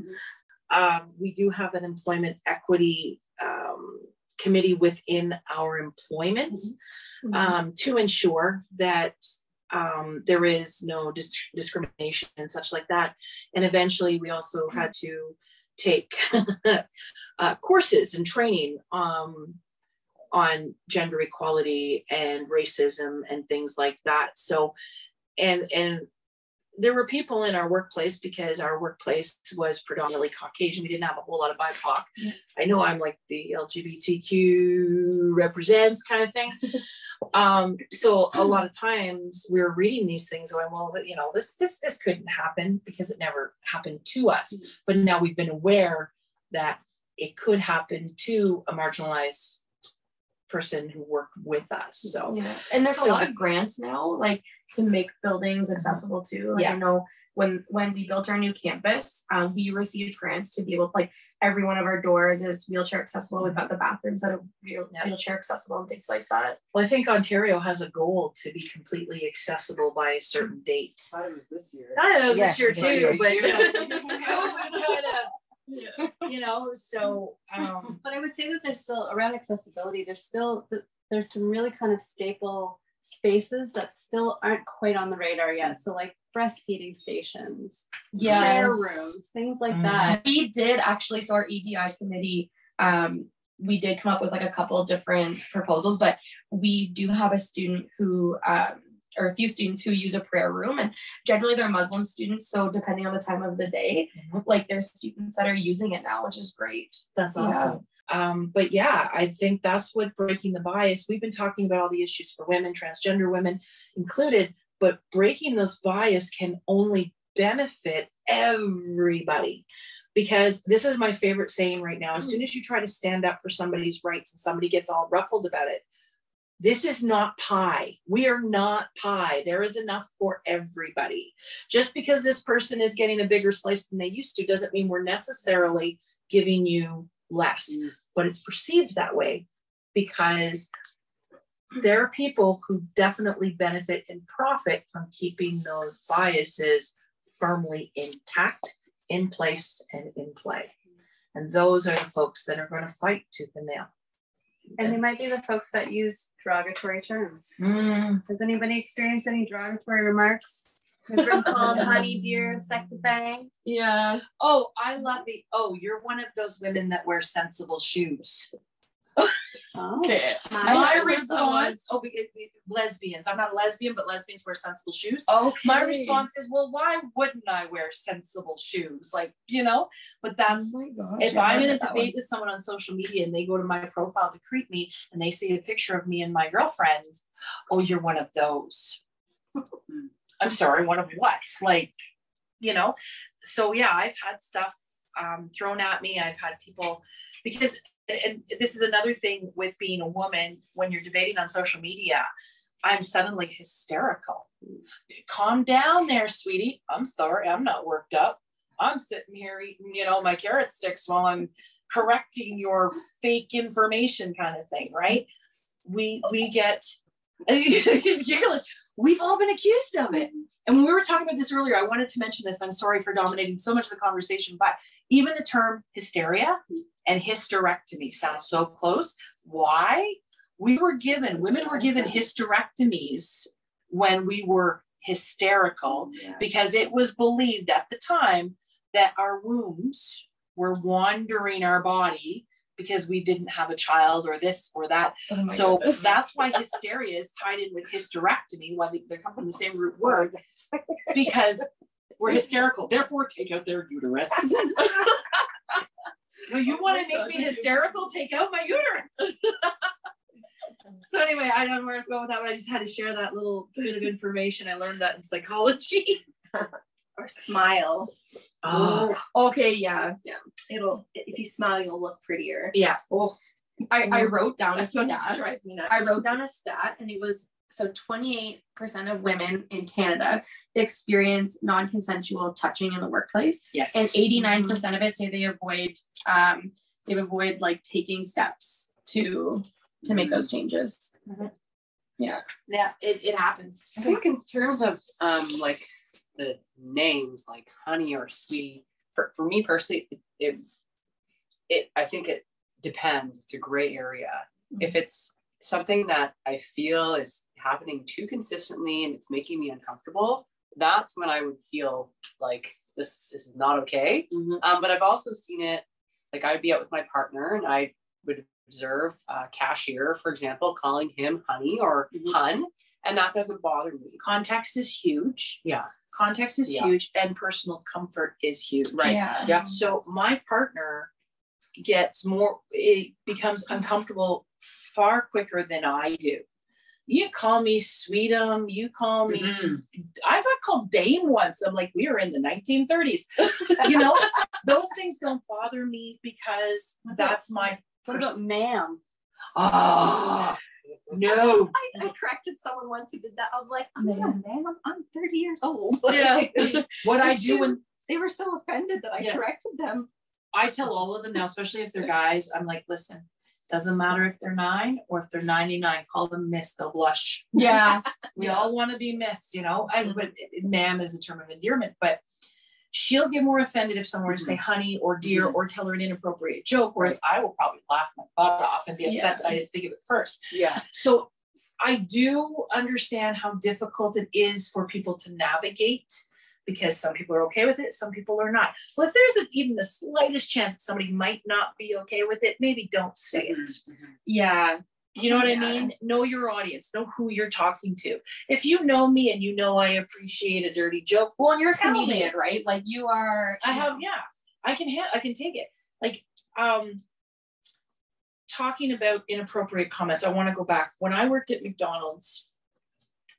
[SPEAKER 4] Um, we do have an employment equity um, committee within our employment um, to ensure that um, there is no dis- discrimination and such like that. And eventually, we also had to take uh, courses and training um, on gender equality and racism and things like that. So, and and there were people in our workplace because our workplace was predominantly Caucasian. We didn't have a whole lot of BIPOC. I know I'm like the LGBTQ represents kind of thing. um, so a lot of times we were reading these things going, well, you know, this this this couldn't happen because it never happened to us. But now we've been aware that it could happen to a marginalized person who worked with us. So
[SPEAKER 7] Yeah, and there's
[SPEAKER 4] So-
[SPEAKER 7] a lot of grants now, like to make buildings accessible too. Like
[SPEAKER 4] Yeah.
[SPEAKER 7] I know when when we built our new campus, um, we received grants to be able to like every one of our doors is wheelchair accessible. We've got the bathrooms that are wheel-
[SPEAKER 4] Yeah.
[SPEAKER 7] wheelchair accessible and things like that.
[SPEAKER 4] well, I think Ontario has a goal to be completely accessible by a certain date.
[SPEAKER 6] thought it was this year.
[SPEAKER 4] I know it was this year too, but COVID kind of, you know, so um,
[SPEAKER 2] But I would say that there's still around accessibility, there's still there's some really kind of staple spaces that still aren't quite on the radar yet. So like breastfeeding stations, prayer rooms, things like
[SPEAKER 4] Mhm.
[SPEAKER 2] that.
[SPEAKER 7] We did actually, so our EDI committee um, we did come up with like a couple different proposals, but we do have a student who, um, or a few students who use a prayer room, and generally they're Muslim students. So depending on the time of the day, like there's students that are using it now, which is great.
[SPEAKER 4] That's
[SPEAKER 7] Yeah.
[SPEAKER 4] awesome. Um, but yeah, I think that's what breaking the bias. We've been talking about all the issues for women, transgender women included, but breaking those bias can only benefit everybody. Because this is my favorite saying right now. As soon as you try to stand up for somebody's rights and somebody gets all ruffled about it, this is not pie. We are not pie. There is enough for everybody. Just because this person is getting a bigger slice than they used to doesn't mean we're necessarily giving you less,
[SPEAKER 6] Mm.
[SPEAKER 4] but it's perceived that way because there are people who definitely benefit and profit from keeping those biases firmly intact, in place, and in play. And those are the folks that are going to fight tooth and nail.
[SPEAKER 2] And they might be the folks that use derogatory terms.
[SPEAKER 4] Mm,
[SPEAKER 2] Has anybody experienced any derogatory remarks? Has been called honey, dear, sexy thing.
[SPEAKER 7] Yeah.
[SPEAKER 4] Oh, I love the. Oh, you're one of those women that wear sensible shoes.
[SPEAKER 2] Oh,
[SPEAKER 7] Okay.
[SPEAKER 4] My
[SPEAKER 7] one.
[SPEAKER 4] response, oh, lesbians. I'm not a lesbian, but lesbians wear sensible shoes.
[SPEAKER 7] Okay.
[SPEAKER 4] My response is, well, why wouldn't I wear sensible shoes? Like, you know, but that's
[SPEAKER 7] Oh gosh,
[SPEAKER 4] if
[SPEAKER 7] I
[SPEAKER 4] I'm in a debate with someone on social media and they go to my profile to creep me and they see a picture of me and my girlfriend, oh, you're one of those. I'm sorry, one of what? Like, you know, so yeah, I've had stuff um, thrown at me. I've had people because, and, this is another thing with being a woman when you're debating on social media, I'm suddenly hysterical. Calm down there, sweetie. I'm sorry, I'm not worked up. I'm sitting here eating, you know, my carrot sticks while I'm correcting your fake information kind of thing, right? We we get. We've all been accused of it. And when we were talking about this earlier, I wanted to mention this. I'm sorry for dominating so much of the conversation, but even the term hysteria and hysterectomy sound so close. Why? We were given, women were given hysterectomies when we were hysterical because it was believed at the time that our wombs were wandering our body because we didn't have a child or this or that.
[SPEAKER 7] Oh
[SPEAKER 4] so
[SPEAKER 7] goodness.
[SPEAKER 4] that's why hysteria is tied in with hysterectomy, why they come from the same root word, because we're hysterical. Therefore, take out their uterus. no, you want to make me hysterical? Take out my uterus. so anyway, I don't know where I was going with that, but I just had to share that little bit of information. I learned that in psychology.
[SPEAKER 2] Or smile.
[SPEAKER 4] Oh,
[SPEAKER 7] Okay, yeah. Yeah.
[SPEAKER 9] It'll if you smile, you'll look prettier.
[SPEAKER 4] yeah. Oh,
[SPEAKER 7] I, I mm-hmm. wrote down a
[SPEAKER 9] That's
[SPEAKER 7] stat.
[SPEAKER 9] drives me nuts.
[SPEAKER 7] I wrote down a stat and it was so 28% of women in Canada experience non-consensual touching in the workplace
[SPEAKER 4] yes.
[SPEAKER 7] and 89% of it say they avoid um they avoid like taking steps to to make those changes. Yeah.
[SPEAKER 4] yeah, it, it happens.
[SPEAKER 6] I think in terms of um like the names like honey or sweetie, for, for me personally, it, it it I think it depends. It's a gray area. If it's something that I feel is happening too consistently and it's making me uncomfortable, that's when I would feel like this, this is not okay. Um, but I've also seen it like I'd be out with my partner and I would observe a cashier, for example, calling him honey or hun, and that doesn't bother me.
[SPEAKER 4] Context is huge.
[SPEAKER 6] Yeah.
[SPEAKER 4] Context is
[SPEAKER 6] Yeah.
[SPEAKER 4] huge and personal comfort is huge.
[SPEAKER 6] Right.
[SPEAKER 7] Yeah.
[SPEAKER 6] Yeah.
[SPEAKER 4] So my partner gets more, it becomes uncomfortable far quicker than I do. You call me sweetum, you call me,
[SPEAKER 6] Mhm.
[SPEAKER 4] I got called dame once. I'm like, we were in the 1930s. you know, those things don't bother me because that's my
[SPEAKER 2] What about ma'am?
[SPEAKER 4] Ah, no.
[SPEAKER 9] I, I corrected someone once who did that. I was like, I'm not a. I'm, I'm 30 years old.
[SPEAKER 4] Yeah. What I do
[SPEAKER 9] just-
[SPEAKER 4] when
[SPEAKER 9] they were so offended that I
[SPEAKER 4] Yeah.
[SPEAKER 9] corrected them.
[SPEAKER 4] I tell all of them now, especially if they're guys, I'm like, listen, doesn't matter if they're nine or if they're 99, call them miss, they'll blush.
[SPEAKER 7] Yeah.
[SPEAKER 4] We all want to be missed, you know, and mm-hmm. but ma'am is a term of endearment, but she'll get more offended if someone were to say mm-hmm. honey or dear mm-hmm. or tell her an inappropriate joke, whereas I will probably laugh my butt off and be upset that I didn't think of it first.
[SPEAKER 6] Yeah.
[SPEAKER 4] So I do understand how difficult it is for people to navigate because some people are okay with it, some people are not. Well, if there's a, even the slightest chance that somebody might not be okay with it, maybe don't say it.
[SPEAKER 5] Yeah.
[SPEAKER 4] Do you know what
[SPEAKER 5] Yeah.
[SPEAKER 4] I mean? Know your audience, know who you're talking to. If you know me and you know I appreciate a dirty joke,
[SPEAKER 5] Well, and you're a comedian, right? Like you are.
[SPEAKER 4] I have, yeah, I can ha- I can take it. Like um talking about inappropriate comments, I want to go back. When I worked at McDonald's,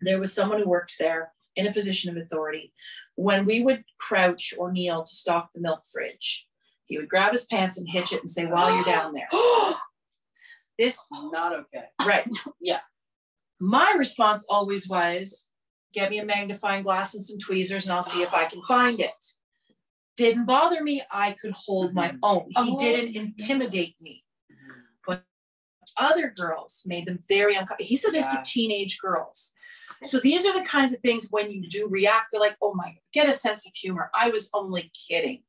[SPEAKER 4] there was someone who worked there in a position of authority. When we would crouch or kneel to stock the milk fridge, he would grab his pants and hitch it and say, while you're down there. this is
[SPEAKER 6] Not okay.
[SPEAKER 4] Right.
[SPEAKER 6] Yeah.
[SPEAKER 4] My response always was get me a magnifying glass and some tweezers and I'll see if I can find it. Didn't bother me. I could hold my mm-hmm. own. He
[SPEAKER 5] Oh,
[SPEAKER 4] didn't intimidate me. Other girls made them very uncomfortable. He said this to teenage girls. So these are the kinds of things when you do react, they're like, oh my, get a sense of humor. I was only kidding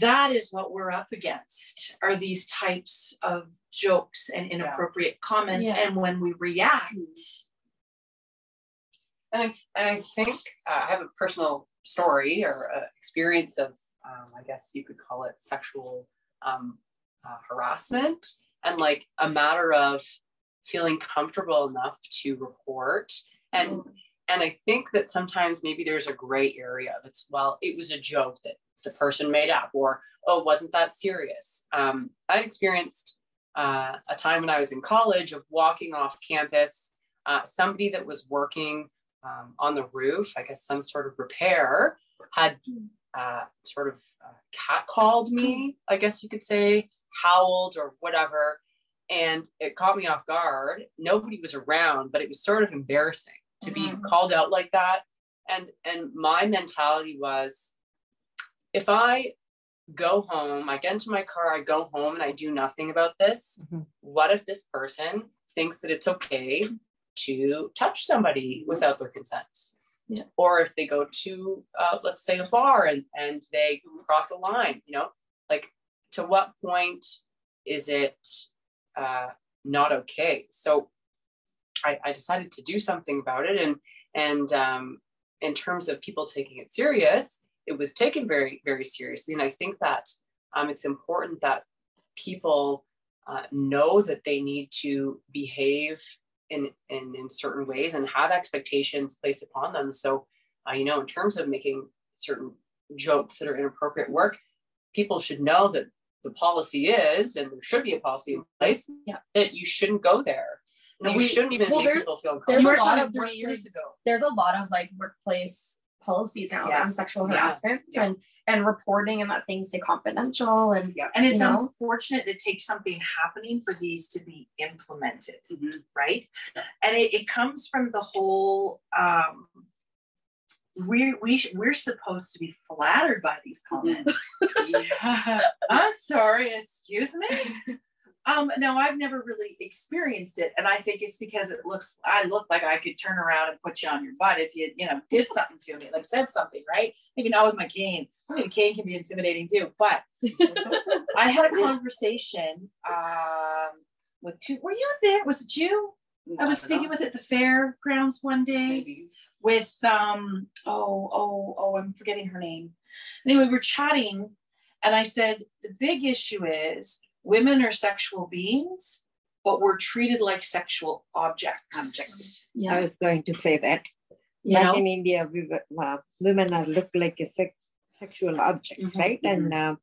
[SPEAKER 4] that is what we're up against are these types of jokes and inappropriate comments
[SPEAKER 5] Yeah.
[SPEAKER 4] and when we react
[SPEAKER 6] And I, and I think uh, I have a personal story or uh, experience of, um, I guess you could call it sexual um, uh, harassment, and like a matter of feeling comfortable enough to report. And and I think that sometimes maybe there's a gray area. Of it's well, it was a joke that the person made up, or oh, wasn't that serious? Um, I experienced uh, a time when I was in college of walking off campus. Uh, somebody that was working um, on the roof, I guess some sort of repair, had uh, sort of uh, catcalled me, I guess you could say, howled or whatever. And it caught me off guard. Nobody was around, but it was sort of embarrassing to be called out like that. And and my mentality was if I go home, I get into my car, I go home and I do nothing about this,
[SPEAKER 3] Mhm.
[SPEAKER 6] what if this person thinks that it's okay to touch somebody without their consent?
[SPEAKER 5] Yeah.
[SPEAKER 6] Or if they go to, uh, let's say, a bar and, and they cross a line, you know, like to what point is it uh, not okay? So I, I decided to do something about it. And, and um, in terms of people taking it serious, it was taken very, very seriously. And I think that um, it's important that people uh, know that they need to behave in, in, in certain ways and have expectations placed upon them. So, uh, you know, in terms of making certain jokes that are inappropriate work, people should know that the policy is, and there should be a policy in place,
[SPEAKER 5] Yeah.
[SPEAKER 6] that you shouldn't go there. And you
[SPEAKER 5] we-
[SPEAKER 6] shouldn't even
[SPEAKER 5] well,
[SPEAKER 6] make
[SPEAKER 5] there-
[SPEAKER 6] people feel
[SPEAKER 5] there's a lot of
[SPEAKER 4] three years ago.
[SPEAKER 5] there's a lot of like workplace policies now
[SPEAKER 6] Yeah.
[SPEAKER 5] around sexual harassment
[SPEAKER 6] Yeah.
[SPEAKER 5] and and reporting and that things stay confidential and
[SPEAKER 6] Yeah.
[SPEAKER 4] And it's
[SPEAKER 5] know?
[SPEAKER 4] unfortunate that it takes something happening for these to be implemented,
[SPEAKER 6] Mhm.
[SPEAKER 4] right? And it, it comes from the whole um we we sh- we're supposed to be flattered by these comments. yeah. I'm sorry, excuse me. Um, no, I've never really experienced it, and I think it's because it looks. I look like I could turn around and put you on your butt if you, you know, did something to me, like said something, right? Maybe not with my cane. I mean, cane can be intimidating too. But I had a conversation um, with two. Were you there? Was it you? I was speaking with at the fairgrounds one day
[SPEAKER 6] maybe.
[SPEAKER 4] with um oh oh oh I'm forgetting her name. Anyway, we're chatting, and I said the big issue is women are sexual beings, but we're treated like sexual objects.
[SPEAKER 3] Objects.
[SPEAKER 5] Yeah.
[SPEAKER 3] I was going to say that.
[SPEAKER 4] You
[SPEAKER 3] Back
[SPEAKER 4] know?
[SPEAKER 3] in India, we were, uh, women are looked like a sex, sexual objects,
[SPEAKER 6] Mhm,
[SPEAKER 3] right? And uh,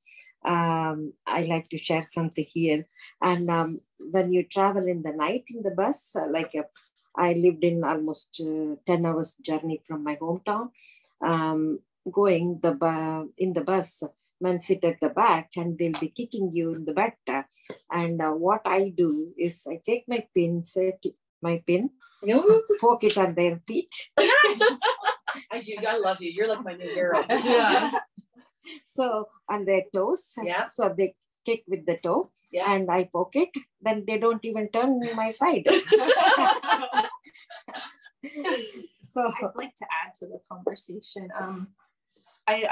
[SPEAKER 3] um, I like to share something here. And um, when you travel in the night in the bus, uh, like uh, I lived in almost uh, 10 hours journey from my hometown, um, going the bu- in the bus, men sit at the back and they'll be kicking you in the back. uh, And uh, what I do is I take my pin, set my pin, poke it on their feet.
[SPEAKER 4] I do. I love you. You're like my new hero.
[SPEAKER 5] Yeah.
[SPEAKER 3] So on their toes.
[SPEAKER 4] Yeah.
[SPEAKER 3] So they kick with the toe.
[SPEAKER 4] Yeah.
[SPEAKER 3] And I poke it, then they don't even turn my side. so
[SPEAKER 9] I'd like to add to the conversation. Um, I,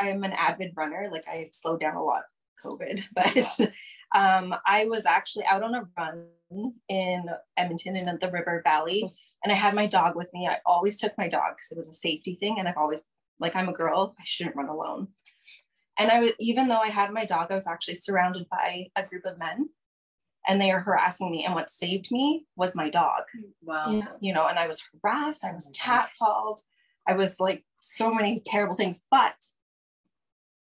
[SPEAKER 9] I I'm an avid runner. Like I've slowed down a lot, COVID, but Um, I was actually out on a run in Edmonton and in the River Valley, and I had my dog with me. I always took my dog because it was a safety thing, and I've always like I'm a girl, I shouldn't run alone. And I was even though I had my dog, I was actually surrounded by a group of men, and they are harassing me. And what saved me was my dog.
[SPEAKER 6] Wow.
[SPEAKER 9] Yeah. You know, and I was harassed. I was catcalled. I was like so many terrible things, but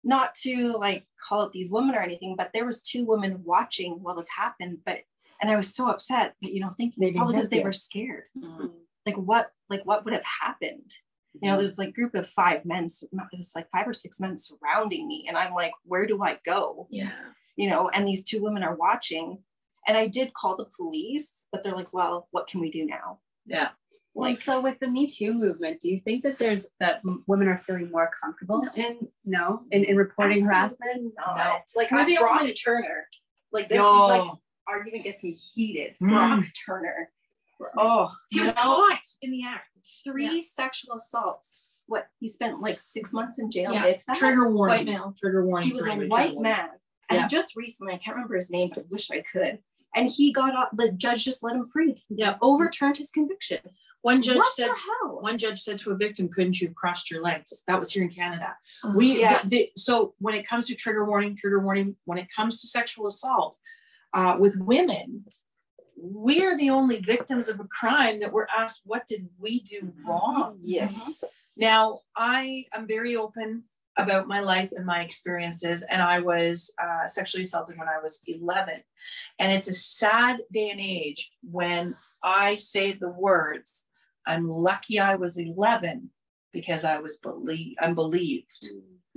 [SPEAKER 9] not to like call out these women or anything, but there was two women watching while this happened. But and I was so upset, but you know, thinking
[SPEAKER 3] They
[SPEAKER 9] it's probably because they were scared.
[SPEAKER 6] Mhm.
[SPEAKER 9] Like what, like what would have happened? You know, there's like group of five men, so it was like five or six men surrounding me, and I'm like, where do I go?
[SPEAKER 4] Yeah.
[SPEAKER 9] You know, and these two women are watching, and I did call the police, but they're like, well, what can we do now?
[SPEAKER 4] Yeah.
[SPEAKER 2] Like, so with the Me Too movement, do you think that there's that women are feeling more comfortable in no in, in reporting harassment?
[SPEAKER 9] Absolutely
[SPEAKER 4] No.
[SPEAKER 9] not. Like
[SPEAKER 4] We're
[SPEAKER 9] they
[SPEAKER 4] the
[SPEAKER 9] Brock
[SPEAKER 4] only-
[SPEAKER 9] Turner, like this
[SPEAKER 4] Yo.
[SPEAKER 9] like argument gets me heated.
[SPEAKER 4] Mm.
[SPEAKER 9] Brock Turner, oh,
[SPEAKER 4] He was
[SPEAKER 9] know,
[SPEAKER 4] caught in the act.
[SPEAKER 9] Three sexual assaults. What he spent like six months in jail.
[SPEAKER 7] Yeah.
[SPEAKER 4] Trigger warning.
[SPEAKER 7] White male.
[SPEAKER 4] Trigger warning.
[SPEAKER 9] He was a white man, and
[SPEAKER 4] Yeah.
[SPEAKER 9] just recently, I can't remember his name, but I wish I could. And he got off. The judge just let him free.
[SPEAKER 4] Yeah.
[SPEAKER 9] overturned his conviction.
[SPEAKER 4] One judge
[SPEAKER 9] what
[SPEAKER 4] said
[SPEAKER 9] the hell?
[SPEAKER 4] one judge said to a victim, couldn't you have crossed your legs? That was here in Canada.
[SPEAKER 7] Oh,
[SPEAKER 4] We
[SPEAKER 9] Yeah.
[SPEAKER 4] the- the- so when it comes to trigger warning, trigger warning, when it comes to sexual assault uh, with women, we're the only victims of a crime that we're asked, what did we do wrong?
[SPEAKER 3] Yes.
[SPEAKER 4] Now, I am very open about my life and my experiences, and I was uh, sexually assaulted when I was 11. And it's a sad day and age when I say the words, I'm lucky I was 11 because I was believed, I'm believed.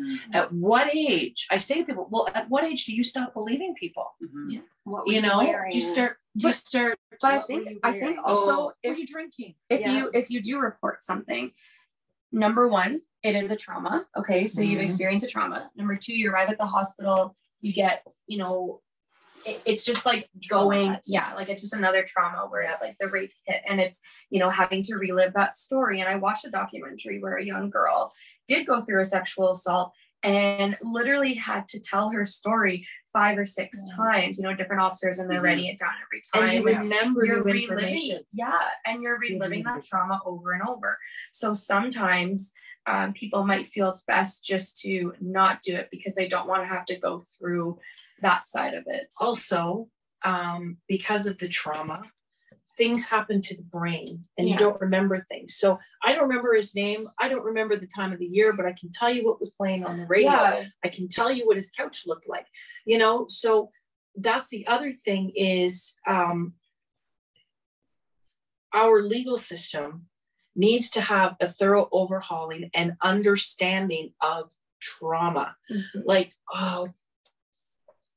[SPEAKER 6] Mhm.
[SPEAKER 4] At what age? I say to people, well, at what age do you stop believing people?
[SPEAKER 6] Mhm.
[SPEAKER 9] What
[SPEAKER 4] You know,
[SPEAKER 9] wearing?
[SPEAKER 4] do you start, do you
[SPEAKER 7] But-
[SPEAKER 4] start,
[SPEAKER 7] But I think I think also
[SPEAKER 4] oh, are
[SPEAKER 7] if
[SPEAKER 4] you drinking?
[SPEAKER 7] if
[SPEAKER 9] Yeah.
[SPEAKER 7] you if you do report something number one it is a trauma okay so you've
[SPEAKER 4] Mhm.
[SPEAKER 7] experienced a trauma number two you arrive at the hospital you get you know it, it's just like going yeah like it's just another trauma where it's like the rape hit and it's you know having to relive that story and i watched a documentary where a young girl did go through a sexual assault and literally had to tell her story five or six times you know different officers and they're
[SPEAKER 6] Mhm.
[SPEAKER 7] writing it down every time
[SPEAKER 4] And you remember
[SPEAKER 7] you're reliving,
[SPEAKER 4] information.
[SPEAKER 7] yeah, and you're reliving that trauma over and over. So sometimes um, people might feel it's best just to not do it because they don't want to have to go through that side of it.
[SPEAKER 4] also um, because of the trauma things happen to the brain and you don't remember things. So i don't remember his name. I don't remember the time of the year but i can tell you what was playing on the radio.
[SPEAKER 7] Yeah.
[SPEAKER 4] i can tell you what his couch looked like you know? So that's the other thing is um, our legal system needs to have a thorough overhauling and understanding of trauma.
[SPEAKER 7] Mhm.
[SPEAKER 4] like oh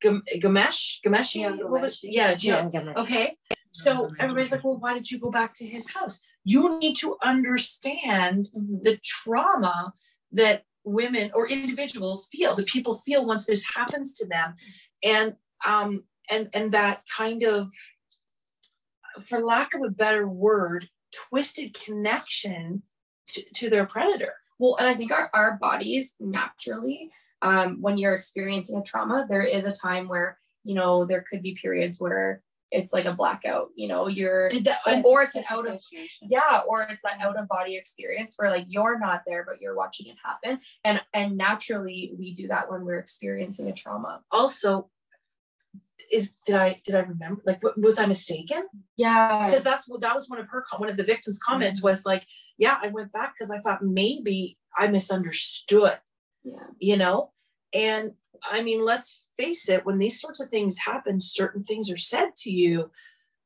[SPEAKER 4] Gam- Gamesh, Gamesh,
[SPEAKER 9] Yeah,
[SPEAKER 4] was- yeah,
[SPEAKER 3] Yeah.
[SPEAKER 4] Okay, so everybody's like, well, why did you go back to his house? You need to understand
[SPEAKER 7] Mhm.
[SPEAKER 4] the trauma that women or individuals feel, the people feel once this happens to them, and um, and and that kind of, for lack of a better word, twisted connection to, to their predator.
[SPEAKER 7] Well, and I think our, our bodies naturally, um, when you're experiencing a trauma, there is a time where, you know, there could be periods where it's like a blackout, you know, you're,
[SPEAKER 4] that?
[SPEAKER 7] or, it's an out of, yeah, or it's that out of body experience where like you're not there, but you're watching it happen. And, and naturally we do that when we're experiencing a trauma.
[SPEAKER 4] also is did I did I remember like was I mistaken?
[SPEAKER 7] Yeah.
[SPEAKER 4] Because that's what that was one of her one of the victims' comments mm-hmm. was like, yeah, I went back because I thought maybe I misunderstood,
[SPEAKER 7] Yeah.
[SPEAKER 4] you know, and I mean, let's face it, when these sorts of things happen, certain things are said to you.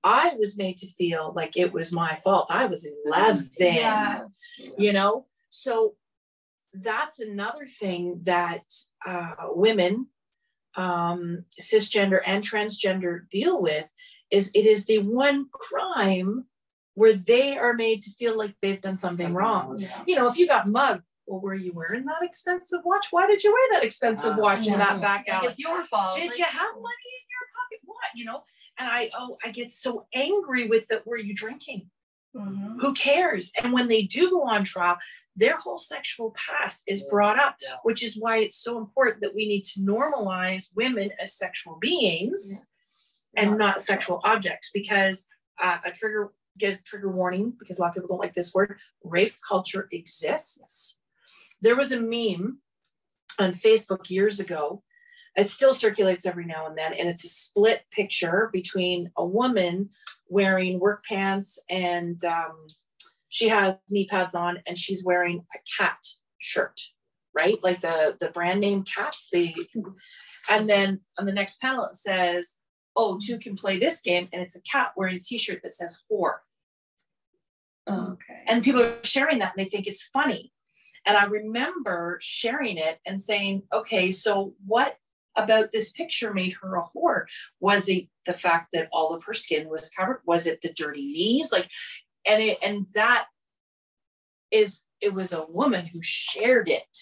[SPEAKER 4] I was made to feel like it was my fault. I was 11,
[SPEAKER 7] Yeah.
[SPEAKER 4] you know? So that's another thing that uh, women, um, cisgender and transgender deal with is it is the one crime where they are made to feel like they've done something wrong.
[SPEAKER 7] Yeah.
[SPEAKER 4] You know, if you got mugged, well, were you wearing that expensive watch? Why did you wear that expensive
[SPEAKER 6] Ah.
[SPEAKER 4] watch in that
[SPEAKER 7] Yeah.
[SPEAKER 4] back
[SPEAKER 7] Like
[SPEAKER 4] alley?
[SPEAKER 7] it's your fault.
[SPEAKER 4] Did
[SPEAKER 7] Like,
[SPEAKER 4] you have money in your pocket? What, you know? And I oh, I get so angry with it. Were you drinking?
[SPEAKER 3] Mhm.
[SPEAKER 4] Who cares? And when they do go on trial, their whole sexual past is brought up,
[SPEAKER 6] Yeah.
[SPEAKER 4] which is why it's so important that we need to normalize women as sexual beings and
[SPEAKER 8] Not
[SPEAKER 4] not,
[SPEAKER 8] sexual
[SPEAKER 4] sexual objects because uh, a trigger get a trigger warning because a lot of people don't like this word rape culture exists there was a meme on facebook years ago. It still circulates every now and then and it's a split picture between a woman wearing work pants and um, she has knee pads on and she's wearing a cat shirt right? Like the the brand name cat the and then on the next panel it says oh two can play this game and it's a cat wearing a t-shirt that says whore.
[SPEAKER 7] Okay.
[SPEAKER 4] and people are sharing that and they think it's funny and i remember sharing it and saying okay so what about this picture made her a whore? Was it the fact that all of her skin was covered? Was it the dirty knees? Like and it and that is it was a woman who shared it.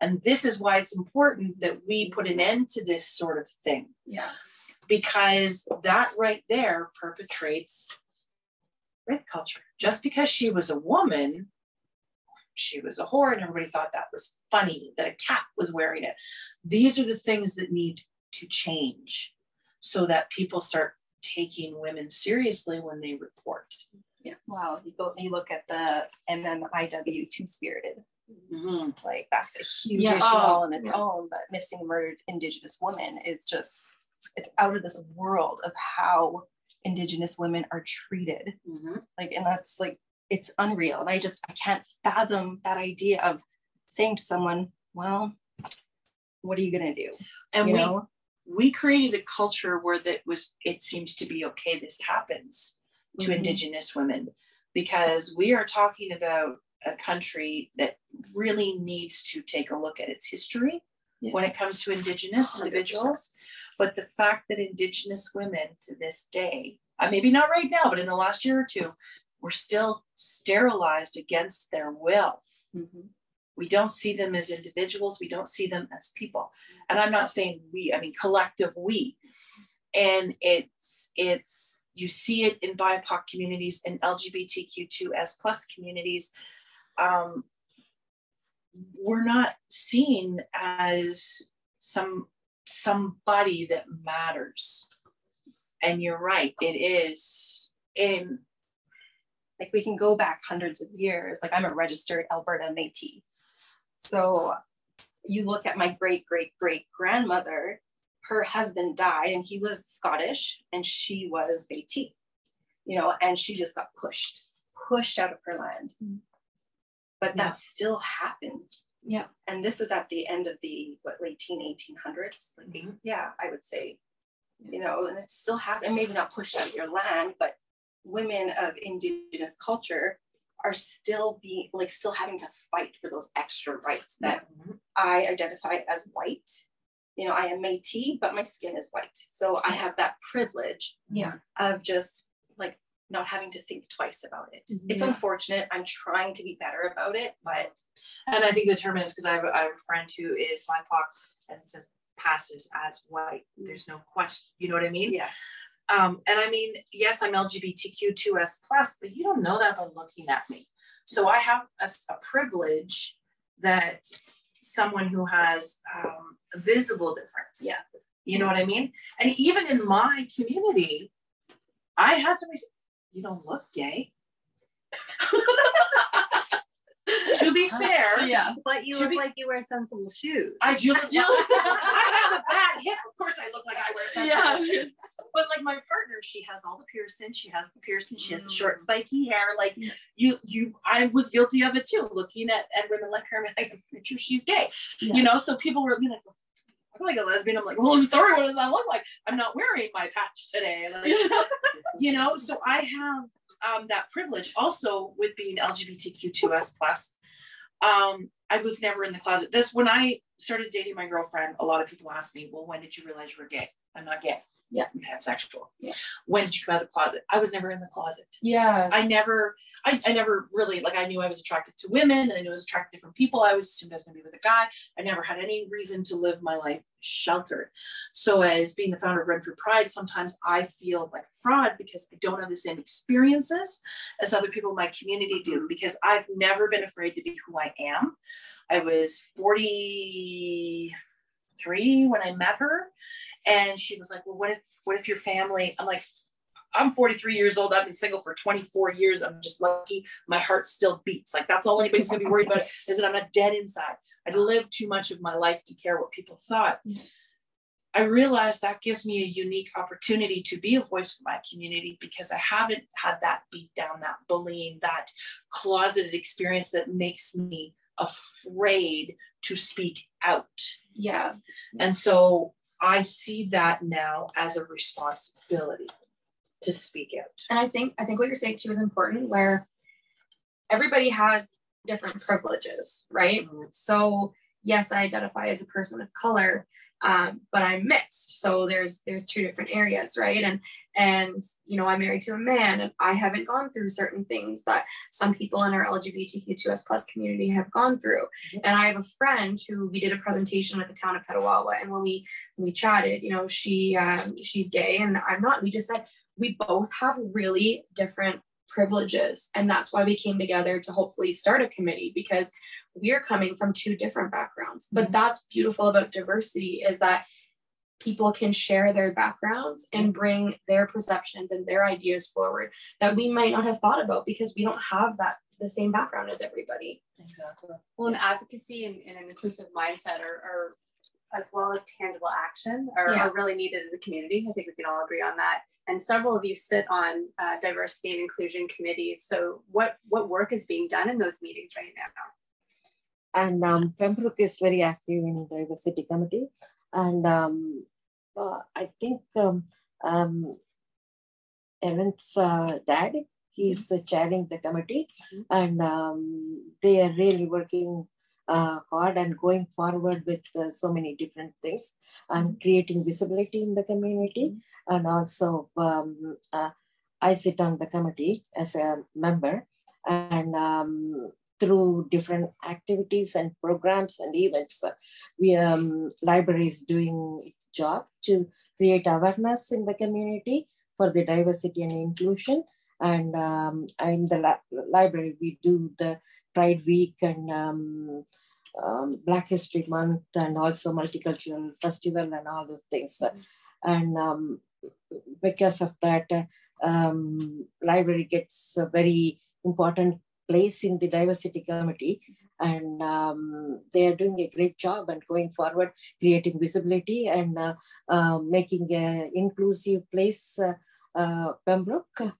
[SPEAKER 4] And this is why it's important that we put an end to this sort of thing.
[SPEAKER 7] Yeah.
[SPEAKER 4] because that right there perpetrates rape culture. Just because she was a woman, she was a whore, and everybody thought that was funny that a cat was wearing it. These are the things that need to change so that people start taking women seriously when they report. Yeah.
[SPEAKER 9] Wow, you go, you look at the MMIW two spirited, mm-hmm. like that's a huge
[SPEAKER 7] Yeah.
[SPEAKER 9] issue
[SPEAKER 7] Oh,
[SPEAKER 9] all on its
[SPEAKER 7] yeah.
[SPEAKER 9] own. But missing murdered Indigenous women is just it's out of this world of how Indigenous women are treated. Mm-hmm. Like, and that's like it's unreal. And I just I can't fathom that idea of saying to someone, "Well, what are you gonna do?"
[SPEAKER 4] And
[SPEAKER 9] you
[SPEAKER 4] we
[SPEAKER 9] know?
[SPEAKER 4] we created a culture where that was it seems to be okay this happens to
[SPEAKER 9] Mhm.
[SPEAKER 4] indigenous women because we are talking about a country that really needs to take a look at its history
[SPEAKER 7] Yeah.
[SPEAKER 4] when it comes to indigenous
[SPEAKER 7] 100%.
[SPEAKER 4] individuals but the fact that indigenous women to this day uh, maybe not right now but in the last year or two were still sterilized against their will. We don't see them as individuals. We don't see them as people. And i'm not saying we i mean collective we. And it's it's you see it in bipoc communities and lgbtq2s plus communities. Um, we're not seen as some somebody that matters. And you're right. It is in
[SPEAKER 9] like we can go back hundreds of years. Like I'm a registered Alberta Métis. So you look at my great great great grandmother, her husband died and he was Scottish and she was Métis, you know, and she just got pushed, pushed out of her land. But
[SPEAKER 7] Yeah.
[SPEAKER 9] that still happens.
[SPEAKER 7] Yeah.
[SPEAKER 9] And this is at the end of the what late teen 1800s. Like,
[SPEAKER 4] Mhm.
[SPEAKER 9] yeah, I would say, you know, and it's still happening, maybe not pushed out of your land, but women of indigenous culture are still being like still having to fight for those extra rights that I identify as white. You know, I am Métis, but my skin is white. So I have that privilege
[SPEAKER 7] Yeah.
[SPEAKER 9] of just like not having to think twice about it. It's unfortunate. I'm trying to be better about it, but
[SPEAKER 4] And I think the term is because I, have have a friend who is BIPOC and says passes as white. Mm. There's no question. You know what I mean?
[SPEAKER 9] yes.
[SPEAKER 4] Um, and I mean, yes, I'm LGBTQ2S plus, but you don't know that by looking at me. So I have a privilege that someone who has um, a visible difference.
[SPEAKER 9] Yeah.
[SPEAKER 4] You know what I mean? And even in my community, I had somebody say, you don't look gay. to be fair,
[SPEAKER 7] Yeah.
[SPEAKER 2] But you look
[SPEAKER 4] be-
[SPEAKER 2] like you wear sensible shoes.
[SPEAKER 4] I do look.
[SPEAKER 7] You look-
[SPEAKER 4] I have a bad hip. Of course, I look like I wear sensible
[SPEAKER 7] Yeah.
[SPEAKER 4] shoes. But like my partner, she has all the piercings. She has the piercing. She has the short,
[SPEAKER 7] Mm.
[SPEAKER 4] spiky hair. Like you, you. I was guilty of it too. Looking at at women like her, I'm like, I'm sure she's gay.
[SPEAKER 7] Yeah.
[SPEAKER 4] You know, so people were you know, I'm like a lesbian. I'm like, well, I'm sorry. What does that look like? I'm not wearing my patch today. Like, you know, so I have um, that privilege also with being LGBTQ2S plus. Um, I was never in the closet. This when I started dating my girlfriend, a lot of people asked me, "Well, when did you realize you were gay?" I'm not gay.
[SPEAKER 7] Yeah.
[SPEAKER 4] Pansexual.
[SPEAKER 7] Yeah.
[SPEAKER 4] When did you come out of the closet? I was never in the closet.
[SPEAKER 7] Yeah.
[SPEAKER 4] I never, I, I never really like I knew I was attracted to women and I knew I was attracted to different people. I was assumed I was gonna be with a guy. I never had any reason to live my life sheltered. So as being the founder of Renfrew Pride, sometimes I feel like a fraud because I don't have the same experiences as other people in my community do mm-hmm. because I've never been afraid to be who I am. I was 43 when I met her and she was like, well, what if, what if your family, I'm like, I'm 43 years old. I've been single for 24 years. I'm just lucky. My heart still beats. Like that's all anybody's gonna be worried about is that I'm not dead inside. I lived too much of my life to care what people thought. I realized that gives me a unique opportunity to be a voice for my community because I haven't had that beat down, that bullying, that closeted experience that makes me afraid to speak out.
[SPEAKER 7] Yeah.
[SPEAKER 4] And so I see that now as a responsibility to speak out.
[SPEAKER 7] And I think I think what you're saying too is important where everybody has different privileges, right? Mm-hmm. So yes, I identify as a person of color, um, but I'm mixed. So there's there's two different areas, right? And and you know I'm married to a man, and I haven't gone through certain things that some people in our LGBTQ2S plus community have gone through. And I have a friend who we did a presentation at the town of Petawawa, and when we when we chatted, you know, she um, she's gay and I'm not. We just said we both have really different privileges. And that's why we came together to hopefully start a committee because we're coming from two different backgrounds. But mm-hmm. that's beautiful about diversity is that people can share their backgrounds and bring their perceptions and their ideas forward that we might not have thought about because we don't have that the same background as everybody.
[SPEAKER 4] Exactly.
[SPEAKER 2] Well, an advocacy and, and an inclusive mindset are, are as well as tangible action are,
[SPEAKER 7] Yeah.
[SPEAKER 2] are really needed in the community. I think we can all agree on that. And several of you sit on uh, diversity and inclusion committees. So what what work is being done in those meetings right now?
[SPEAKER 3] and um, Pembroke is very active in diversity committee, and um, uh, I think um, um, Ellen's uh, dad, he's uh, chairing the committee, and um, they are really working uh, hard and going forward with uh, so many different things and creating visibility in the community, and also um, uh, I sit on the committee as a member, and um, through different activities and programs and events. Uh, we um, library is doing its job to create awareness in the community for the diversity and inclusion. And um, in the li- library, we do the Pride Week and um, um, Black History Month and also Multicultural Festival and all those things. And um, because of that, um, library gets a very important place in the diversity committee. And um, they are doing a great job and going forward creating visibility and uh, uh, making an inclusive place uh, uh, pembroke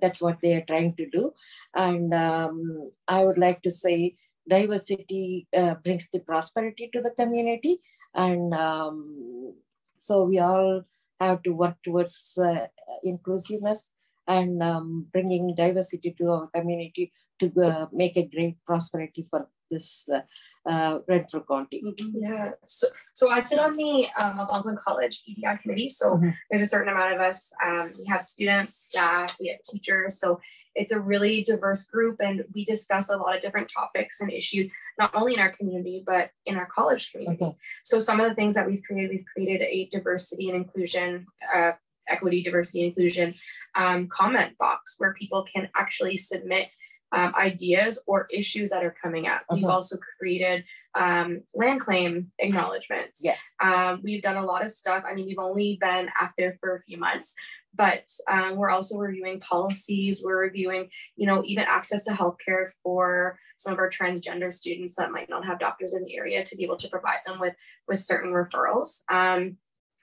[SPEAKER 3] that's what they are trying to do. And um, i would like to say diversity uh, brings the prosperity to the community. And um, so we all have to work towards uh, inclusiveness and um, bringing diversity to our community to uh, make a great prosperity for this uh, uh, Renfrew County.
[SPEAKER 7] Yeah. So, so I sit on the um, Algonquin College EDI committee. So
[SPEAKER 3] Mhm.
[SPEAKER 7] there's a certain amount of us. Um, we have students, staff, we have teachers. So it's a really diverse group, and we discuss a lot of different topics and issues, not only in our community but in our college community.
[SPEAKER 3] Okay.
[SPEAKER 7] So some of the things that we've created, we've created a diversity and inclusion. Uh, equity diversity inclusion um, comment box where people can actually submit um, ideas or issues that are coming up. We've
[SPEAKER 3] Uh-huh.
[SPEAKER 7] also created um, land claim acknowledgements.
[SPEAKER 3] Yeah.
[SPEAKER 7] Um, we've done a lot of stuff. I mean, we've only been active for a few months, but um, we're also reviewing policies. We're reviewing, you know, even access to healthcare for some of our transgender students that might not have doctors in the area to be able to provide them with with certain referrals. Um,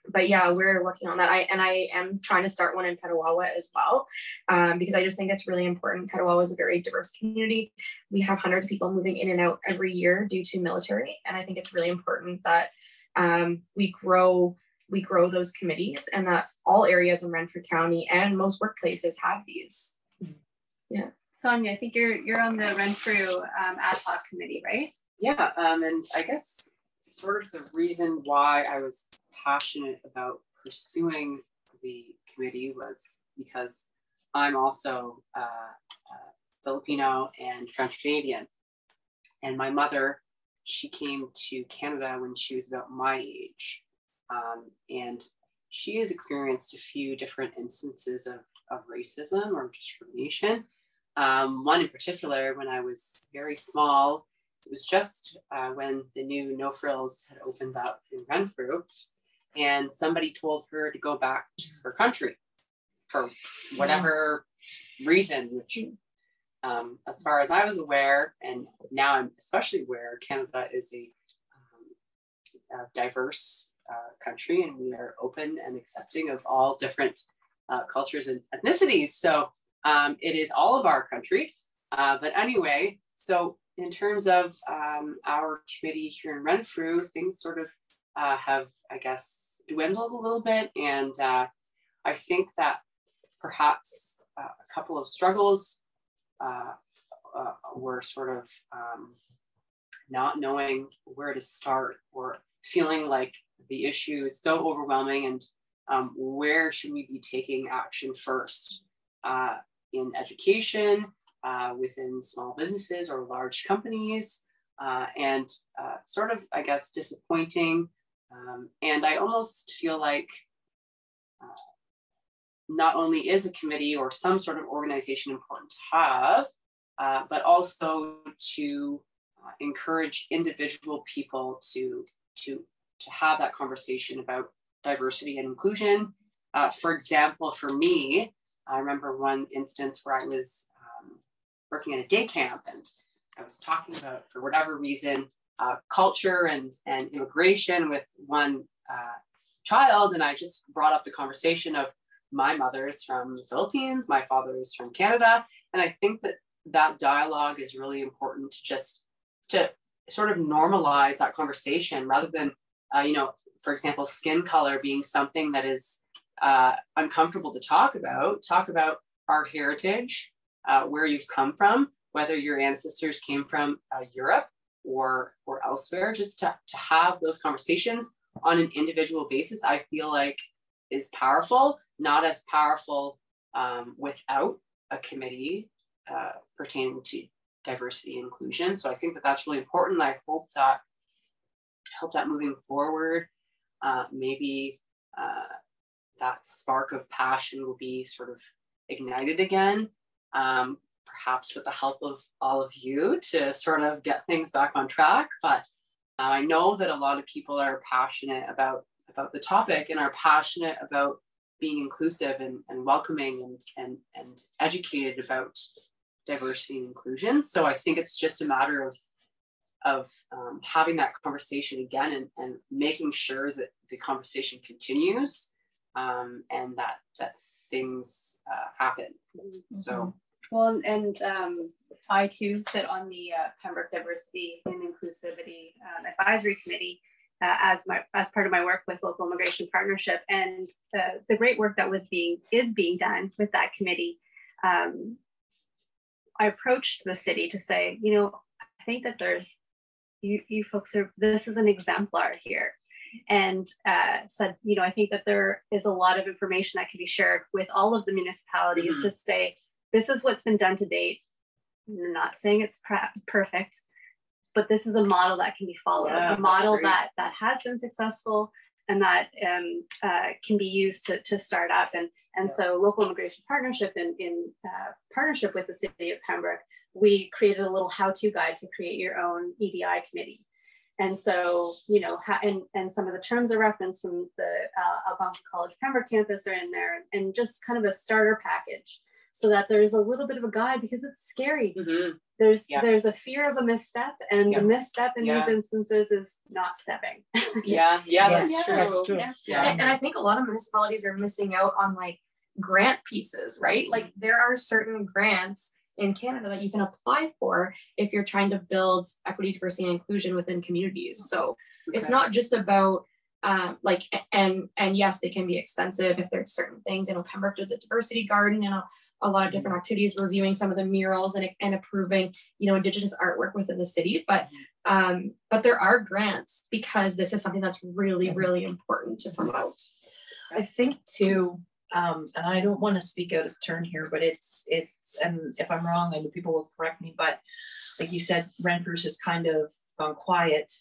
[SPEAKER 7] but yeah, we're working on that. I and I am trying to start one in Petawawa as well, um, because I just think it's really important. Petawawa is a very diverse community. We have hundreds of people moving in and out every year due to military, and I think it's really important that um, we grow we grow those committees and that all areas in Renfrew County and most workplaces have these. Yeah.
[SPEAKER 2] Sonia, I think you're you're on the Renfrew um, ad hoc committee, right?
[SPEAKER 6] Yeah, um, and I guess sort of the reason why I was passionate about pursuing the committee was because I'm also uh, uh, Filipino and French Canadian. And my mother, she came to Canada when she was about my age. Um, and she has experienced a few different instances of, of racism or discrimination. Um, one in particular, when I was very small, it was just uh, when the new No Frills had opened up in Renfrew, and somebody told her to go back to her country for whatever reason, which, um, as far as I was aware, and now I'm especially aware, Canada is a, um, a diverse uh, country and we are open and accepting of all different uh, cultures and ethnicities. So um, it is all of our country. Uh, but anyway, so in terms of um, our committee here in Renfrew, things sort of uh, have, I guess, dwindled a little bit. And uh, I think that perhaps uh, a couple of struggles uh, uh, were sort of um, not knowing where to start or feeling like the issue is so overwhelming and um, where should we be taking action first uh, in education, within small businesses or large companies, and sort of, I guess, disappointing. Um, and I almost feel like uh, not only is a committee or some sort of organization important to have, uh, but also to encourage individual people to to to have that conversation about diversity and inclusion. Uh, for example, for me, I remember one instance where I was um, working at a day camp and I was talking about, for whatever reason, uh, culture and, and immigration with one uh, child. And I just brought up the conversation of my mother is from the Philippines, my father is from Canada. And I think that that dialogue is really important to just to sort of normalize that conversation rather than uh, you know, for example, skin color being something that is uh, uncomfortable to talk about. Talk about our heritage, uh, where you've come from, whether your ancestors came from uh, Europe or or elsewhere. Just to to have those conversations on an individual basis, I feel like is powerful. Not as powerful um, without a committee uh, pertaining to diversity and inclusion. So I think that that's really important. I hope that help that moving forward. Uh, maybe uh, that spark of passion will be sort of ignited again, um, perhaps with the help of all of you to sort of get things back on track. But uh, I know that a lot of people are passionate about about the topic and are passionate about being inclusive and, and welcoming and, and, and educated about diversity and inclusion. So I think it's just a matter of of um, having that conversation again and, and making sure that the conversation continues um, and that that things uh, happen. Mm-hmm. So
[SPEAKER 2] well, and um, I too sit on the uh, Pembroke Diversity and Inclusivity um, Advisory Committee uh, as my as part of my work with Local Immigration Partnership, and the great work that was being is being done with that committee. Um, I approached the city to say, you know, I think that there's you, you folks are, this is an exemplar here. And uh, said, you know, I think that there is a lot of information that can be shared with all of the municipalities mm-hmm. to say, this is what's been done to date. I'm not saying it's perfect, but this is a model that can be followed, yeah, a model that that has been successful and that um, uh, can be used to, to start up. And, and yeah. so local immigration partnership in, in uh, partnership with the city of Pembroke we created a little how-to guide to create your own EDI committee. And so, you know, and, and some of the terms of reference from the uh, Algonquin College Pembroke campus are in there and just kind of a starter package so that there's a little bit of a guide because it's scary. Mm-hmm. There's yeah. there's a fear of a misstep, and yeah. the misstep in yeah. these instances is not stepping.
[SPEAKER 6] yeah, yeah, that's true.
[SPEAKER 5] That's true. Yeah. And, and I think a lot of municipalities are missing out on like grant pieces, right? Like there are certain grants in Canada that you can apply for if you're trying to build equity, diversity, and inclusion within communities. So okay. it's not just about um, like and and yes, they can be expensive if there's certain things. You know, Pembroke did the diversity garden and a, a lot of different activities, reviewing some of the murals and, and approving you know Indigenous artwork within the city. But um, but there are grants because this is something that's really really important to promote.
[SPEAKER 4] I think too um, and I don't want to speak out of turn here, but it's it's and if I'm wrong, I know people will correct me, but like you said, Renfrew's has kind of gone quiet.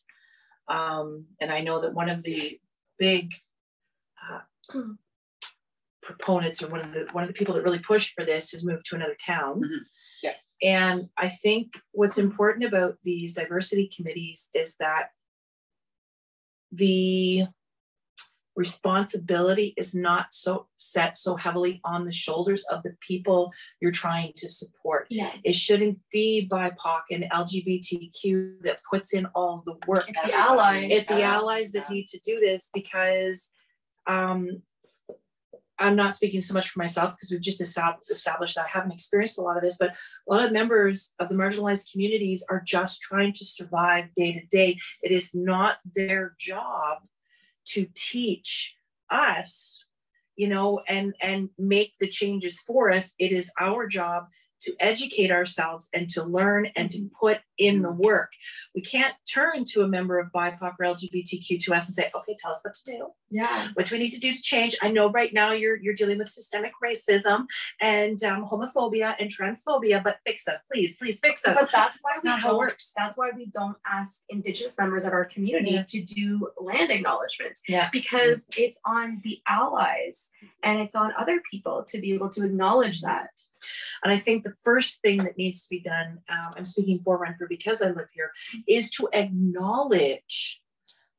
[SPEAKER 4] Um, and I know that one of the big uh, proponents or one of the one of the people that really pushed for this has moved to another town.
[SPEAKER 6] Mhm. Yeah.
[SPEAKER 4] And I think what's important about these diversity committees is that the responsibility is not so set so heavily on the shoulders of the people you're trying to support.
[SPEAKER 7] Yeah.
[SPEAKER 4] It shouldn't be BIPOC and LGBTQ that puts in all the work.
[SPEAKER 7] It's the allies.
[SPEAKER 4] It's the allies that need to do this because um, I'm not speaking so much for myself because we've just established that I haven't experienced a lot of this, but a lot of members of the marginalized communities are just trying to survive day to day. It is not their job to teach us, you know, and and make the changes for us. It is our job to educate ourselves and to learn and to put in the work. We can't turn to a member of BIPOC or LGBTQ2S and say, okay, tell us what to do.
[SPEAKER 7] Yeah.
[SPEAKER 4] What do we need to do to change? I know right now you're you're dealing with systemic racism and um, homophobia and transphobia, but fix us, please, please fix us.
[SPEAKER 7] But that's why
[SPEAKER 4] That's
[SPEAKER 7] we
[SPEAKER 4] not how it
[SPEAKER 7] don't,
[SPEAKER 4] works.
[SPEAKER 7] that's why we don't ask indigenous members of our community
[SPEAKER 4] Yeah.
[SPEAKER 7] to do land acknowledgements.
[SPEAKER 4] Yeah.
[SPEAKER 7] Because it's on the allies and it's on other people to be able to acknowledge that.
[SPEAKER 4] And I think the first thing that needs to be done, um, I'm speaking for Renfrew because I live here, is to acknowledge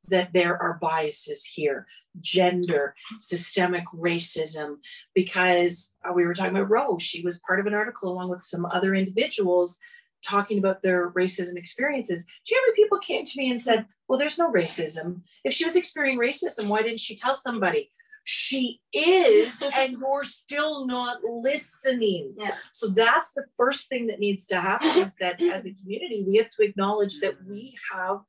[SPEAKER 4] that there are biases here, gender, systemic racism, because uh, we were talking about Rose. She was part of an article along with some other individuals talking about their racism experiences. Do you know people came to me and said, well, there's no racism. If she was experiencing racism, why didn't she tell somebody? She is, and you're still not listening.
[SPEAKER 7] Yeah.
[SPEAKER 4] So that's the first thing that needs to happen is that as a community, we have to acknowledge that we have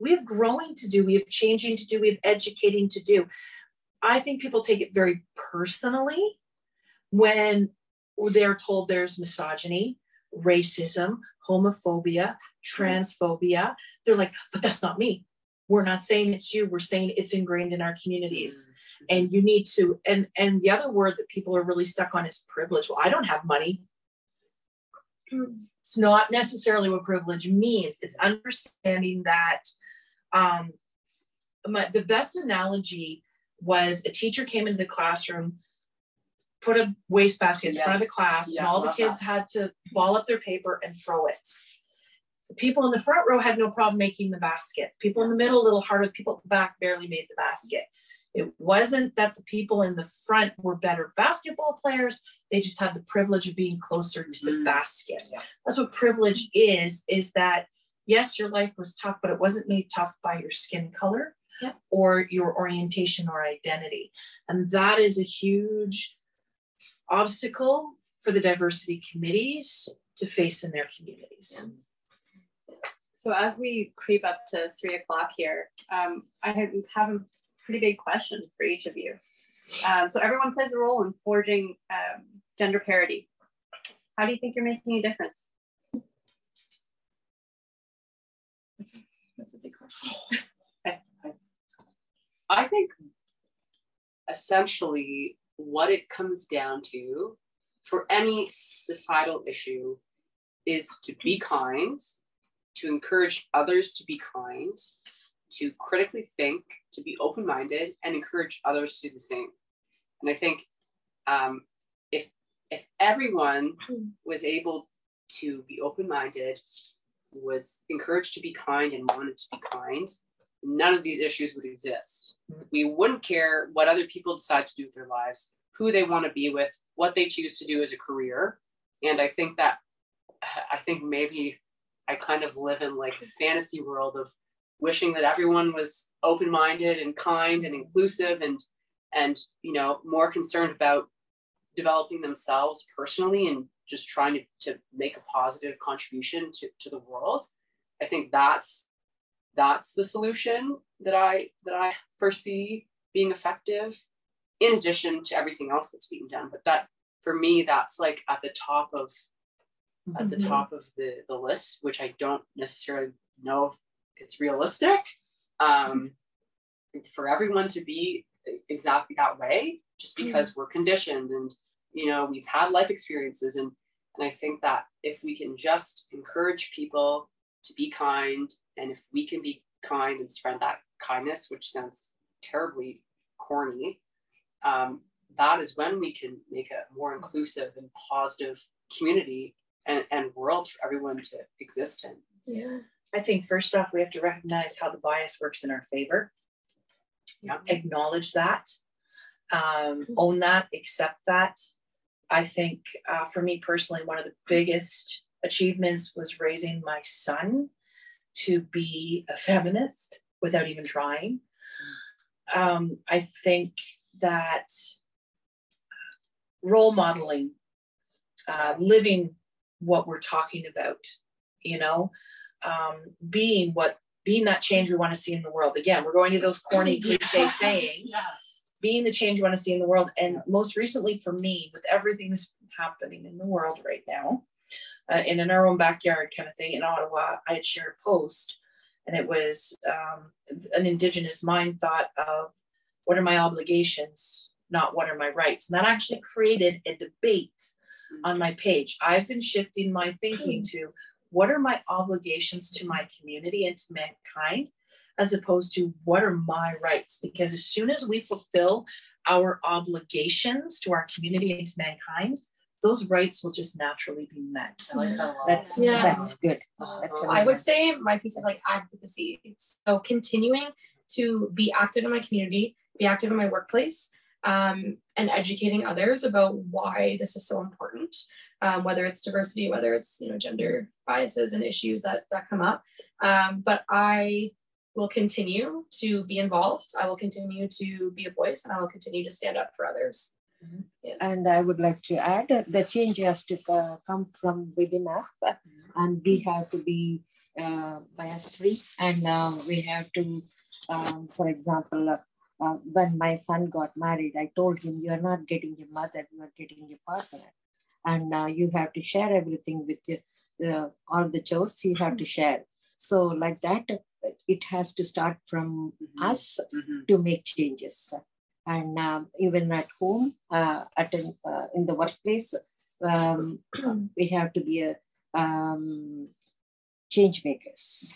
[SPEAKER 4] we have growing to do, we have changing to do, we have educating to do. I think people take it very personally when they're told there's misogyny, racism, homophobia, transphobia. They're like, but that's not me. We're not saying it's you. We're saying it's ingrained in our communities. And you need to, and and the other word that people are really stuck on is privilege. Well, I don't have money. It's not necessarily what privilege means. It's understanding that um, my, the best analogy was a teacher came into the classroom, put a wastebasket in front of the
[SPEAKER 6] Yes.
[SPEAKER 4] class, and all the kids had to ball up their paper and throw it. The people in the front row had no problem making the basket. People in the middle, a little harder. People at the back barely made the basket. It wasn't that the people in the front were better basketball players. They just had the privilege of being closer to the
[SPEAKER 6] Mhm.
[SPEAKER 4] basket.
[SPEAKER 6] Yeah.
[SPEAKER 4] That's what privilege is, is that yes, your life was tough, but it wasn't made tough by your skin color
[SPEAKER 7] Yep.
[SPEAKER 4] or your orientation or identity. And that is a huge obstacle for the diversity committees to face in their communities.
[SPEAKER 2] So as we creep up to three o'clock here, um, I have, have a pretty big question for each of you. Um, so everyone plays a role in forging um, gender parity. How do you think you're making a difference?
[SPEAKER 7] That's a big question.
[SPEAKER 6] I think essentially what it comes down to for any societal issue is to be kind, to encourage others to be kind, to critically think, to be open minded, and encourage others to do the same. And I think um, if if everyone was able to be open minded, was encouraged to be kind, and wanted to be kind, none of these issues would exist. We wouldn't care what other people decide to do with their lives, who they want to be with, what they choose to do as a career. And I think that, I think maybe I kind of live in like a fantasy world of wishing that everyone was open minded and kind and inclusive and, and, you know, more concerned about developing themselves personally and just trying to, to make a positive contribution to, to the world. I think that's that's the solution that I that I foresee being effective in addition to everything else that's being done. But that for me, that's like at the top of at the
[SPEAKER 4] Mhm.
[SPEAKER 6] top of the, the list, which I don't necessarily know if it's realistic. Um, for everyone to be exactly that way, just because we're conditioned and you know we've had life experiences and and I think that if we can just encourage people to be kind and if we can be kind and spread that kindness, which sounds terribly corny, um, that is when we can make a more inclusive and positive community and, and world for everyone to exist in.
[SPEAKER 4] Yeah. I think first off, we have to recognize how the bias works in our favor.
[SPEAKER 6] Yeah.
[SPEAKER 4] Acknowledge that, um, own that, accept that. I think uh, for me personally, one of the biggest achievements was raising my son to be a feminist without even trying. Um, I think that role modeling, uh, living what we're talking about, you know, um, being what being that change we want to see in the world. Again, we're going to those corny cliche sayings.
[SPEAKER 6] Yeah.
[SPEAKER 4] Being the change you want to see in the world, and most recently for me, with everything that's happening in the world right now, uh, and in our own backyard kind of thing in Ottawa, I had shared a post, and it was um, an Indigenous mind thought of what are my obligations, not what are my rights, and that actually created a debate on my page. I've been shifting my thinking to what are my obligations to my community and to mankind, as opposed to what are my rights. Because as soon as we fulfill our obligations to our community and to mankind, those rights will just naturally be met.
[SPEAKER 6] That.
[SPEAKER 3] That's
[SPEAKER 7] Yeah.
[SPEAKER 3] that's good. That's
[SPEAKER 7] So I would say my piece is like advocacy. So continuing to be active in my community, be active in my workplace, um, and educating others about why this is so important. Um, whether it's diversity, whether it's you know gender biases and issues that that come up. Um, but I will continue to be involved. I will continue to be a voice, and I will continue to stand up for others.
[SPEAKER 3] And I would like to add that the change has to uh, come from within us, uh, and we have to be uh, bias free, and uh, we have to, um, for example, uh, when my son got married, I told him, "You are not getting your mother; you are getting your partner, and uh, you have to share everything with the, all the chores. You have to share." So, like that, it has to start from
[SPEAKER 6] Mhm.
[SPEAKER 3] us
[SPEAKER 6] Mhm.
[SPEAKER 3] to make changes and um, even at home uh, at an, uh, in the workplace um, we have to be a um, change makers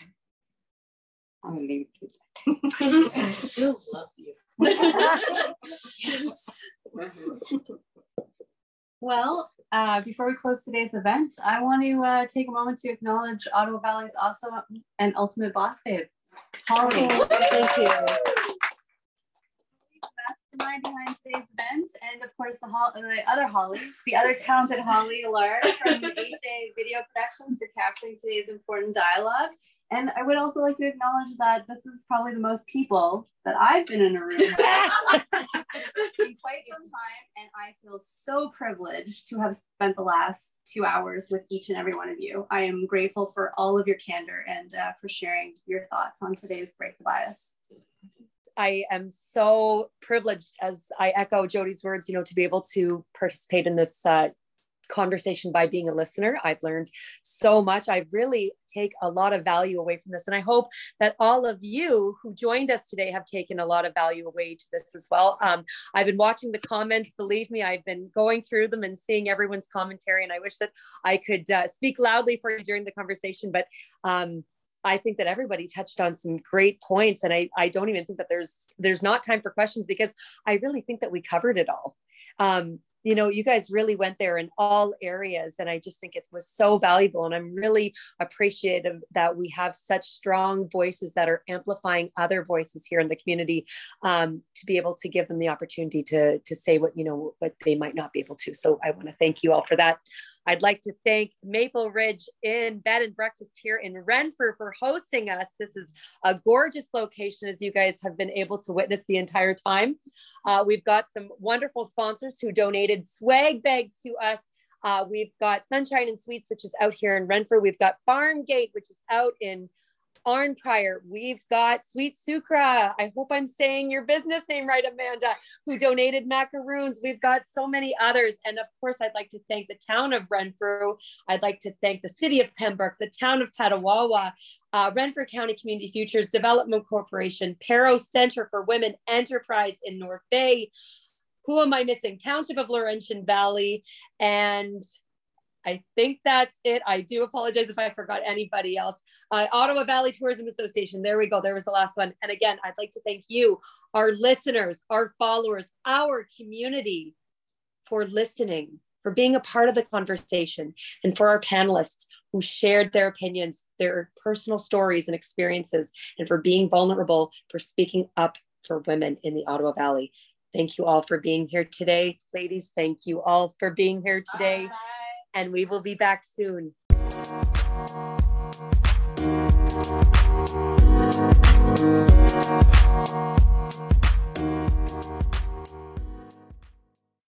[SPEAKER 3] i will leave it with
[SPEAKER 4] I still love you. Yes.
[SPEAKER 2] Well, uh, before we close today's event, I want to uh, take a moment to acknowledge Ottawa Valley's awesome and ultimate boss babe, Holly.
[SPEAKER 3] thank you
[SPEAKER 2] Mastermind behind today's event, and of course the, Hol- the other Holly, the other talented Holly Alar from HA Video Productions for capturing today's important dialogue. And I would also like to acknowledge that this is probably the most people that I've been in a room with in quite some time, and I feel so privileged to have spent the last two hours with each and every one of you. I am grateful for all of your candor and uh, for sharing your thoughts on today's Break the Bias.
[SPEAKER 1] I am so privileged, as I echo Jody's words, you know, to be able to participate in this uh, conversation by being a listener. I've learned so much. I really take a lot of value away from this. And I hope that all of you who joined us today have taken a lot of value away to this as well. Um, I've been watching the comments. Believe me, I've been going through them and seeing everyone's commentary. And I wish that I could uh, speak loudly for you during the conversation. But um, I think that everybody touched on some great points, and I, I don't even think that there's there's not time for questions because I really think that we covered it all. Um, you know, you guys really went there in all areas, and I just think it was so valuable. And I'm really appreciative that we have such strong voices that are amplifying other voices here in the community um, to be able to give them the opportunity to to say what you know what they might not be able to. So I want to thank you all for that. I'd like to thank Maple Ridge Inn Bed and Breakfast here in Renfrew for hosting us. This is a gorgeous location, as you guys have been able to witness the entire time. Uh, we've got some wonderful sponsors who donated swag bags to us. Uh, we've got Sunshine and Sweets, which is out here in Renfrew. We've got Farm Gate, which is out in Arnprior. We've got Sweet Sucra. I hope I'm saying your business name right, Amanda, who donated macaroons. We've got so many others. And of course, I'd like to thank the town of Renfrew. I'd like to thank the city of Pembroke, the town of Petawawa, uh, Renfrew County Community Futures Development Corporation, PARO Center for Women Enterprise in North Bay. who am I missing? Township of Laurentian Valley. And I think that's it. I do apologize if I forgot anybody else. Uh, Ottawa Valley Tourism Association. There we go. There was the last one. And again, I'd like to thank you, our listeners, our followers, our community for listening, for being a part of the conversation, and for our panelists who shared their opinions, their personal stories and experiences, and for being vulnerable, for speaking up for women in the Ottawa Valley. Thank you all for being here today. Ladies, thank you all for being here today. Bye. And we will be back soon.